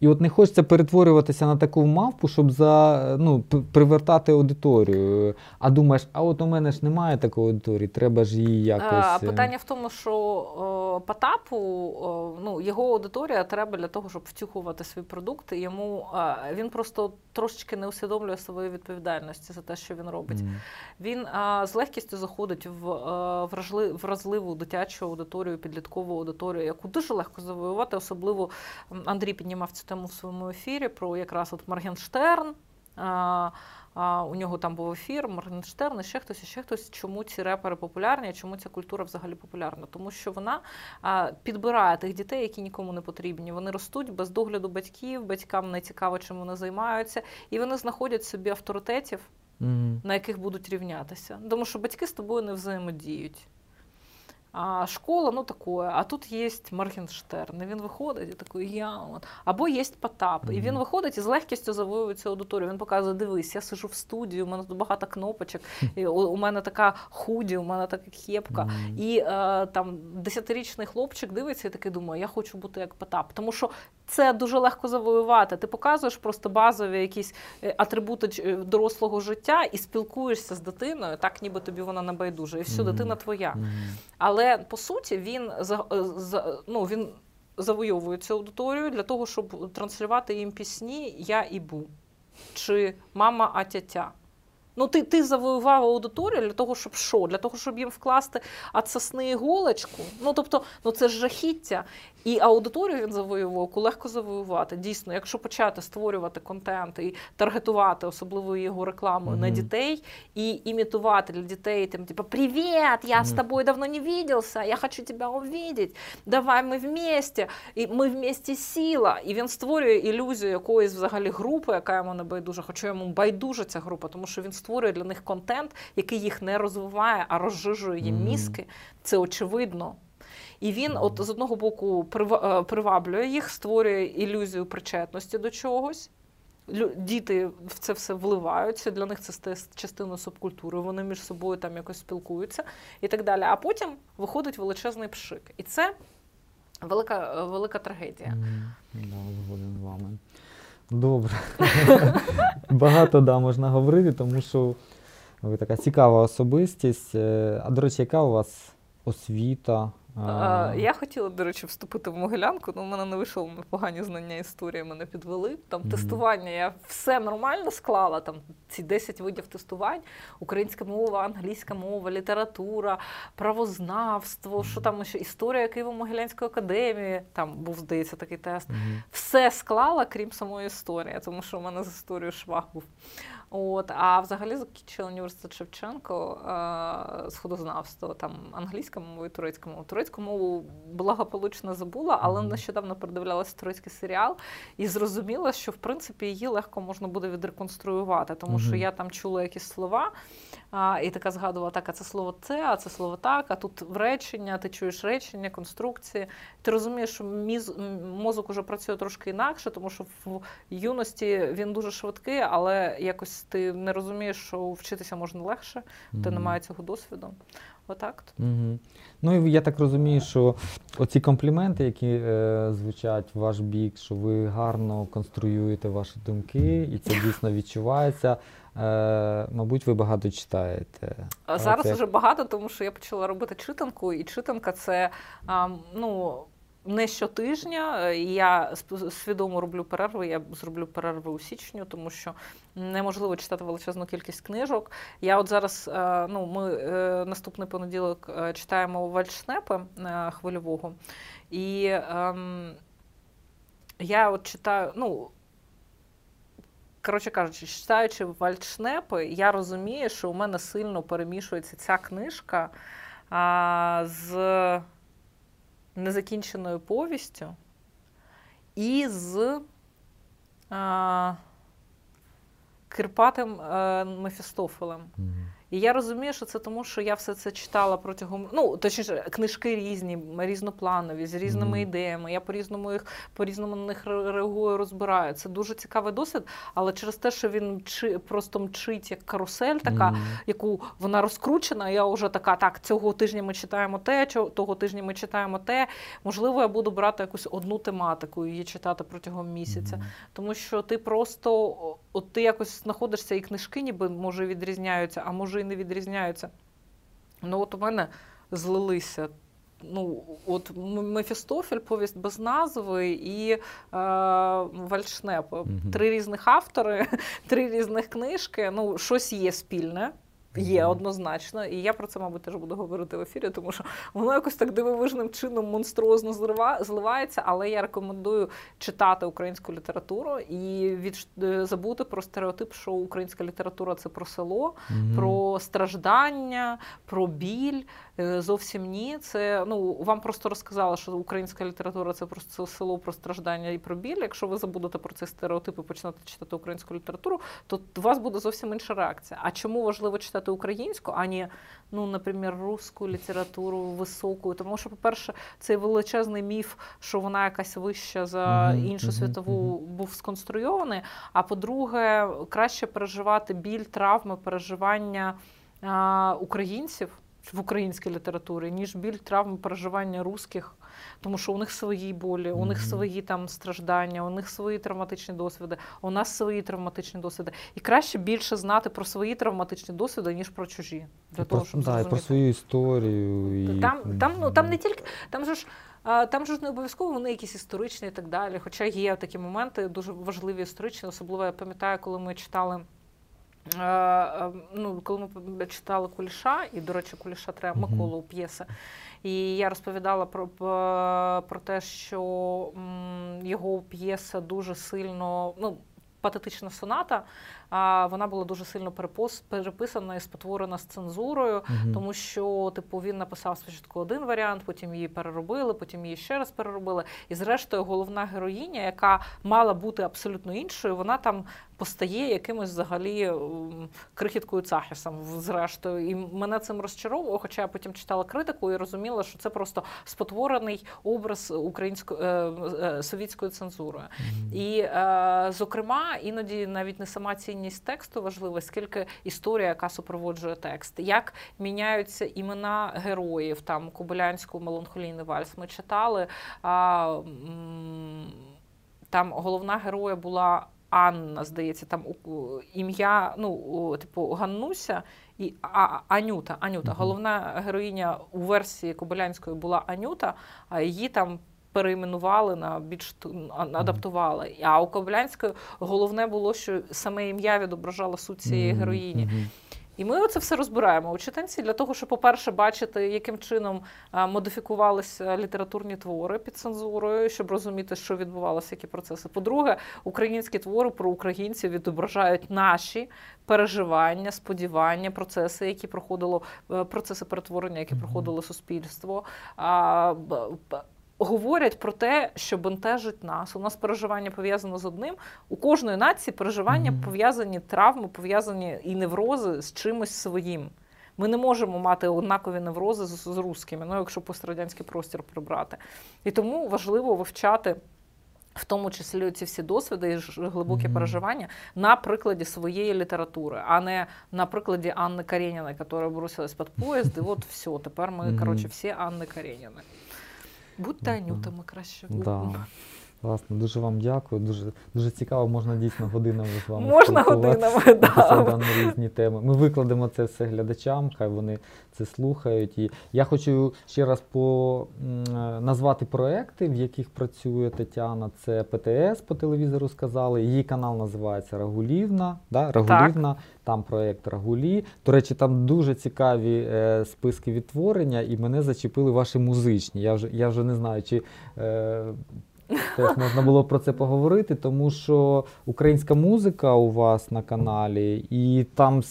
І от не хочеться перетворюватися на таку мавпу, щоб за, ну, привертати аудиторію. А думаєш, а от у мене ж немає такої аудиторії, треба ж її якось. А, е, питання в тому, що о, Потапу, о, ну, його аудиторія треба для того, щоб втюхувати свій продукт. І йому а, він просто трошечки не усвідомлює своєї відповідальності за те, що він робить. м, Він а, з легкістю заходить в а, вражли, вразливу дитячу аудиторію, підліткову аудиторію, яку дуже легко завоювати. Особливо Андрій піднімав цю тему в своєму ефірі про якраз от Моргенштерн. А, а, у нього там був ефір, Моргенштерн, і ще хтось, і ще хтось. Чому ці репери популярні, чому ця культура взагалі популярна? Тому що вона а, підбирає тих дітей, які нікому не потрібні. Вони ростуть без догляду батьків, батькам не цікаво, чим вони займаються, і вони знаходять собі авторитетів, м. на яких будуть рівнятися. Тому що батьки з тобою не взаємодіють. А школа, ну такое. А тут є Моргенштерн, і він виходить і такий, я от. Або є Потап. І він виходить і з легкістю завоює цю аудиторію. Він показує: дивись, я сижу в студії, у мене тут багато кнопочок, і у, у мене така худі, у мене така кепка. М. І е, там десятирічний хлопчик дивиться і такий думає, я хочу бути як Потап. Тому що це дуже легко завоювати. Ти показуєш просто базові якісь е, атрибути е, дорослого життя і спілкуєшся з дитиною, так ніби тобі вона не байдужа. І все, Мгм. дитина твоя. М. Але по суті він е, ну він завойовує цю аудиторію для того, щоб транслювати їм пісні Я і Бу чи Мама Атятя. Ну, ти, ти завоював аудиторію для того, щоб що? Для того, щоб їм вкласти ацесни іголочку. Ну, тобто, ну це ж жахіття. І аудиторію він завоював, яку легко завоювати. Дійсно, якщо почати створювати контент і таргетувати, особливо його рекламою на дітей, і імітувати для дітей, там, типу, Привіт, я з тобою давно не виделся, я хочу тебе увидеть, давай ми вместе, і ми вместе сила. І він створює ілюзію якоїсь взагалі групи, яка йому не байдужа, хоча йому байдужа ця група, тому що він створює для них контент, який їх не розвиває, а розжижує їм мізки. Це очевидно. І він, от з одного боку, е, приваблює їх, створює ілюзію причетності до чогось. Діти в це все вливаються, для них це стає частиною субкультури, вони між собою там якось спілкуються і так далі. А потім виходить величезний пшик. І це велика, е, велика трагедія. Згоден з вами. Добре. [LAUGHS] Багато да, можна говорити, тому що ви така цікава особистість. Е, А до речі, яка у вас освіта? А, Я хотіла, до речі, вступити в Могилянку, але в мене не вийшло погані знання історії, мене підвели. Там тестування, я все нормально склала, там ці 10 видів тестувань: українська мова, англійська мова, література, правознавство, що там ще історія Києво-Могилянської академії. Там був, здається, такий тест. Все склала, крім самої історії, тому що в мене з історією швах був. От, а взагалі закінчила університет Шевченко е, сходознавство, там англійська мова і турецька мова. Турецьку мову благополучно забула, але нещодавно передивлялася турецький серіал і зрозуміла, що в принципі її легко можна буде відреконструювати, тому що я там чула якісь слова. А, І така згадувала, так, а це слово це, а це слово так, а тут речення, ти чуєш речення, конструкції. Ти розумієш, що міз, мозок уже працює трошки інакше, тому що в юності він дуже швидкий, але якось ти не розумієш, що вчитися можна легше, mm-hmm. ти не має цього досвіду. Отак. Угу. Ну і я так розумію, що оці компліменти, які е, звучать в ваш бік, що ви гарно конструюєте ваші думки, і це дійсно відчувається. Е, Мабуть, ви багато читаєте. Зараз вже багато, тому що я почала робити читанку, і читанка це а, ну не щотижня. Е, я свідомо роблю перерви. Я зроблю перерви у січню, тому що неможливо читати величезну кількість книжок. Я от зараз, е, ну, ми е, наступний понеділок читаємо Вальшнепи хвильового. І ем, я от читаю, ну. Коротше кажучи, читаючи Вальшнепи, я розумію, що у мене сильно перемішується ця книжка а, з незакінченою повістю і з а, Кирпатим а, Мефістофелем. Mm-hmm. І я розумію, що це тому, що я все це читала протягом ну точніше, книжки різні, різнопланові, з різними mm. ідеями. Я по різному їх по різному на них реагую, розбираю. Це дуже цікавий досвід, але через те, що він мчи, просто мчить як карусель, така, mm. яку вона розкручена. Я вже така, так цього тижня ми читаємо те, того тижня ми читаємо те. Можливо, я буду брати якусь одну тематику і її читати протягом місяця, mm. тому що ти просто от ти якось знаходишся, і книжки, ніби може відрізняються, а може і не відрізняються. Ну, от у мене злилися. Ну, от Мефістофель, повість без назви і е, Вальшнеп. Три різних автори, [LAUGHS] три різних книжки. Ну, щось є спільне. Є однозначно, і я про це, мабуть, теж буду говорити в ефірі, тому що воно якось так дивовижним чином монструозно зливається. Але я рекомендую читати українську літературу і від е, забути про стереотип, що українська література це про село, mm-hmm. про страждання, про біль. Е, зовсім ні. Це ну вам просто розказала, що українська література це просто село про страждання і про біль. Якщо ви забудете про цей стереотип і почнете читати українську літературу, то у вас буде зовсім інша реакція. А чому важливо читати українську, а не, ну, наприклад, русську літературу високу? Тому що, по-перше, цей величезний міф, що вона якась вища за іншу світову, був сконструйований. А по-друге, краще переживати біль, травми, переживання а, українців в українській літературі, ніж біль травм переживання русських, тому що у них свої болі, у них свої там страждання, у них свої травматичні досвіди, у нас свої травматичні досвіди. І краще більше знати про свої травматичні досвіди, ніж про чужі. Для і того, щоб да, і про свою історію. І... Там, там, ну, там не тільки там же ж. Там же ж не обов'язково вони якісь історичні і так далі. Хоча є такі моменти дуже важливі історичні, особливо я пам'ятаю, коли ми читали ну, Коли ми читали Куліша, і, до речі, Куліша треба Миколу п'єса, і я розповідала про про те, що його п'єса дуже сильно, ну, патетична соната, вона була дуже сильно переписана і спотворена з цензурою, угу. тому що типу він написав спочатку один варіант, потім її переробили, потім її ще раз переробили. І зрештою, головна героїня, яка мала бути абсолютно іншою, вона там постає якимось взагалі крихіткою цахісом, зрештою. І мене цим розчаровувало, хоча я потім читала критику і розуміла, що це просто спотворений образ української е, е, совітської цензури. І, е, зокрема, іноді навіть не сама цінність тексту важлива, скільки історія, яка супроводжує текст, як міняються імена героїв, там Кобилянську меланхолійний вальс. Ми читали. А, там головна героя була Анна, здається, там ім'я, ну, типу, Ганнуся і а, Анюта. Анюта. Головна героїня у версії Кобилянської була Анюта, а її там. Перейменували на більш адаптували. А у Кобилянської головне було, що саме ім'я відображало суть цієї героїні. І ми це все розбираємо у читанці для того, щоб, по-перше, бачити, яким чином модифікувалися літературні твори під цензурою, щоб розуміти, що відбувалося, які процеси. По-друге, українські твори про українців відображають наші переживання, сподівання, процеси, які проходило е, процеси перетворення, які проходило суспільство. Говорять про те, що бентежить нас. У нас переживання пов'язано з одним. У кожної нації переживання Мгм. пов'язані травми, пов'язані і неврози з чимось своїм. Ми не можемо мати однакові неврози з, з русскими, ну якщо пострадянський простір прибрати. І тому важливо вивчати. В тому числі ці всі досвіди і глибокі Мгм. переживання на прикладі своєї літератури, а не на прикладі Анни Кареніної, яка бросилась під поїзд, і от все, тепер ми, Мгм. коротше, всі Анни Кареніни. Будьте. Анютами краще. Да. [LAUGHS] Власне, дуже вам дякую. Дуже, дуже цікаво, можна дійсно годинами з вами. Можна годинами, [LAUGHS] да. на різні теми. Ми викладемо це все глядачам, хай вони це слухають. І я хочу ще раз по, е, назвати проекти, в яких працює Тетяна. Це ПТС по телевізору сказали. Її канал називається Рагулівна. Да? Рагулівна, там проєкт Рагулі. До речі, там дуже цікаві е, списки відтворення, і мене зачепили ваші музичні. Я вже, я вже не знаю, чи. Е, Теж можна було про це поговорити, тому що українська музика у вас на каналі, і там,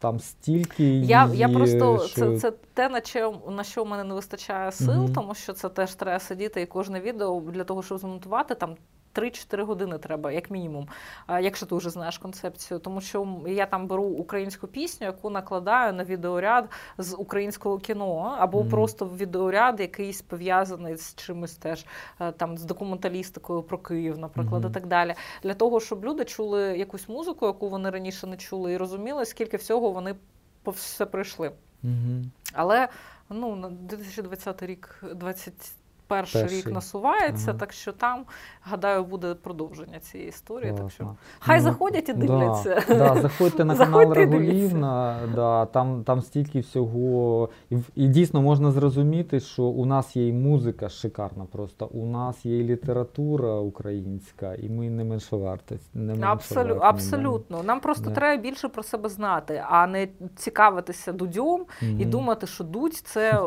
там стільки. Я, я просто що... це, це те, на що, на що в мене не вистачає сил, Мгм. тому що це теж треба сидіти і кожне відео для того, щоб змонтувати там. 3-4 години треба, як мінімум, якщо ти вже знаєш концепцію. Тому що я там беру українську пісню, яку накладаю на відеоряд з українського кіно, або Мгм. просто відеоряд якийсь пов'язаний з чимось теж е, там з документалістикою про Київ, наприклад, Мгм. і так далі. Для того, щоб люди чули якусь музику, яку вони раніше не чули, і розуміли, скільки всього вони все пройшли. Мгм. Але ну, на 2020 рік, 21 Перший. рік насувається, Ага. так що там, гадаю, буде продовження цієї історії. Так що хай Ну, заходять і дивляться. Да, заходьте на [LAUGHS] канал. Рагулівна, да, там, там стільки всього. І, і дійсно можна зрозуміти, що у нас є і музика шикарна просто, у нас є і література українська, і ми не менше вартість. Не менше Абсолю, да. абсолютно. Нам просто Да. треба більше про себе знати, а не цікавитися дудьом і думати, що дудь це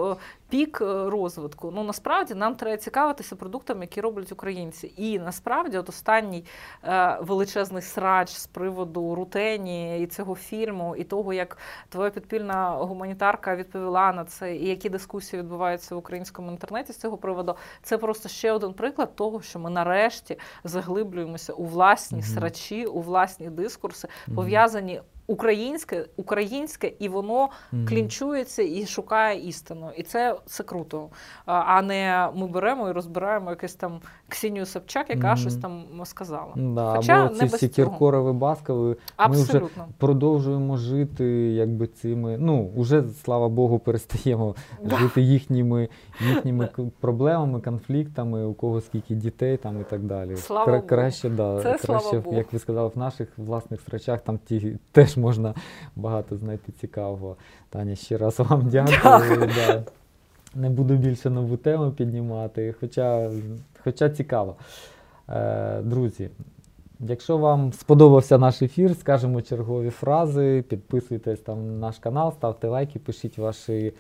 пік е, розвитку. Ну насправді нам треба цікавитися продуктами, які роблять українці. І насправді, от останній е, величезний срач з приводу рутені і цього фільму, і того, як твоя підпільна гуманітарка відповіла на це, і які дискусії відбуваються в українському інтернеті з цього приводу. Це просто ще один приклад того, що ми нарешті заглиблюємося у власні Мгм. срачі, у власні дискурси, Мгм. пов'язані українське, українське, і воно Мгм. клінчується і шукає істину. І це, це круто. А- А не ми беремо і розбираємо якесь там Ксенію Собчак, яка Мгм. щось там сказала. Да, Хоча або не ці всі. Кіркорови, Баскови, ми вже продовжуємо жити якби цими. Ну, уже, слава Богу, перестаємо Да. жити їхніми, їхніми проблемами, конфліктами, у кого скільки дітей там і так далі. Слава Богу. Краще, да, Це слава краще, Богу. як ви сказали, в наших власних срачах там ті, теж можна багато знайти цікавого. Таня, ще раз вам дякую. Дякую. Да. Не буду більше нову тему піднімати, хоча, хоча цікаво. Е, друзі, якщо вам сподобався наш ефір, скажемо чергові фрази, підписуйтесь там на наш канал, ставте лайки, пишіть ваші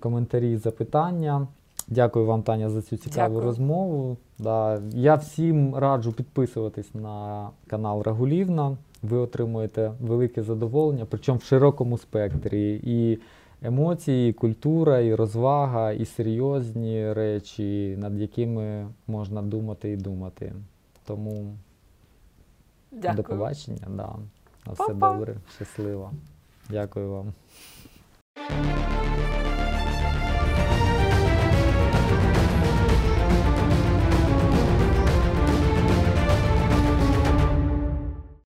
коментарі і запитання. Дякую вам, Таня, за цю цікаву Дякую. розмову. Да, я всім раджу підписуватись на канал Рагулівна. Ви отримуєте велике задоволення, причому в широкому спектрі. І емоції, і культура, і розвага, і серйозні речі, над якими можна думати і думати. Тому Дякую. до побачення. Да. На все Па-па. добре, щасливо. Дякую вам.